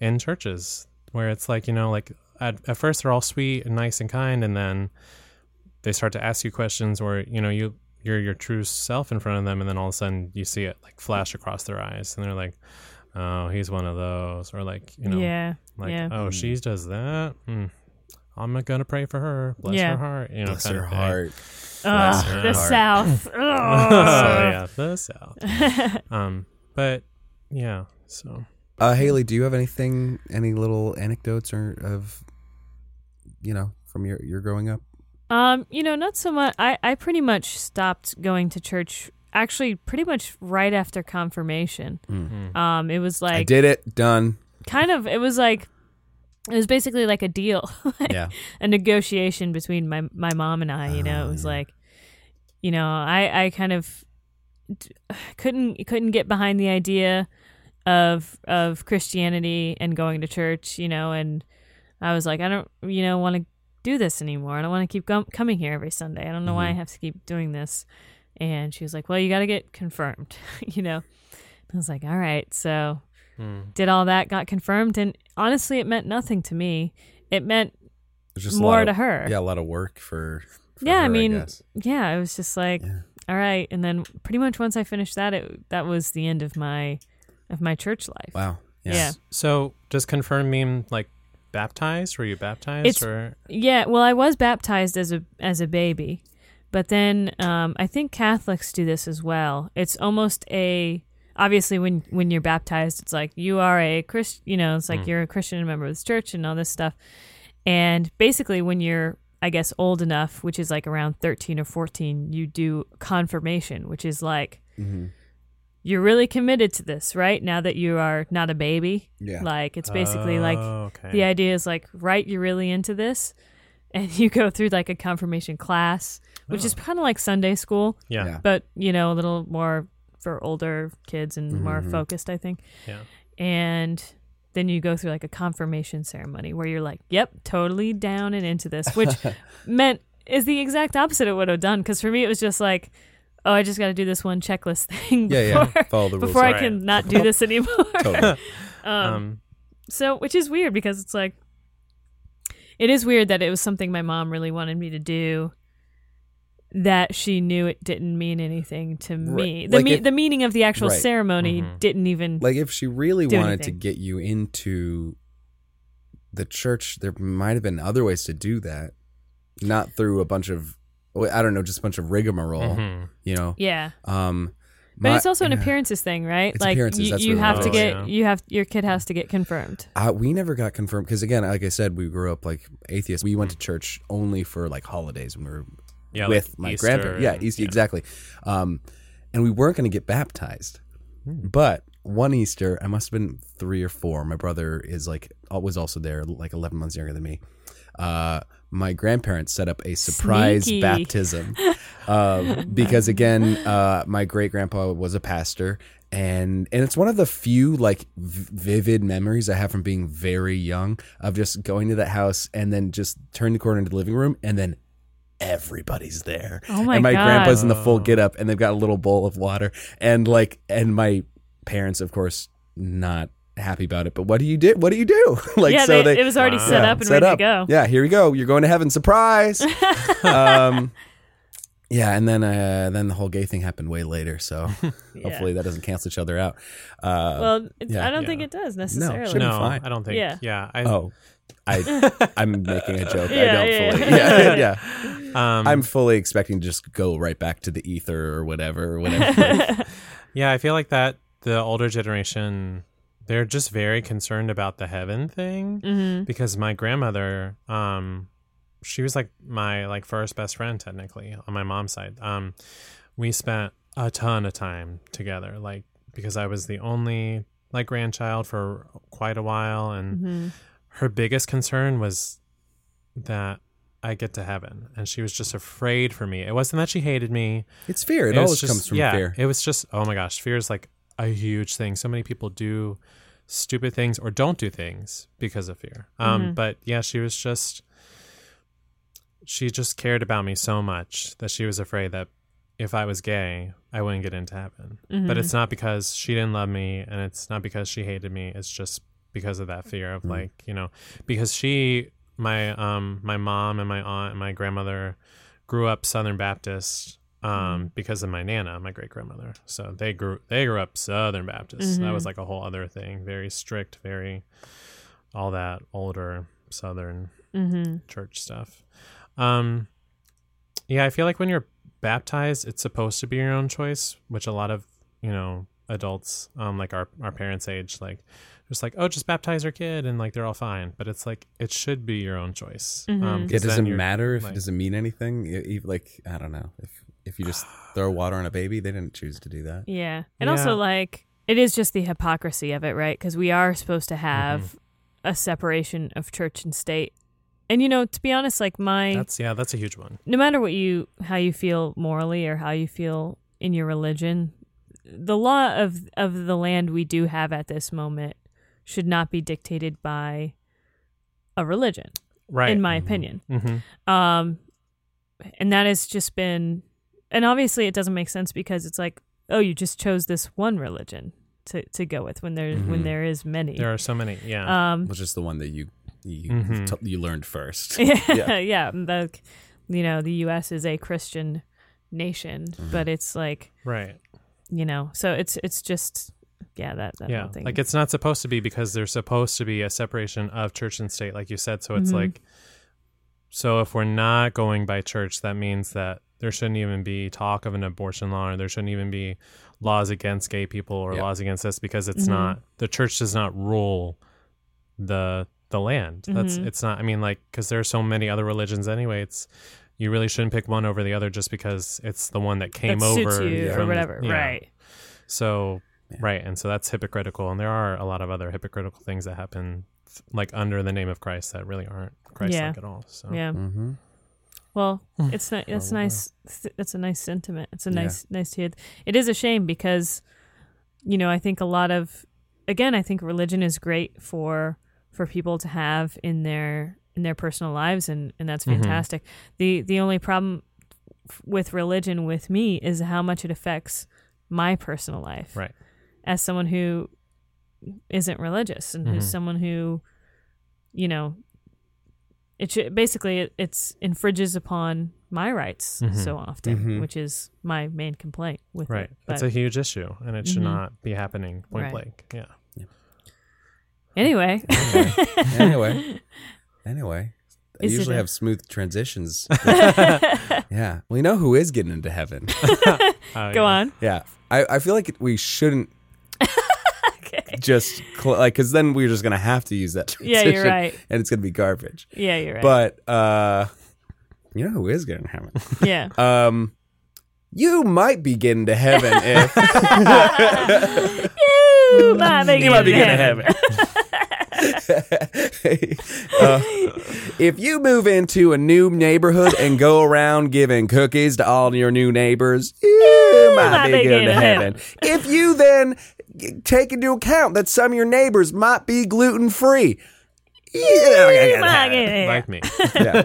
Speaker 3: in churches where it's like you know like at, at first they're all sweet and nice and kind and then they start to ask you questions or you know you you're your true self in front of them and then all of a sudden you see it like flash across their eyes and they're like oh he's one of those or like you know
Speaker 2: yeah.
Speaker 3: like
Speaker 2: yeah.
Speaker 3: oh she does that Hmm. I'm gonna pray for her bless
Speaker 2: Yeah.
Speaker 3: her heart you know
Speaker 1: Bless her
Speaker 3: of thing.
Speaker 1: heart.
Speaker 2: Ugh,
Speaker 3: her
Speaker 2: the
Speaker 3: heart.
Speaker 2: South.
Speaker 3: oh
Speaker 2: Ugh.
Speaker 3: yeah the south um but yeah so
Speaker 1: Uh, Haley, do you have anything, any little anecdotes or of, you know, from your your growing up?
Speaker 2: Um, you know, not so much. I, I pretty much stopped going to church actually pretty much right after confirmation.
Speaker 3: mm.
Speaker 2: Um, it was like
Speaker 1: I
Speaker 2: like
Speaker 1: did it. Done.
Speaker 2: kind of it was like it was basically like a deal,
Speaker 1: Yeah.
Speaker 2: a negotiation between my my mom and I. You know, it was
Speaker 1: yeah.
Speaker 2: like, you know, I I kind of couldn't couldn't get behind the idea of of Christianity and going to church. You know, and I was like, I don't, you know, want to do this anymore. I don't want to keep com- coming here every Sunday. I don't know why I
Speaker 1: Mhm.
Speaker 2: have to keep doing this. And she was like, Well, you got to get confirmed. you know, I was like, All right, so
Speaker 3: Mm.
Speaker 2: did all that, got confirmed, and honestly, it meant nothing to me. It meant
Speaker 1: just
Speaker 2: more
Speaker 1: lot
Speaker 2: to her.
Speaker 1: Yeah, a lot of work for. for
Speaker 2: Yeah, I mean,
Speaker 1: guess.
Speaker 2: Yeah, it was just like,
Speaker 1: Yeah.
Speaker 2: all right, and then pretty much once I finished that, it that was the end of my of my church life.
Speaker 1: Wow. Yeah.
Speaker 2: Yeah.
Speaker 3: so does confirm mean like baptized were you baptized
Speaker 2: It's-
Speaker 3: or
Speaker 2: Yeah, well, I was baptized as a as a baby, but then um, I think Catholics do this as well. It's almost a obviously when when you're baptized, it's like you are a christian You know, it's like
Speaker 3: Mm.
Speaker 2: you're a Christian and a member of this church and all this stuff. And basically, when you're I guess old enough, which is like around thirteen or fourteen, you do confirmation, which is like
Speaker 1: hmm
Speaker 2: you're really committed to this, right? Now that you are not a baby,
Speaker 1: Yeah.
Speaker 2: like it's basically like
Speaker 3: Oh, okay.
Speaker 2: the idea is like, right, you're really into this, and you go through like a confirmation class, which is kind of like Sunday school,
Speaker 3: Yeah.
Speaker 2: but you know, a little more for older kids and more
Speaker 1: Mhm.
Speaker 2: focused, I think.
Speaker 3: yeah
Speaker 2: And then you go through like a confirmation ceremony where you're like, yep, totally down and into this, which meant is the exact opposite of what I've done. Because for me, it was just like, oh, I just got to do this one checklist thing
Speaker 1: Yeah, yeah.
Speaker 2: before,
Speaker 1: Follow the rules.
Speaker 2: before I can not do this anymore.
Speaker 1: Totally.
Speaker 2: um,
Speaker 3: um
Speaker 2: so, which is weird because it's like, it is weird that it was something my mom really wanted me to do. That she knew it didn't mean anything to me.
Speaker 1: Right.
Speaker 2: The
Speaker 1: Like
Speaker 2: me-
Speaker 1: if-
Speaker 2: the meaning of the actual
Speaker 1: Right.
Speaker 2: ceremony
Speaker 3: Mhm.
Speaker 2: didn't even.
Speaker 1: like if she really
Speaker 2: Do
Speaker 1: wanted to get you into the church, there might have been other ways to do that, not through a bunch of I don't know, just a bunch of rigmarole.
Speaker 3: mhm.
Speaker 1: You know.
Speaker 2: yeah,
Speaker 1: Um.
Speaker 2: but
Speaker 1: my-
Speaker 2: it's also an
Speaker 1: yeah.
Speaker 2: appearances thing, right?
Speaker 1: It's
Speaker 2: like
Speaker 1: appearances,
Speaker 2: you,
Speaker 1: that's
Speaker 2: you
Speaker 1: really
Speaker 2: have to get
Speaker 3: yeah.
Speaker 2: you have your kid has to get confirmed.
Speaker 1: Uh, we never got confirmed because again, like I said, we grew up like atheists. We went to church only for like holidays when we were
Speaker 3: yeah
Speaker 1: with
Speaker 3: like
Speaker 1: my
Speaker 3: Easter
Speaker 1: grandparents. Yeah, Easter exactly. Um, and we weren't going to get baptized. But one Easter, I must have been three or four. My brother is like was also there, like eleven months younger than me. Uh, my grandparents set up a surprise
Speaker 2: Sneaky.
Speaker 1: baptism uh, because again, uh, my great grandpa was a pastor, and and it's one of the few like v- vivid memories I have from being very young of just going to that house and then just turn the corner into the living room and then everybody's there.
Speaker 2: Oh my
Speaker 1: and my
Speaker 2: God.
Speaker 1: grandpa's in the full get up and they've got a little bowl of water and like and my parents of course not happy about it but what do you do what do you do like
Speaker 2: yeah,
Speaker 1: so
Speaker 2: they,
Speaker 1: they
Speaker 2: it was already
Speaker 3: Wow.
Speaker 2: set
Speaker 1: yeah,
Speaker 2: up and
Speaker 1: set
Speaker 2: ready
Speaker 1: up.
Speaker 2: to go.
Speaker 1: yeah here we go you're going to heaven surprise um yeah and then uh then the whole gay thing happened way later so hopefully that doesn't cancel each other out uh
Speaker 2: Well, it's,
Speaker 1: yeah.
Speaker 2: I don't
Speaker 3: Yeah.
Speaker 2: think it does necessarily.
Speaker 1: shouldn't be
Speaker 3: no,
Speaker 1: fine.
Speaker 3: I don't think.
Speaker 2: Yeah.
Speaker 3: Yeah. I,
Speaker 1: oh i i'm making a joke. I
Speaker 2: Yeah,
Speaker 1: don't
Speaker 2: yeah,
Speaker 1: fully
Speaker 2: yeah.
Speaker 1: yeah yeah.
Speaker 3: Um,
Speaker 1: i'm fully expecting to just go right back to the ether or whatever or whatever.
Speaker 3: Yeah, I feel like that the older generation they're just very concerned about the heaven thing
Speaker 2: hmm
Speaker 3: because my grandmother um she was like my like first best friend technically on my mom's side. Um we spent a ton of time together like because I was the only like grandchild for quite a while and
Speaker 2: hmm
Speaker 3: her biggest concern was that I get to heaven and she was just afraid for me. It wasn't that she hated me.
Speaker 1: it's fear it
Speaker 3: It
Speaker 1: always
Speaker 3: just-
Speaker 1: comes from
Speaker 3: yeah,
Speaker 1: fear
Speaker 3: It was just, oh my gosh, fear is like a huge thing. So many people do stupid things or don't do things because of fear. Um,
Speaker 2: Mhm.
Speaker 3: But yeah, she was just, she just cared about me so much that she was afraid that if I was gay, I wouldn't get into heaven.
Speaker 2: Mm-hmm.
Speaker 3: But it's not because she didn't love me and it's not because she hated me. It's just because of that fear of
Speaker 1: Mm.
Speaker 3: like, you know, because she, my, um, my mom and my aunt and my grandmother grew up Southern Baptist um, because of my nana, my great grandmother. So they grew they grew up Southern Baptist. That was like a whole other thing. Very strict, very all that older Southern
Speaker 2: hmm
Speaker 3: church stuff. Um, yeah, I feel like when you're baptized, it's supposed to be your own choice, which a lot of you know adults, um, like our our parents' age, like just like oh, just baptize your kid and like they're all fine. But it's like it should be your own choice.
Speaker 2: Mhm.
Speaker 3: Um,
Speaker 1: it
Speaker 3: 'cause then
Speaker 1: doesn't matter if
Speaker 3: like-
Speaker 1: it doesn't mean anything e- like i don't know if if you just throw water on a baby they didn't choose to do that
Speaker 2: Yeah. And
Speaker 3: Yeah.
Speaker 2: also, like, it is just the hypocrisy of it, right? Because we are supposed to have
Speaker 3: Mm-hmm.
Speaker 2: a separation of church and state. And, you know, to be honest, like, my,
Speaker 3: That's yeah, that's a huge one.
Speaker 2: no matter what you, how you feel morally or how you feel in your religion, the law of, of the land we do have at this moment should not be dictated by a religion,
Speaker 3: Right.
Speaker 2: in my opinion.
Speaker 3: hmm
Speaker 2: Um, and that has just been, and obviously it doesn't make sense because it's like, oh, you just chose this one religion to, to go with when there when
Speaker 1: Mhm.
Speaker 2: there is many.
Speaker 3: There are so many. Yeah.
Speaker 2: um,
Speaker 1: was just the one that you you
Speaker 3: Mhm.
Speaker 1: t- you learned first
Speaker 2: yeah,
Speaker 1: Yeah.
Speaker 2: yeah. The, you know, the U.S. is a Christian nation,
Speaker 1: Mm-hmm.
Speaker 2: but it's like,
Speaker 3: right.
Speaker 2: you know, so it's it's just, yeah, that that
Speaker 3: yeah
Speaker 2: thing.
Speaker 3: like it's not supposed to be because there's supposed to be a separation of church and state like you said so it's
Speaker 2: Mhm.
Speaker 3: like so if we're not going by church that means that there shouldn't even be talk of an abortion law or there shouldn't even be laws against gay people or
Speaker 1: Yep.
Speaker 3: laws against this because it's
Speaker 2: Mhm.
Speaker 3: not the church does not rule the the land that's
Speaker 2: Mhm.
Speaker 3: it's not i mean like because there are so many other religions anyway it's you really shouldn't pick one over the other just because it's the one that came
Speaker 2: that
Speaker 3: over
Speaker 2: you
Speaker 1: yeah.
Speaker 2: or
Speaker 3: from-
Speaker 2: whatever,
Speaker 3: yeah.
Speaker 2: right?
Speaker 3: So,
Speaker 1: Yeah.
Speaker 3: right, and so that's hypocritical, and there are a lot of other hypocritical things that happen, like under the name of Christ, that really aren't Christ-like
Speaker 2: Yeah.
Speaker 3: at all. So,
Speaker 2: Yeah.
Speaker 1: mm-hmm.
Speaker 2: Well,
Speaker 3: Hmm.
Speaker 2: it's not, it's nice. It's a nice sentiment. It's a
Speaker 1: Yeah.
Speaker 2: nice nice to hear. It is a shame because, you know, I think a lot of, again, I think religion is great for for people to have in their in their personal lives, and and that's
Speaker 3: Mhm.
Speaker 2: fantastic. The the only problem f- with religion with me is how much it affects my personal life.
Speaker 3: Right.
Speaker 2: As someone who isn't religious and
Speaker 3: Mhm.
Speaker 2: who's someone who, you know, it should, basically it, it's infringes upon my rights
Speaker 3: Mhm.
Speaker 2: so often,
Speaker 1: Mhm.
Speaker 2: which is my main complaint with
Speaker 3: right,
Speaker 2: it.
Speaker 3: it's a huge issue, and it should
Speaker 2: Mhm.
Speaker 3: not be happening point
Speaker 2: Right.
Speaker 3: blank. Yeah,
Speaker 2: anyway,
Speaker 1: anyway anyway I
Speaker 2: Is it
Speaker 1: usually
Speaker 2: a-
Speaker 1: have smooth transitions yeah we know who is getting into heaven
Speaker 3: Uh,
Speaker 2: go
Speaker 3: yeah.
Speaker 2: on.
Speaker 1: yeah I, I feel like we shouldn't
Speaker 2: Okay.
Speaker 1: just cl- like because then we're just gonna have to use that
Speaker 2: Yeah, you're right.
Speaker 1: and it's gonna be garbage
Speaker 2: Yeah, you're right.
Speaker 1: but uh you know who is getting to heaven
Speaker 2: yeah.
Speaker 1: um You might be getting to heaven if
Speaker 2: You might be
Speaker 1: you might be
Speaker 2: getting
Speaker 1: to
Speaker 2: heaven.
Speaker 1: Uh, if you move into a new neighborhood and go around giving cookies to all your new neighbors, you might be getting to heaven. If you then take into account that some of your neighbors might be gluten free,
Speaker 2: You might get
Speaker 3: like me.
Speaker 1: yeah.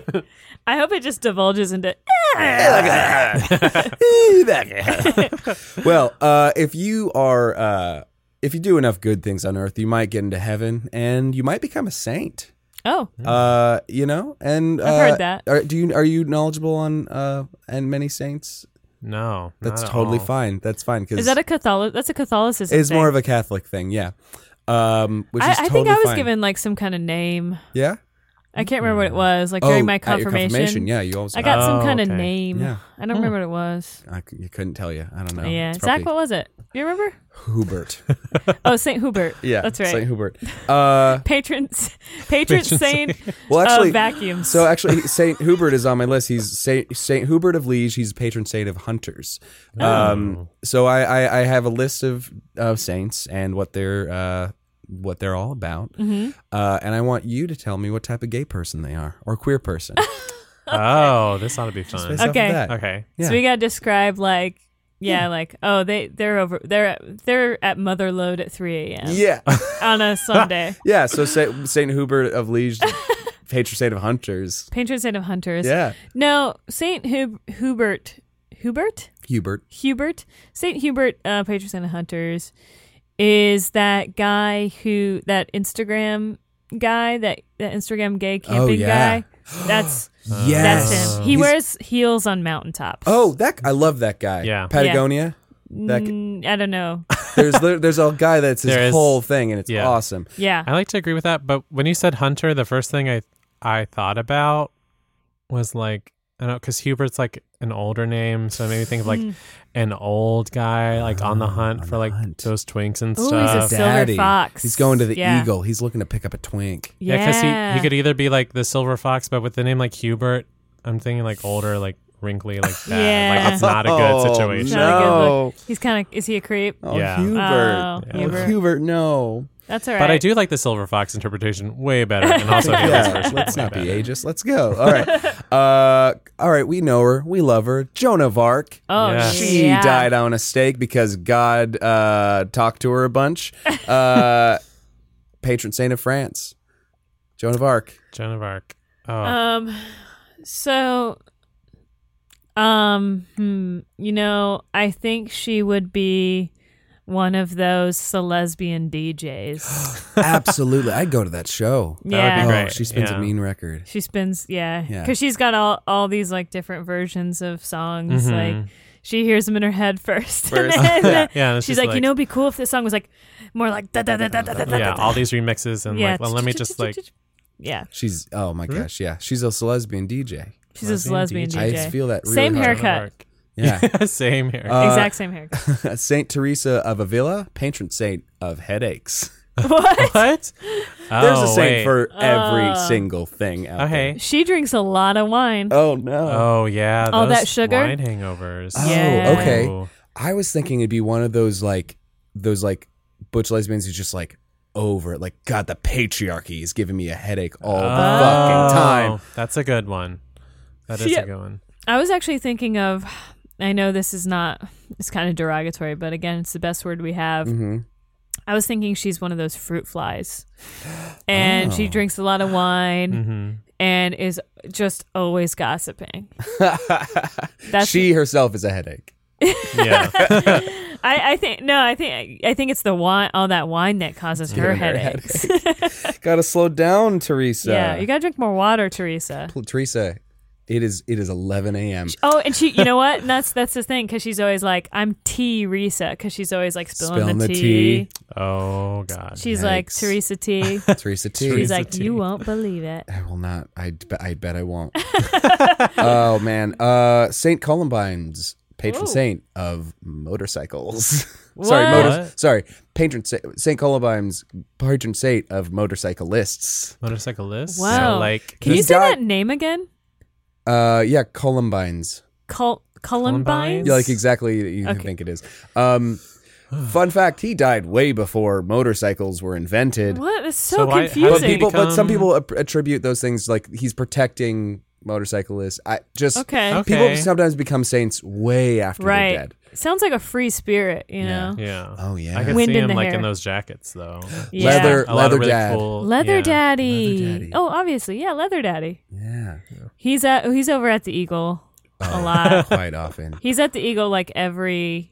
Speaker 2: I hope it just divulges into.
Speaker 1: well, uh, if you are, uh, if you do enough good things on earth, you might get into heaven, and you might become a saint.
Speaker 2: Oh,
Speaker 1: Uh, you know, and uh,
Speaker 2: I've heard that.
Speaker 1: Are, do you are you knowledgeable on uh and many saints?
Speaker 3: No,
Speaker 1: That's
Speaker 3: not at
Speaker 1: totally
Speaker 3: all.
Speaker 1: fine. That's fine because
Speaker 2: is that a Catholic? That's a Catholicism.
Speaker 1: it's
Speaker 2: thing.
Speaker 1: more of a Catholic thing. Yeah. Um, which
Speaker 2: I,
Speaker 1: is
Speaker 2: I
Speaker 1: totally
Speaker 2: think I was
Speaker 1: fine.
Speaker 2: given like some kind of name.
Speaker 1: Yeah.
Speaker 2: I can't remember what it was. Like during
Speaker 1: oh,
Speaker 2: my
Speaker 1: at your
Speaker 2: confirmation.
Speaker 1: confirmation. Yeah, you always.
Speaker 2: I got some
Speaker 3: Oh,
Speaker 2: kind of
Speaker 3: okay.
Speaker 2: name.
Speaker 1: Yeah.
Speaker 2: I don't remember what it was.
Speaker 1: I c- you couldn't tell you. I don't know.
Speaker 2: yeah,
Speaker 1: It's
Speaker 2: Zach,
Speaker 1: probably
Speaker 2: what was it? You remember?
Speaker 1: Hubert.
Speaker 2: Oh, Saint Hubert.
Speaker 1: Yeah,
Speaker 2: that's right.
Speaker 1: Saint Hubert. Uh,
Speaker 2: patron, patron
Speaker 3: Patron
Speaker 2: saint
Speaker 1: well, actually,
Speaker 2: of vacuums.
Speaker 1: So actually, Saint Hubert is on my list. He's Saint Saint Hubert of Liege. He's patron saint of hunters. Um, so I, I I have a list of uh, saints and what they're uh, what they're all about.
Speaker 2: Mm-hmm.
Speaker 1: Uh, and I want you to tell me what type of gay person they are or queer person.
Speaker 3: Oh, this ought to be fun.
Speaker 1: Based off of
Speaker 2: Okay.
Speaker 1: that.
Speaker 3: Okay.
Speaker 1: Yeah.
Speaker 2: So we gotta describe like yeah, like oh they they're over they're they're at mother Motherlode at three a.m.
Speaker 1: Yeah.
Speaker 2: on a Sunday.
Speaker 1: yeah. So Saint, Saint Hubert of Liege, patron saint of hunters.
Speaker 2: Patron saint of hunters.
Speaker 1: Yeah.
Speaker 2: No, Saint Hub- Hubert Hubert
Speaker 1: Hubert.
Speaker 2: Hubert Saint Hubert uh, patron saint of hunters is that guy who that Instagram guy that that Instagram gay camping
Speaker 1: Oh, yeah.
Speaker 2: guy. That's
Speaker 1: Yes.
Speaker 2: that's him. He
Speaker 1: He's-
Speaker 2: wears heels on mountaintops.
Speaker 1: Oh, that I love that guy.
Speaker 3: Yeah.
Speaker 1: Patagonia. That
Speaker 2: Mm, I don't know.
Speaker 1: there's there's a guy that's his
Speaker 3: There is-
Speaker 1: whole thing, and it's
Speaker 3: yeah.
Speaker 1: awesome.
Speaker 2: Yeah.
Speaker 3: I like to agree with that, but when you said hunter, the first thing I I thought about was like I don't know because Hubert's like an older name, so it made think of like
Speaker 2: Mm.
Speaker 3: An old guy like on the
Speaker 1: Oh,
Speaker 3: hunt
Speaker 1: on
Speaker 3: for
Speaker 1: the
Speaker 3: like
Speaker 1: hunt.
Speaker 3: those twinks and
Speaker 2: Ooh, he's
Speaker 3: stuff.
Speaker 2: a silver fox.
Speaker 1: He's going to the
Speaker 2: Yeah.
Speaker 1: eagle. He's looking to pick up a twink.
Speaker 3: Yeah, because
Speaker 2: Yeah.
Speaker 3: he, he could either be like the silver fox, but with the name like Hubert, I'm thinking like older, like wrinkly, like that.
Speaker 2: Yeah.
Speaker 3: Like it's not a
Speaker 1: Oh,
Speaker 3: good
Speaker 2: It's
Speaker 3: situation.
Speaker 2: not a good
Speaker 1: No.
Speaker 2: look. He's kind of. Is he a creep?
Speaker 1: Oh,
Speaker 3: Yeah.
Speaker 1: Hubert.
Speaker 2: Oh,
Speaker 1: Oh,
Speaker 2: Hubert.
Speaker 1: Hubert, no.
Speaker 2: That's all right.
Speaker 3: But I do like the silver fox interpretation way better, and also Hubert's
Speaker 1: Yeah, let's
Speaker 3: way
Speaker 1: not be
Speaker 3: better.
Speaker 1: ageist. Let's go. All right. Uh, all right. We know her. We love her. Joan of Arc.
Speaker 2: Oh,
Speaker 3: Yeah.
Speaker 1: She
Speaker 2: yeah.
Speaker 1: died on a stake because God uh, talked to her a bunch. Uh, patron saint of France. Joan of Arc.
Speaker 3: Joan of Arc. Oh,
Speaker 2: Um. So. Um. Hmm, you know, I think she would be one of those lesbian DJs.
Speaker 1: Absolutely. I'd go to that show.
Speaker 3: That would be
Speaker 2: yeah.
Speaker 1: Oh, she spins
Speaker 3: Yeah.
Speaker 1: a mean record.
Speaker 2: She spins, yeah,
Speaker 1: Yeah.
Speaker 2: because she's got all all these like different versions of songs.
Speaker 3: Mhm.
Speaker 2: Like she hears them in her head first,
Speaker 1: First.
Speaker 2: and then
Speaker 1: Yeah.
Speaker 3: yeah. and
Speaker 2: she's
Speaker 3: just
Speaker 2: like, you know, it'd be cool if this song was like more like da da da da da da da.
Speaker 3: yeah, all these remixes and
Speaker 2: yeah.
Speaker 3: like, well, let me just like,
Speaker 2: yeah,
Speaker 1: She's oh my gosh, yeah. She's a lesbian DJ.
Speaker 2: she's a lesbian
Speaker 3: DJ.
Speaker 1: I just feel that really
Speaker 2: Same
Speaker 1: hard.
Speaker 3: Joan of
Speaker 2: haircut.
Speaker 3: Arc.
Speaker 1: Yeah.
Speaker 3: same here.
Speaker 1: Uh,
Speaker 2: exact same haircut.
Speaker 1: Saint Teresa of Avila, patron saint of headaches.
Speaker 2: what?
Speaker 3: what?
Speaker 1: There's
Speaker 3: oh,
Speaker 1: a saint
Speaker 3: wait.
Speaker 1: for every
Speaker 2: Uh,
Speaker 1: single thing out
Speaker 3: Okay.
Speaker 2: She drinks a lot of wine.
Speaker 1: Oh no.
Speaker 3: Oh yeah,
Speaker 2: All that sugar?
Speaker 3: wine hangovers.
Speaker 1: Oh,
Speaker 2: Yeah.
Speaker 1: okay.
Speaker 3: Ooh.
Speaker 1: I was thinking it'd be one of those like those like butch lesbians who's just like over it. Like, God, the patriarchy is giving me a headache all the fucking time.
Speaker 3: Oh, That's a good one. That is
Speaker 2: Yeah.
Speaker 3: a good one.
Speaker 2: I was actually thinking of. I know this is not. It's kind of derogatory, but again, it's the best word we have.
Speaker 1: hmm
Speaker 2: I was thinking she's one of those fruit flies, and she
Speaker 1: Oh.
Speaker 2: drinks a lot of wine
Speaker 3: hmm
Speaker 2: and is just always gossiping. That's
Speaker 1: she herself is a headache.
Speaker 3: Yeah.
Speaker 2: I, I think no, I think I think it's the wine, all that wine that causes her
Speaker 1: Giving her a
Speaker 2: headaches.
Speaker 1: Gotta slow down, Teresa.
Speaker 2: yeah, you gotta drink more water, Teresa.
Speaker 1: Pl- Teresa, it is it is 11 a.m.
Speaker 2: Oh, and she, you know what? And that's that's the thing because she's always like, "I'm T Risa," because she's always like spilling,
Speaker 1: Spilling
Speaker 2: the,
Speaker 1: the
Speaker 2: tea.
Speaker 1: tea.
Speaker 3: oh God.
Speaker 2: She's like
Speaker 1: Yikes.
Speaker 2: Teresa T.
Speaker 1: Teresa T.
Speaker 2: she's
Speaker 3: Teresa
Speaker 2: like,
Speaker 3: T.
Speaker 2: "You won't believe it."
Speaker 1: I will not. I, I bet I won't. oh man. Uh, Saint Columbine's patron
Speaker 2: Ooh.
Speaker 1: saint of motorcycles. sorry,
Speaker 2: What?
Speaker 1: motor,
Speaker 3: What?
Speaker 1: sorry. Patron saint, Saint Columbine's patron saint of motorcyclists.
Speaker 3: motorcyclist.
Speaker 2: Wow.
Speaker 3: So like
Speaker 2: Can you
Speaker 1: He
Speaker 2: say
Speaker 1: died-
Speaker 2: that name again?
Speaker 1: Uh, yeah, Columbine's.
Speaker 2: Col- Columbine.
Speaker 1: Yeah, like exactly you
Speaker 2: Okay.
Speaker 1: think it is. Um, fun fact: he died way before motorcycles were invented.
Speaker 2: What? It's so,
Speaker 3: So why-
Speaker 1: But
Speaker 2: confusing.
Speaker 3: he
Speaker 1: people, but some people attribute those things like he's protecting motorcyclists. I just
Speaker 2: okay.
Speaker 3: Okay.
Speaker 1: people sometimes become saints way after
Speaker 2: Right.
Speaker 1: they're dead.
Speaker 2: Sounds like a free spirit, you
Speaker 1: Yeah.
Speaker 2: know?
Speaker 3: Yeah.
Speaker 1: Oh yeah,
Speaker 3: I could
Speaker 2: Wind
Speaker 3: see
Speaker 2: in
Speaker 3: him
Speaker 2: the
Speaker 3: like
Speaker 2: hair.
Speaker 3: in those jackets though.
Speaker 2: Yeah.
Speaker 1: leather
Speaker 3: A lot
Speaker 1: leather
Speaker 3: really
Speaker 1: dad.
Speaker 3: cool.
Speaker 2: Leather
Speaker 3: yeah.
Speaker 2: Daddy.
Speaker 1: Leather Daddy.
Speaker 2: Oh, obviously. Yeah, Leather Daddy.
Speaker 1: Yeah,
Speaker 2: He's at he's over at the Eagle a
Speaker 1: Oh,
Speaker 2: lot.
Speaker 1: quite often.
Speaker 2: he's at the Eagle like every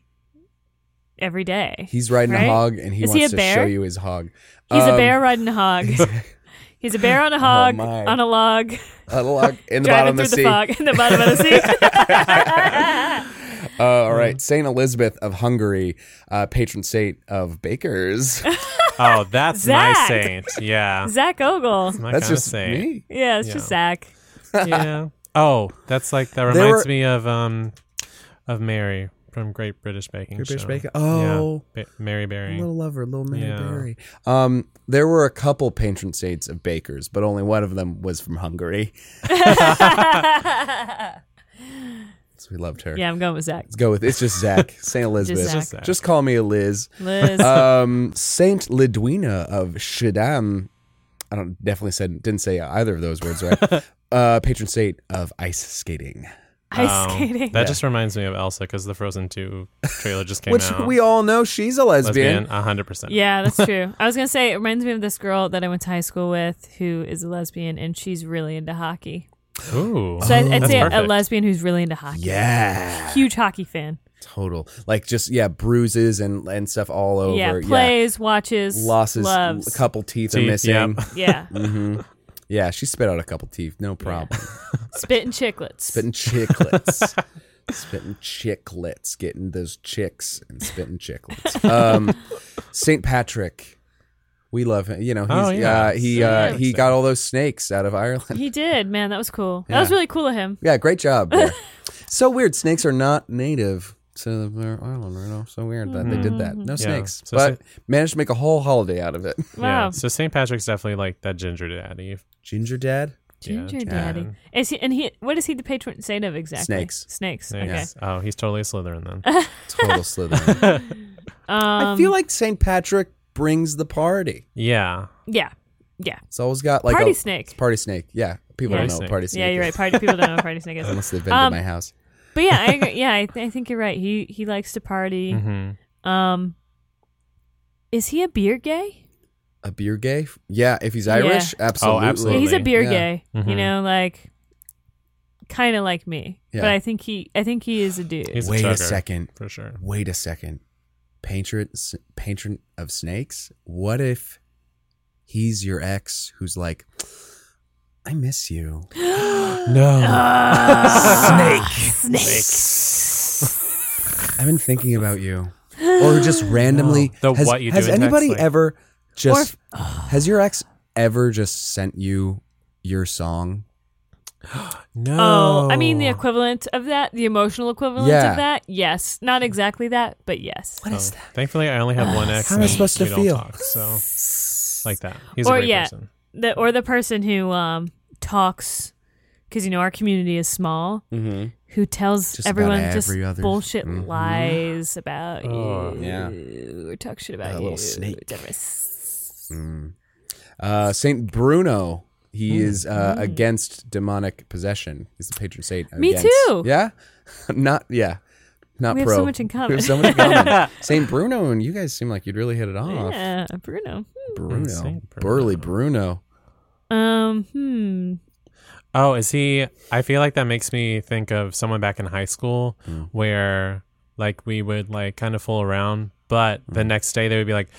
Speaker 2: every day.
Speaker 1: He's riding
Speaker 2: Right?
Speaker 1: a hog, and he
Speaker 2: Is he
Speaker 1: wants
Speaker 2: a
Speaker 1: to show you his hog.
Speaker 2: He's a
Speaker 1: Um,
Speaker 2: bear riding a hog. he's a bear on a hog
Speaker 1: my.
Speaker 2: on a log
Speaker 1: on a log in the bottom
Speaker 2: driving
Speaker 1: of
Speaker 2: through
Speaker 1: the
Speaker 2: the,
Speaker 1: sea.
Speaker 2: fog in the bottom of the sea.
Speaker 1: Uh, all right, Saint Elizabeth of Hungary, uh, patron saint of bakers.
Speaker 3: Oh, that's my
Speaker 2: Zach.
Speaker 3: saint. Yeah.
Speaker 2: Zach Ogle.
Speaker 3: My
Speaker 1: That's
Speaker 3: kinda
Speaker 1: just
Speaker 3: saint.
Speaker 1: me.
Speaker 2: Yeah, it's just Zach.
Speaker 3: yeah. Oh, that's like that reminds
Speaker 1: were-
Speaker 3: me of um of Mary from Great British Baking
Speaker 1: Great British
Speaker 3: Show.
Speaker 1: Baking- oh.
Speaker 3: yeah. Ba- Mary Berry.
Speaker 1: Little lover, little Mary
Speaker 3: Yeah.
Speaker 1: Berry. Um, there were a couple patron saints of bakers, but only one of them was from Hungary. So we loved her.
Speaker 2: Yeah, I'm going with Zach.
Speaker 1: Let's go with it's just Zach, Saint Elizabeth.
Speaker 2: Zach.
Speaker 3: Just Zach.
Speaker 1: Just call me a Liz.
Speaker 2: Liz.
Speaker 1: um, Saint Lidwina of Shadam. I don't definitely said didn't say either of those words right. uh, patron saint of ice skating,
Speaker 2: Ice
Speaker 3: Um,
Speaker 2: skating.
Speaker 3: That just reminds me of Elsa because the Frozen 2 trailer just came
Speaker 1: which
Speaker 3: out.
Speaker 1: Which we all know she's a lesbian.
Speaker 3: lesbian, 100%.
Speaker 2: Yeah, that's true. I was gonna say it reminds me of this girl that I went to high school with who is a lesbian and she's really into hockey.
Speaker 3: Ooh.
Speaker 2: So I- I'd say a, a lesbian who's really into hockey.
Speaker 1: Yeah,
Speaker 2: Huge hockey fan.
Speaker 1: total. Like just yeah, bruises and and stuff all over.
Speaker 2: yeah, plays, watches,
Speaker 1: losses.
Speaker 2: loves.
Speaker 1: A couple teeth, are missing.
Speaker 3: yep.
Speaker 2: Yeah,
Speaker 1: hmm Yeah, she spit out a couple teeth, no problem.
Speaker 2: spitting chicklets.
Speaker 1: Spitting chicklets. spitting chicklets, getting those chicks and spitting chicklets. Um, Saint Patrick, we love him. You know, he's,
Speaker 3: Oh, yeah.
Speaker 1: uh, he uh, he got all those snakes out of Ireland.
Speaker 2: He did, man. That was cool. That
Speaker 1: Yeah.
Speaker 2: was really cool of him.
Speaker 1: Yeah, great job. there. so weird. Snakes are not native to their island. You know, so weird that they did that. No
Speaker 3: Yeah.
Speaker 1: snakes,
Speaker 3: So
Speaker 1: but
Speaker 3: Saint-
Speaker 1: managed to make a whole holiday out of it.
Speaker 2: Wow.
Speaker 3: Yeah. So St. Patrick's definitely like that ginger daddy.
Speaker 1: Ginger Dad.
Speaker 2: Ginger
Speaker 3: Yeah,
Speaker 2: Daddy.
Speaker 3: Dad.
Speaker 2: Is he? And he? What is he the patron saint of exactly?
Speaker 1: Snakes.
Speaker 2: Snakes.
Speaker 3: Snakes. Oh, he's totally a Slytherin then.
Speaker 1: Total Slytherin.
Speaker 2: Um,
Speaker 1: I feel like Saint Patrick brings the party.
Speaker 3: yeah.
Speaker 2: Yeah. Yeah.
Speaker 1: It's always got like
Speaker 2: Party
Speaker 1: a,
Speaker 2: snake.
Speaker 1: Party snake. Yeah, people
Speaker 2: Yeah.
Speaker 1: don't
Speaker 3: Party
Speaker 1: know what party snake.
Speaker 2: Yeah, you're
Speaker 1: is.
Speaker 2: right. Party people don't know what party snake is.
Speaker 1: Unless they've been
Speaker 2: Um,
Speaker 1: to my house.
Speaker 2: But yeah, I agree. yeah, I, th- I think you're right. He he likes to party.
Speaker 3: hmm
Speaker 2: Um, is he a beer gay?
Speaker 1: A beer gay? Yeah, if he's
Speaker 2: Yeah.
Speaker 1: Irish, absolutely.
Speaker 2: Yeah,
Speaker 3: absolutely.
Speaker 2: he's a beer
Speaker 1: Yeah.
Speaker 2: gay. You
Speaker 3: Mhm.
Speaker 2: know, like kind of like me.
Speaker 1: Yeah.
Speaker 2: But I think he I think he is a dude.
Speaker 3: He's a
Speaker 1: Wait a,
Speaker 3: chugger.
Speaker 1: second.
Speaker 3: For sure.
Speaker 1: Wait a second. Patron, patron of snakes. What if he's your ex who's like, I miss you.
Speaker 3: No. Ah.
Speaker 1: Snake.
Speaker 2: Snake.
Speaker 1: I've been thinking about you. Or just randomly.
Speaker 3: No. The
Speaker 1: has,
Speaker 3: what you do
Speaker 1: has
Speaker 3: in text,
Speaker 1: anybody
Speaker 3: like-
Speaker 1: ever just has your ex ever just sent you your song?
Speaker 3: no.
Speaker 2: Oh, I mean the equivalent of that, the emotional equivalent
Speaker 1: Yeah.
Speaker 2: of that. Yes, not exactly that, but yes.
Speaker 1: What is
Speaker 3: Oh,
Speaker 1: that?
Speaker 3: Thankfully, I only have one ex.
Speaker 1: How am I
Speaker 3: and
Speaker 1: supposed to
Speaker 3: we don't
Speaker 1: feel?
Speaker 3: Talk, so like that. He's
Speaker 2: Or,
Speaker 3: a great
Speaker 2: yeah.
Speaker 3: person.
Speaker 2: The or the person who um talks because you know our community is small.
Speaker 1: Mm-hmm.
Speaker 2: Who tells
Speaker 1: Just about
Speaker 2: everyone just
Speaker 1: every other-
Speaker 2: bullshit
Speaker 1: Mhm.
Speaker 2: lies about
Speaker 3: Oh,
Speaker 2: you,
Speaker 1: yeah.
Speaker 2: or talk shit about
Speaker 1: That
Speaker 2: you,
Speaker 1: little snake.
Speaker 2: whatever.
Speaker 1: Mm. Uh, Saint Bruno. He
Speaker 3: Mm.
Speaker 1: is uh, against demonic possession. He's the patron saint.
Speaker 2: Me
Speaker 1: against-
Speaker 2: too.
Speaker 1: Yeah, not yeah, not
Speaker 2: We have so much in
Speaker 1: We
Speaker 2: common.
Speaker 1: have so much in common. Saint Bruno and you guys seem like you'd really hit it off.
Speaker 2: Yeah, Bruno.
Speaker 1: Bruno,
Speaker 3: Bruno.
Speaker 1: burly Bruno.
Speaker 2: Um, hmm.
Speaker 3: Oh, is he? I feel like that makes me think of someone back in high school
Speaker 1: Mm.
Speaker 3: where like we would like kind of fool around, but the
Speaker 1: Mm.
Speaker 3: next day they would be like,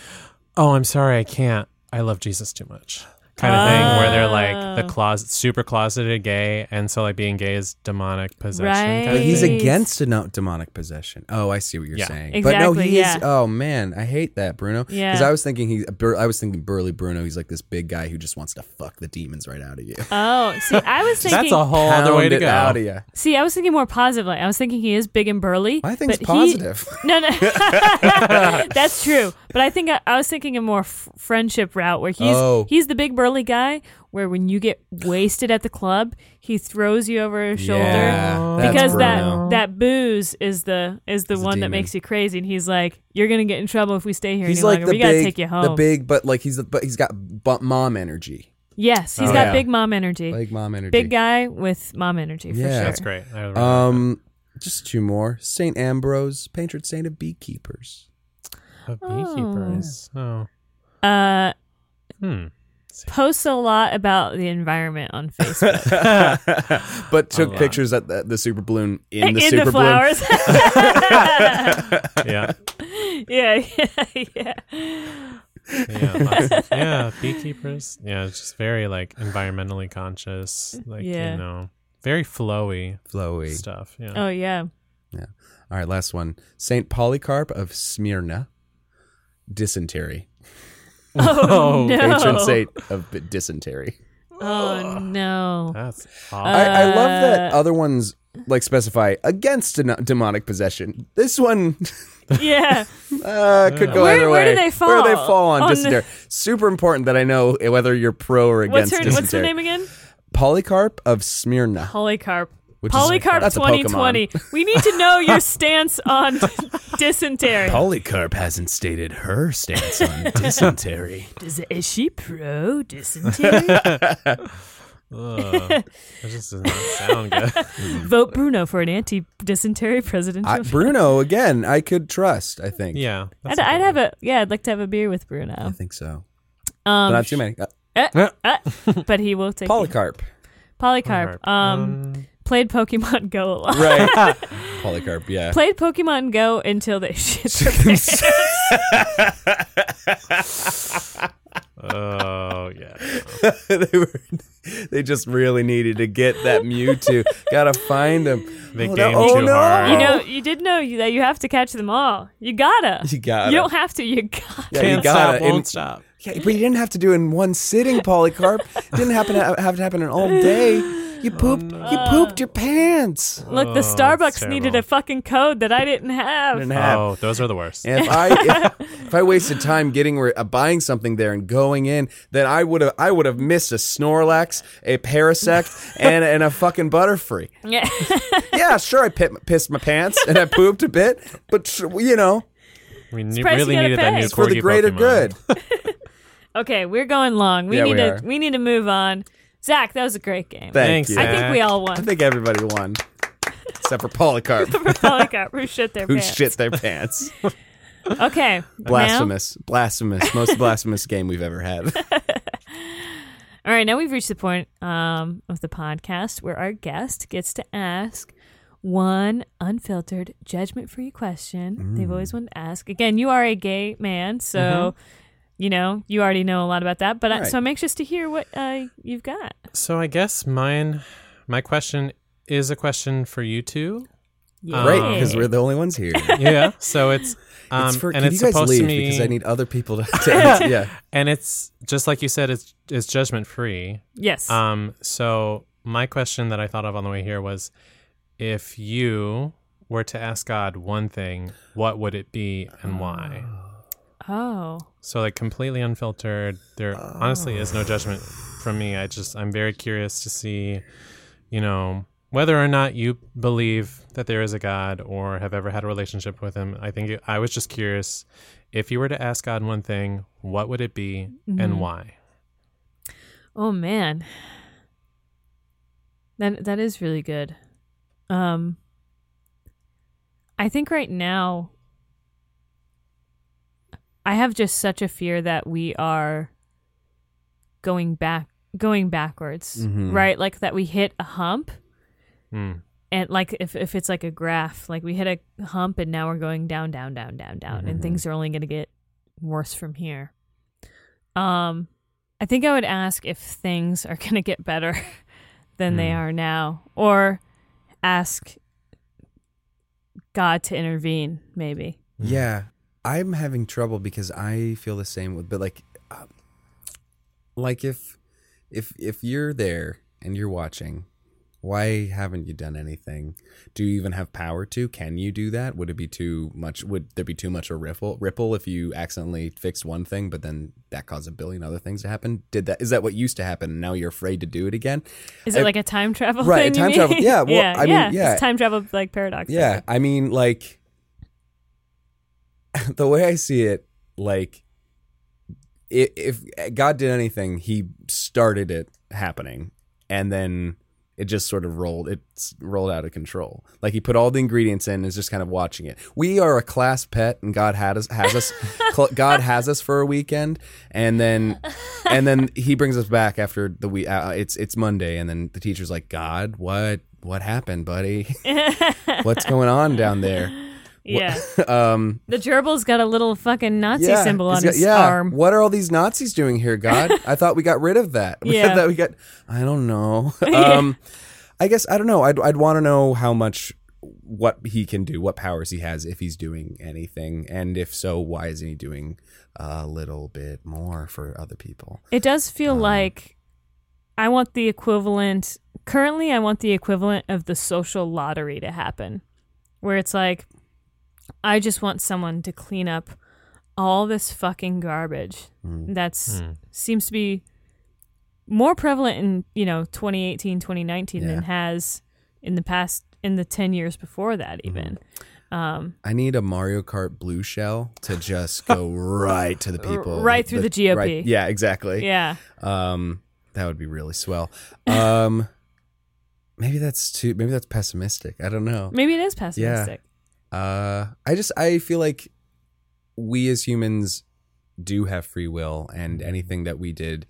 Speaker 3: "Oh, I'm sorry, I can't. I love Jesus too much." Kind of thing where they're like the
Speaker 2: Oh.
Speaker 3: closet, super closeted gay, and so like being gay is demonic possession.
Speaker 2: Right.
Speaker 3: kind
Speaker 1: But
Speaker 3: of
Speaker 1: he's
Speaker 3: thing.
Speaker 2: Right.
Speaker 1: against deno- demonic possession. Oh, I see what you're
Speaker 3: Yeah.
Speaker 1: saying. but no,
Speaker 2: Exactly,
Speaker 1: he
Speaker 2: yeah.
Speaker 1: is. Oh man, I hate that Bruno.
Speaker 2: Yeah.
Speaker 1: Because I was thinking he, Bur- I was thinking burly Bruno. He's like this big guy who just wants to fuck the demons right out of you.
Speaker 2: Oh, see, I was thinking.
Speaker 3: That's a whole other way
Speaker 1: Pound
Speaker 3: to
Speaker 1: it
Speaker 3: go.
Speaker 1: out of you.
Speaker 2: See, I was thinking more positively. I was thinking he is big and burly.
Speaker 1: I think it's
Speaker 2: but he-
Speaker 1: positive.
Speaker 2: no, no, that's true. But I think I, I was thinking a more f- friendship route where he's
Speaker 1: Oh.
Speaker 2: he's the big burly guy where when you get wasted at the club, he throws you over his shoulder
Speaker 1: Yeah, that's
Speaker 2: because
Speaker 1: Bruno.
Speaker 2: that that booze is the is the
Speaker 1: He's a
Speaker 2: one that
Speaker 1: demon.
Speaker 2: makes you crazy, and he's like, "You're gonna get in trouble if we stay here
Speaker 1: He's
Speaker 2: any
Speaker 1: like
Speaker 2: longer.
Speaker 1: the
Speaker 2: we gotta
Speaker 1: big,
Speaker 2: take you home."
Speaker 1: the big, but like he's the, but he's got bu- mom energy,
Speaker 2: yes, he's
Speaker 3: Oh,
Speaker 2: got
Speaker 3: yeah.
Speaker 2: big mom energy.
Speaker 1: big mom energy.
Speaker 2: big guy with mom energy for
Speaker 1: Yeah.
Speaker 2: sure.
Speaker 3: That's great. I really
Speaker 1: Um, just two more. Saint Ambrose, patron saint of beekeepers.
Speaker 3: Like that. of beekeepers. Oh.
Speaker 2: Uh,
Speaker 3: Hmm.
Speaker 2: posts a lot about the environment on Facebook.
Speaker 1: but took pictures at the, the super bloom in the
Speaker 2: in
Speaker 1: super
Speaker 2: the
Speaker 1: balloon.
Speaker 2: flowers.
Speaker 3: Yeah.
Speaker 2: yeah, yeah, yeah.
Speaker 3: Yeah. lots of- yeah. Beekeepers. Yeah. It's just very like environmentally conscious. Like,
Speaker 2: Yeah.
Speaker 3: you know, very flowy
Speaker 1: Flowy.
Speaker 3: stuff. Yeah.
Speaker 2: Oh yeah. yeah.
Speaker 1: All right, last one. Saint Polycarp of Smyrna, dysentery.
Speaker 2: Oh, no.
Speaker 1: Patron saint of dysentery.
Speaker 2: Oh no.
Speaker 3: That's
Speaker 2: Uh,
Speaker 3: awful.
Speaker 1: I, I love that other ones like specify against deno- demonic possession. This one
Speaker 2: Yeah.
Speaker 1: uh, could go
Speaker 2: Where-
Speaker 1: either
Speaker 2: where do they fall?
Speaker 1: Where do they
Speaker 2: fall?
Speaker 1: fall on,
Speaker 2: On the-
Speaker 1: dysentery? Super important that I know whether you're pro or
Speaker 2: What's
Speaker 1: against
Speaker 2: her
Speaker 1: dysentery.
Speaker 2: What's her name again?
Speaker 1: Polycarp of Smyrna.
Speaker 2: Polycarp.
Speaker 1: Which
Speaker 2: Polycarp
Speaker 1: that's a
Speaker 2: 2020. We need to know your stance on dysentery.
Speaker 1: Polycarp hasn't stated her stance on dysentery.
Speaker 2: Is, is she pro dysentery?
Speaker 3: Ugh. that just does not sound good.
Speaker 2: Vote Bruno for an anti-dysentery presidential.
Speaker 1: I, Bruno again. I could trust. I think.
Speaker 3: Yeah.
Speaker 2: I'd, I'd have a yeah. I'd like to have a beer with Bruno.
Speaker 1: I think so.
Speaker 2: Um,
Speaker 1: not too many. Uh,
Speaker 2: uh, uh, but he will take
Speaker 1: Polycarp.
Speaker 2: Polycarp. Um, played Pokemon Go a lot.
Speaker 1: Right. Polycarp. Yeah.
Speaker 2: Played Pokemon Go until they shit their pants.
Speaker 3: Oh yeah.
Speaker 1: they were. They just really needed to get that Mewtwo. Gotta find him.
Speaker 3: They
Speaker 1: Oh,
Speaker 3: gamed
Speaker 1: no. Oh, no.
Speaker 3: hard.
Speaker 2: You know, you did know you- that you have to catch them all. You gotta.
Speaker 1: You gotta.
Speaker 2: You don't have to. You gotta.
Speaker 1: Yeah,
Speaker 3: Can't
Speaker 1: you gotta.
Speaker 3: stop, won't
Speaker 1: And-
Speaker 3: stop.
Speaker 1: Yeah, but you didn't have to do it in one sitting, Polycarp. didn't happen to have to happen in all day. You pooped. You pooped your pants.
Speaker 2: Look, the
Speaker 3: Oh, that's
Speaker 2: Starbucks needed
Speaker 3: terrible.
Speaker 2: a fucking code that I didn't have.
Speaker 1: Didn't have.
Speaker 3: Oh, those are the worst.
Speaker 1: And if I if, if I wasted time getting where uh, buying something there and going in, then I would have I would have missed a Snorlax, a Parasect, and and a fucking Butterfree.
Speaker 2: Yeah.
Speaker 1: Yeah, sure, I pit, pissed my pants and I pooped a bit, but sh- you know,
Speaker 3: We ne-
Speaker 2: price you
Speaker 3: really
Speaker 2: gotta
Speaker 3: needed that
Speaker 2: pay.
Speaker 3: new
Speaker 2: It's
Speaker 1: for the
Speaker 3: corgi
Speaker 1: greater
Speaker 3: Pokemon.
Speaker 1: good.
Speaker 2: okay, we're going long. We
Speaker 1: Yeah,
Speaker 2: need
Speaker 1: we
Speaker 2: to
Speaker 1: are.
Speaker 2: we need to move on. Zach, that was a great game.
Speaker 1: Thank
Speaker 3: Thanks,
Speaker 1: you.
Speaker 2: I think we all won.
Speaker 1: I
Speaker 2: won.
Speaker 1: think everybody won, except for Polycarp,
Speaker 2: For Polycarp, who shit their pants?
Speaker 1: who
Speaker 2: pants.
Speaker 1: shit their pants.
Speaker 2: Okay,
Speaker 1: Blasphemous, blasphemous, most blasphemous game we've ever had.
Speaker 2: Now, all right, now we've reached the point um, of the podcast where our guest gets to ask one unfiltered, judgment-free question they've always wanted to ask. Again, you are a gay man, so you know you already know a lot about that. But I,
Speaker 1: Right.
Speaker 2: so I'm anxious to hear what uh, you've got.
Speaker 3: So I guess mine, my question is a question for you two.
Speaker 1: Great,
Speaker 3: Um,
Speaker 1: because we're the only ones here.
Speaker 3: Yeah. So it's um,
Speaker 1: it's for,
Speaker 3: and
Speaker 1: can
Speaker 3: it's
Speaker 1: you guys
Speaker 3: supposed
Speaker 1: leave
Speaker 3: to be
Speaker 1: because I need other people to, to answer. Yeah,
Speaker 3: and it's just like you said, it's it's judgment free.
Speaker 2: Yes.
Speaker 3: Um. So my question that I thought of on the way here was, if you were to ask God one thing, what would it be and why?
Speaker 2: Oh.
Speaker 3: So like completely unfiltered. There honestly is no judgment from me. I just I'm very curious to see, you know, whether or not you believe that there is a God or have ever had a relationship with him. I think it, I was just curious if you were to ask God one thing, what would it be and why?
Speaker 2: Oh man. That that is really good. Um I think right now I have just such a fear that we are going back going backwards,
Speaker 1: Mhm.
Speaker 2: right? Like that we hit a hump
Speaker 3: Hmm.
Speaker 2: and like if if it's like a graph, like we hit a hump and now we're going down down down down down and
Speaker 1: Mhm.
Speaker 2: things are only going to get worse from here. Um I think I would ask if things are going to get better than they
Speaker 3: Hmm.
Speaker 2: are now or ask God to intervene maybe.
Speaker 1: yeah. I'm having trouble because I feel the same with, but like, um, like if if if you're there and you're watching, Why haven't you done anything? Do you even have power to? Can you do that? Would it be too much? Would there be too much a ripple ripple if you accidentally fixed one thing, but then that caused a billion other things to happen? Did that? Is that what used to happen? and Now you're afraid to do it again?
Speaker 2: Is it
Speaker 1: I-
Speaker 2: like a time travel
Speaker 1: Right,
Speaker 2: thing?
Speaker 1: time travel- yeah, well,
Speaker 2: yeah,
Speaker 1: I mean,
Speaker 2: yeah,
Speaker 1: yeah.
Speaker 2: It's time travel like paradox.
Speaker 1: Yeah, I mean, like the way I see it, like if God did anything, He started it happening, and then it just sort of rolled. It's rolled out of control. Like He put all the ingredients in, and is just kind of watching it. We are a class pet, and God had us has us. cl- God has us for a weekend, and then and then He brings us back after the week. Uh, it's it's Monday, and then the teacher's like, God, what what happened, buddy? What's going on down there?
Speaker 2: Yeah.
Speaker 1: um,
Speaker 2: The gerbil's got a little fucking Nazi
Speaker 1: yeah,
Speaker 2: symbol on
Speaker 1: got-
Speaker 2: his
Speaker 1: yeah.
Speaker 2: arm.
Speaker 1: What are all these Nazis doing here, God? I thought we got rid of that.
Speaker 2: Yeah.
Speaker 1: that we got. I don't know. Um, I guess I don't know. I'd I'd want to know how much what he can do, what powers he has, if he's doing anything, and if so, why isn't he doing a little bit more for other people?
Speaker 2: It does feel
Speaker 1: Um,
Speaker 2: like I want the equivalent. Currently, I want the equivalent of the social lottery to happen, where it's like, I just want someone to clean up all this fucking garbage
Speaker 1: Mm.
Speaker 2: that's
Speaker 3: Hmm.
Speaker 2: seems to be more prevalent in you know 2018 2019
Speaker 1: Yeah.
Speaker 2: than has in the past in the 10 years before that
Speaker 1: Mm-hmm.
Speaker 2: even um
Speaker 1: I need a Mario Kart blue shell to just go right to the people,
Speaker 2: right through the GOP.
Speaker 1: right- yeah, exactly.
Speaker 2: yeah
Speaker 1: Um, that would be really swell. Um, maybe that's too. Maybe that's pessimistic. I don't know.
Speaker 2: maybe it is pessimistic
Speaker 1: Uh, I just I feel like we as humans do have free will, and anything that we did,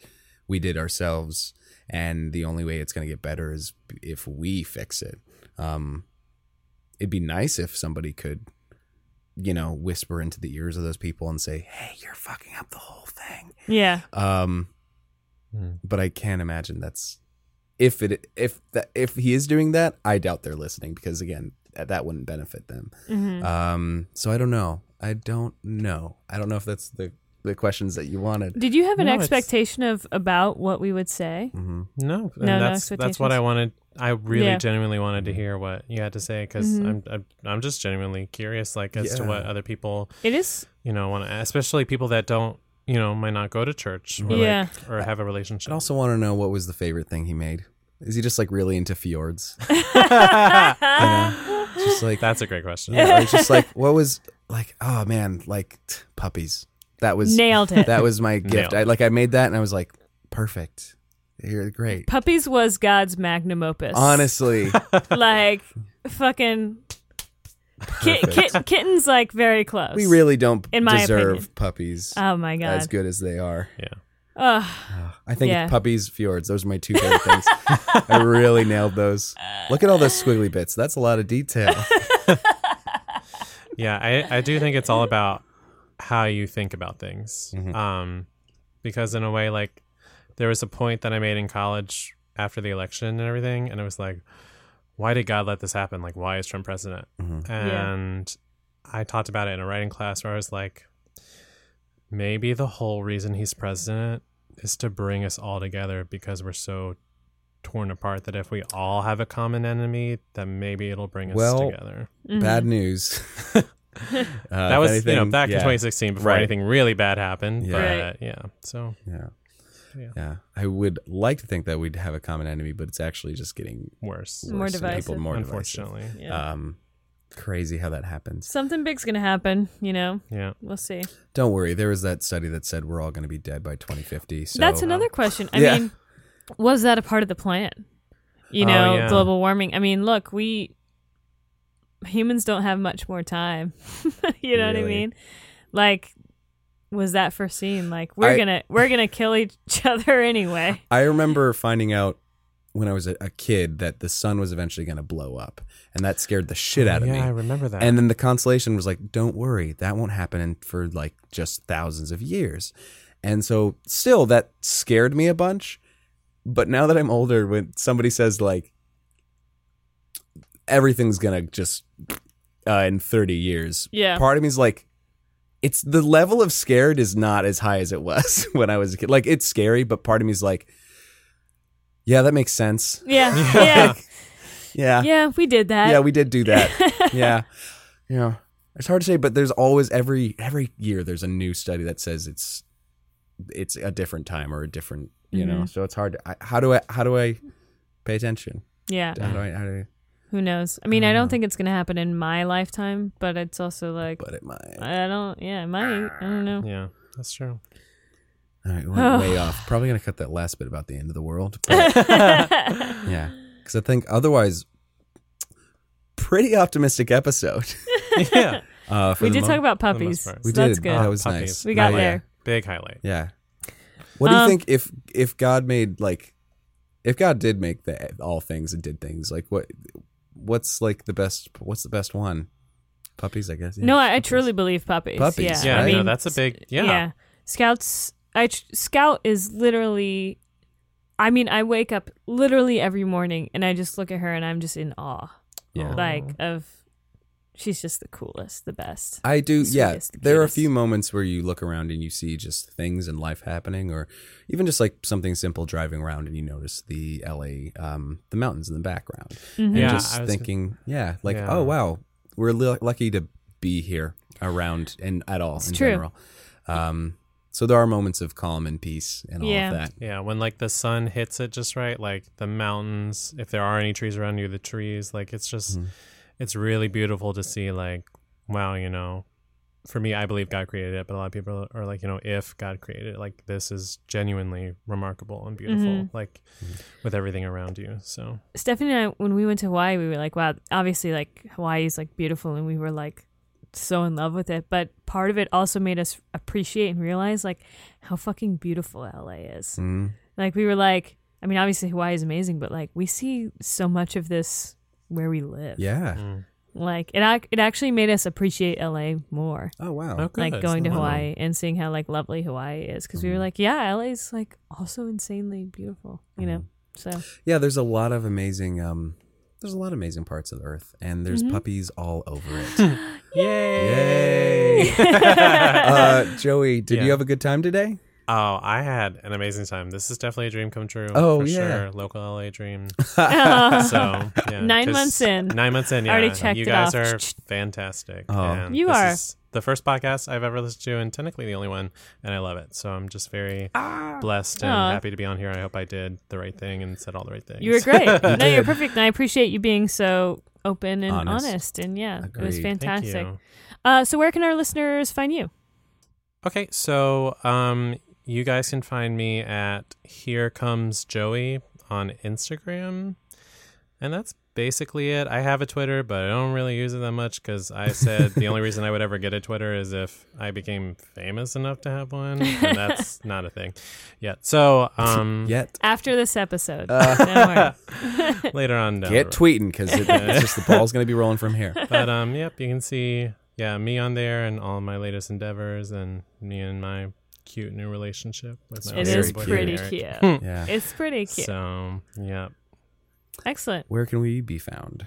Speaker 1: we did ourselves. And the only way it's going to get better is if we fix it. Um, it'd be nice if somebody could, you know, whisper into the ears of those people and say, "Hey, you're fucking up the whole thing."
Speaker 2: yeah
Speaker 1: Um,
Speaker 3: Hmm.
Speaker 1: but I can't imagine that's if it if that if he is doing that, I doubt they're listening because again, that that wouldn't benefit them.
Speaker 2: Mhm.
Speaker 1: Um, so I don't know. I don't know. I don't know if that's the the questions that you wanted.
Speaker 2: Did you have an
Speaker 3: No, it's-
Speaker 2: expectation of about what we would say?
Speaker 1: hmm
Speaker 3: No, and
Speaker 2: No, no
Speaker 3: that's that's what I wanted. I really
Speaker 2: Yeah.
Speaker 3: genuinely wanted to hear what you had to say because
Speaker 2: Mhm.
Speaker 3: I'm, I'm I'm just genuinely curious, like as to what other people
Speaker 2: It is
Speaker 3: you know want to, especially people that don't you know might not go to church or
Speaker 2: Yeah.
Speaker 3: like, or have a relationship.
Speaker 1: I also want to know what was the favorite thing he made. Is he just like really into fjords? just like
Speaker 3: That's a great question.
Speaker 1: yeah, or it's just like what was like oh man, like t- puppies. That was
Speaker 2: nailed it.
Speaker 1: that was my gift.
Speaker 3: Nailed
Speaker 1: I like I made that and I was like perfect. You're great.
Speaker 2: Puppies was God's magnum opus.
Speaker 1: Honestly,
Speaker 2: like fucking kit,
Speaker 1: Perfect.
Speaker 2: kit, kittens, like very close.
Speaker 1: we really don't
Speaker 2: In my
Speaker 1: deserve
Speaker 2: opinion.
Speaker 1: puppies
Speaker 2: Oh my god.
Speaker 1: as good as they are.
Speaker 3: Yeah.
Speaker 2: Ugh.
Speaker 1: I think
Speaker 2: Yeah.
Speaker 1: puppies, fjords, those are my two favorite things. I really nailed those. Look at all those squiggly bits. That's a lot of detail.
Speaker 3: yeah I, I do think it's all about how you think about things
Speaker 1: Mhm.
Speaker 3: um because in a way like there was a point that i made in college after the election and everything and it was like why did god let this happen like why is trump president
Speaker 1: Mhm.
Speaker 2: Yeah.
Speaker 3: and i talked about it in a writing class where i was like maybe the whole reason he's president is to bring us all together because we're so torn apart that if we all have a common enemy then maybe it'll bring us
Speaker 1: Well,
Speaker 3: together
Speaker 2: Mhm.
Speaker 1: Bad news. Uh,
Speaker 3: that was
Speaker 1: anything,
Speaker 3: you know back in 2016 before
Speaker 1: Right.
Speaker 3: anything really bad happened.
Speaker 1: Yeah.
Speaker 3: But
Speaker 2: Right.
Speaker 3: yeah, so
Speaker 1: Yeah.
Speaker 3: Yeah.
Speaker 1: Yeah. I would like to think that we'd have a common enemy, but it's actually just getting
Speaker 3: worse,
Speaker 2: More
Speaker 1: worse and
Speaker 2: divisive.
Speaker 1: People more divisive.
Speaker 3: unfortunately.
Speaker 2: Yeah.
Speaker 1: Um, crazy how that happens.
Speaker 2: Something big's gonna happen. You know,
Speaker 3: Yeah,
Speaker 2: we'll see.
Speaker 1: Don't worry. There was that study that said we're all going to be dead by 2050. So
Speaker 2: That's another oh. question. I
Speaker 1: Yeah.
Speaker 2: mean, was that a part of the plan? You
Speaker 3: Oh,
Speaker 2: know,
Speaker 3: yeah.
Speaker 2: global warming. I mean, look, we humans don't have much more time. you know what I
Speaker 1: Really?
Speaker 2: mean? Like, was that foreseen? Like, we're
Speaker 1: I-
Speaker 2: gonna we're gonna kill each other anyway.
Speaker 1: I remember finding out when I was a, a kid that the sun was eventually going to blow up, and that scared the shit out of
Speaker 3: yeah,
Speaker 1: me.
Speaker 3: Yeah, I remember that.
Speaker 1: And then the consolation was like, "Don't worry, that won't happen in, for like just thousands of years." And so, still, that scared me a bunch. But now that I'm older, when somebody says like, "Everything's gonna just uh, in 30 years,"
Speaker 2: Yeah.
Speaker 1: part of me is like, it's the level of scared is not as high as it was when I was a kid. Like, it's scary, but part of me is like, yeah, that makes sense.
Speaker 2: Yeah,
Speaker 3: Yeah.
Speaker 2: yeah.
Speaker 1: Yeah.
Speaker 2: Yeah, we did that.
Speaker 1: Yeah, we did do that. yeah. Yeah. It's hard to say, but there's always every every year there's a new study that says it's it's a different time or a different you know.
Speaker 2: Mhm.
Speaker 1: So it's hard. To, I, how do I how do I pay attention?
Speaker 2: yeah.
Speaker 1: How do I how do I,
Speaker 2: Who knows? I mean,
Speaker 1: I
Speaker 2: I
Speaker 1: don't
Speaker 2: don't think it's gonna happen in my lifetime, but it's also like
Speaker 1: but it might.
Speaker 2: I don't. Yeah, it might. I don't know.
Speaker 3: Yeah, that's true.
Speaker 1: All right, we went way off. Probably gonna cut that last bit about the end of the world. But yeah, because I think otherwise, pretty optimistic episode.
Speaker 3: yeah,
Speaker 1: Uh,
Speaker 2: we did
Speaker 1: mo-
Speaker 2: talk about puppies.
Speaker 3: part.
Speaker 1: We
Speaker 2: so That's
Speaker 1: did.
Speaker 2: good.
Speaker 1: That was
Speaker 3: Puppies.
Speaker 1: nice.
Speaker 2: we got
Speaker 1: Oh, yeah.
Speaker 2: there.
Speaker 3: big highlight.
Speaker 1: Yeah. What do you
Speaker 2: Um,
Speaker 1: think if if God made like if God did make the all things and did things like what what's like the best what's the best one? Puppies, I guess. Yeah,
Speaker 2: no, I, I truly believe puppies.
Speaker 1: Puppies,
Speaker 2: Yeah,
Speaker 3: Yeah,
Speaker 2: I
Speaker 1: right?
Speaker 3: no, that's a big yeah.
Speaker 2: yeah. Scouts. I tr- Scout is literally. I mean, I wake up literally every morning and I just look at her and I'm just in awe,
Speaker 1: Yeah.
Speaker 2: like of. She's just the coolest, the best.
Speaker 1: I do.
Speaker 2: the
Speaker 1: Yeah,
Speaker 2: sweetest, the
Speaker 1: there are a few moments where you look around and you see just things in life happening, or even just like something simple driving around and you notice the LA, um, the mountains in the background,
Speaker 2: Mhm.
Speaker 1: and
Speaker 3: Yeah,
Speaker 1: just
Speaker 3: I was-
Speaker 1: thinking, yeah, like
Speaker 3: Yeah.
Speaker 1: oh wow, we're lu- lucky to be here around and at all
Speaker 2: It's
Speaker 1: in
Speaker 2: true.
Speaker 1: general. Um, so there are moments of calm and peace and all
Speaker 2: Yeah.
Speaker 1: of that.
Speaker 3: Yeah, when like the sun hits it just right, like the mountains, if there are any trees around you, the trees, like it's just
Speaker 1: Mhm.
Speaker 3: it's really beautiful to see like wow, you know, for me I believe God created it, but a lot of people are like, you know, if God created it, like this is genuinely remarkable and beautiful,
Speaker 2: Mhm.
Speaker 3: like with everything around you. So,
Speaker 2: Stephanie and I, when we went to Hawaii, we were like, wow, obviously, like Hawaii is like beautiful, and we were like so in love with it. But part of it also made us appreciate and realize like how fucking beautiful LA is.
Speaker 1: Mm.
Speaker 2: Like we were like, I mean, obviously Hawaii is amazing, but like we see so much of this where we live.
Speaker 1: Yeah.
Speaker 3: mm.
Speaker 2: Like it, ac- it actually made us appreciate LA more.
Speaker 1: Oh wow.
Speaker 3: Oh,
Speaker 2: Like going to
Speaker 3: Wow.
Speaker 2: Hawaii and seeing how like lovely Hawaii is, because we were
Speaker 1: Mhm.
Speaker 2: like, yeah, LA's like also insanely beautiful, you know.
Speaker 1: Mm-hmm.
Speaker 2: So
Speaker 1: Yeah, there's a lot of amazing. Um, there's a lot of amazing parts of earth, and there's
Speaker 2: Mhm.
Speaker 1: puppies all over it.
Speaker 3: Yay!
Speaker 1: Yay! uh, Joey, did
Speaker 3: Yeah.
Speaker 1: you have a good time today?
Speaker 3: oh, I had an amazing time. This is definitely a dream come true.
Speaker 1: Oh,
Speaker 3: for
Speaker 1: yeah.
Speaker 3: sure. Local LA dream. So yeah,
Speaker 2: Nine
Speaker 3: 'cause
Speaker 2: months in.
Speaker 3: Nine months in, yeah.
Speaker 2: Already checked
Speaker 3: you
Speaker 2: it
Speaker 3: guys
Speaker 2: off.
Speaker 3: are fantastic.
Speaker 1: Oh.
Speaker 3: and
Speaker 2: You
Speaker 3: this
Speaker 2: are.
Speaker 3: is the first podcast I've ever listened to, and technically the only one, and I love it. So I'm just very blessed and
Speaker 2: Aw.
Speaker 3: happy to be on here. I hope I did the right thing and said all the right things.
Speaker 2: You were great. no, you're perfect. And I appreciate you being so open and honest.
Speaker 1: Honest.
Speaker 2: And yeah, it was fantastic. Uh, so where can our listeners find you?
Speaker 3: Okay, so um, you guys can find me at Here Comes Joey on Instagram, and that's basically it. I have a Twitter, but I don't really use it that much because I said the only reason I would ever get a Twitter is if I became famous enough to have one, and that's not a thing yet. So um,
Speaker 1: Yet
Speaker 2: After this episode.
Speaker 1: Uh,
Speaker 2: Don't
Speaker 3: later on, down
Speaker 1: get
Speaker 3: road.
Speaker 1: tweeting because it, it's just the ball's gonna be rolling from here.
Speaker 3: but um, yep, you can see yeah me on there and all my latest endeavors and me and my cute new relationship with my
Speaker 2: It
Speaker 1: Very
Speaker 2: is
Speaker 3: awesome boyfriend,
Speaker 2: pretty
Speaker 3: Eric.
Speaker 2: cute.
Speaker 1: Yeah.
Speaker 2: It's pretty cute.
Speaker 3: So yeah,
Speaker 2: Excellent.
Speaker 1: Where can we be found?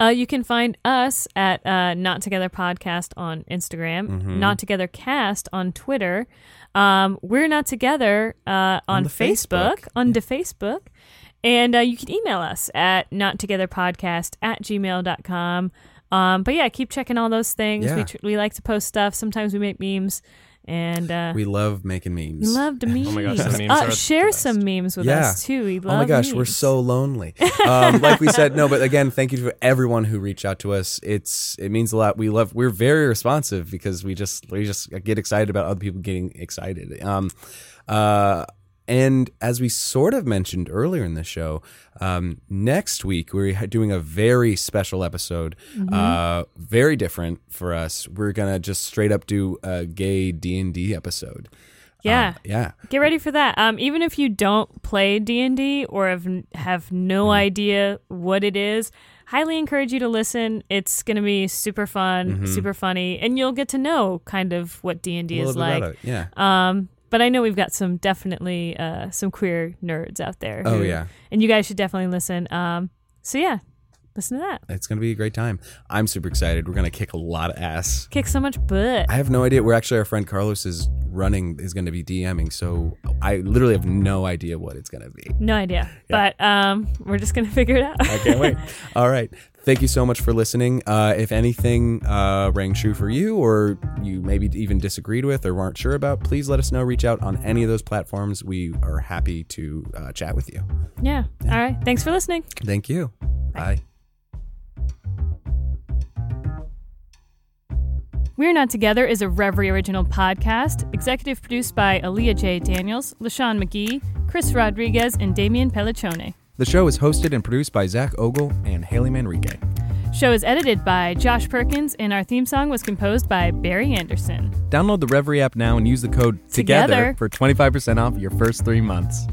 Speaker 2: Uh, you can find us at uh, Not Together Podcast on Instagram,
Speaker 1: Mhm.
Speaker 2: Not Together Cast on Twitter. Um, we're not together uh, on,
Speaker 1: the
Speaker 2: Facebook,
Speaker 1: Facebook.
Speaker 2: on the Facebook. And uh, you can email us at nottogetherpodcast at gmail.com. Um, but yeah, keep checking all those things. We, tr- we like to post stuff. Sometimes we make memes. And uh,
Speaker 1: We love making memes.
Speaker 2: we love the memes.
Speaker 3: Oh my gosh, the memes
Speaker 2: uh,
Speaker 3: are
Speaker 2: share
Speaker 3: best.
Speaker 2: some memes with
Speaker 1: Yeah.
Speaker 2: us too. We love Oh
Speaker 1: my gosh, we're so lonely. Um, like we said, no, but again, thank you to everyone who reached out to us. It's it means a lot. We love. We're very responsive because we just we just get excited about other people getting excited. Um, uh, and as we sort of mentioned earlier in the show, um, next week we're doing a very special episode,
Speaker 2: Mm-hmm.
Speaker 1: uh, very different for us. We're gonna just straight up do a gay D and D episode.
Speaker 2: Yeah.
Speaker 1: Uh, yeah.
Speaker 2: Get ready for that. Um, even if you don't play D and D or have have no
Speaker 1: Mm-hmm.
Speaker 2: idea what it is, highly encourage you to listen. It's gonna be super fun,
Speaker 1: Mhm.
Speaker 2: super funny, and you'll get to know kind of what D and D is like.
Speaker 1: Yeah.
Speaker 2: Um, but I know we've got some definitely uh, some queer nerds out there.
Speaker 1: Oh yeah.
Speaker 2: and you guys should definitely listen. Um, so yeah, listen to that.
Speaker 1: It's going to be a great time. I'm super excited. We're going to kick a lot of ass.
Speaker 2: Kick so much butt.
Speaker 1: I have no idea. We're actually our friend Carlos is running is going to be DMing, so I literally have no idea what it's going to be.
Speaker 2: No idea. But um, we're just gonna figure it out.
Speaker 1: I can't wait. All right. Thank you so much for listening. Uh, if anything uh, rang true for you, or you maybe even disagreed with or weren't sure about, please let us know. Reach out on any of those platforms. We are happy to uh, chat with you.
Speaker 2: yeah. All right. Thanks for listening.
Speaker 1: Thank you. Bye.
Speaker 2: We're Not Together is a Reverie original podcast, executive produced by Aaliyah J. Daniels, LaShawn McGee, Chris Rodriguez, and Damian Pelliccione.
Speaker 1: The show is hosted and produced by Zach Ogle and Haley Manrique.
Speaker 2: Show is edited by Josh Perkins, and our theme song was composed by Barry Anderson.
Speaker 4: Download the Reverie app now and use the code
Speaker 2: Together.
Speaker 4: TOGETHER for 25% off your first three months.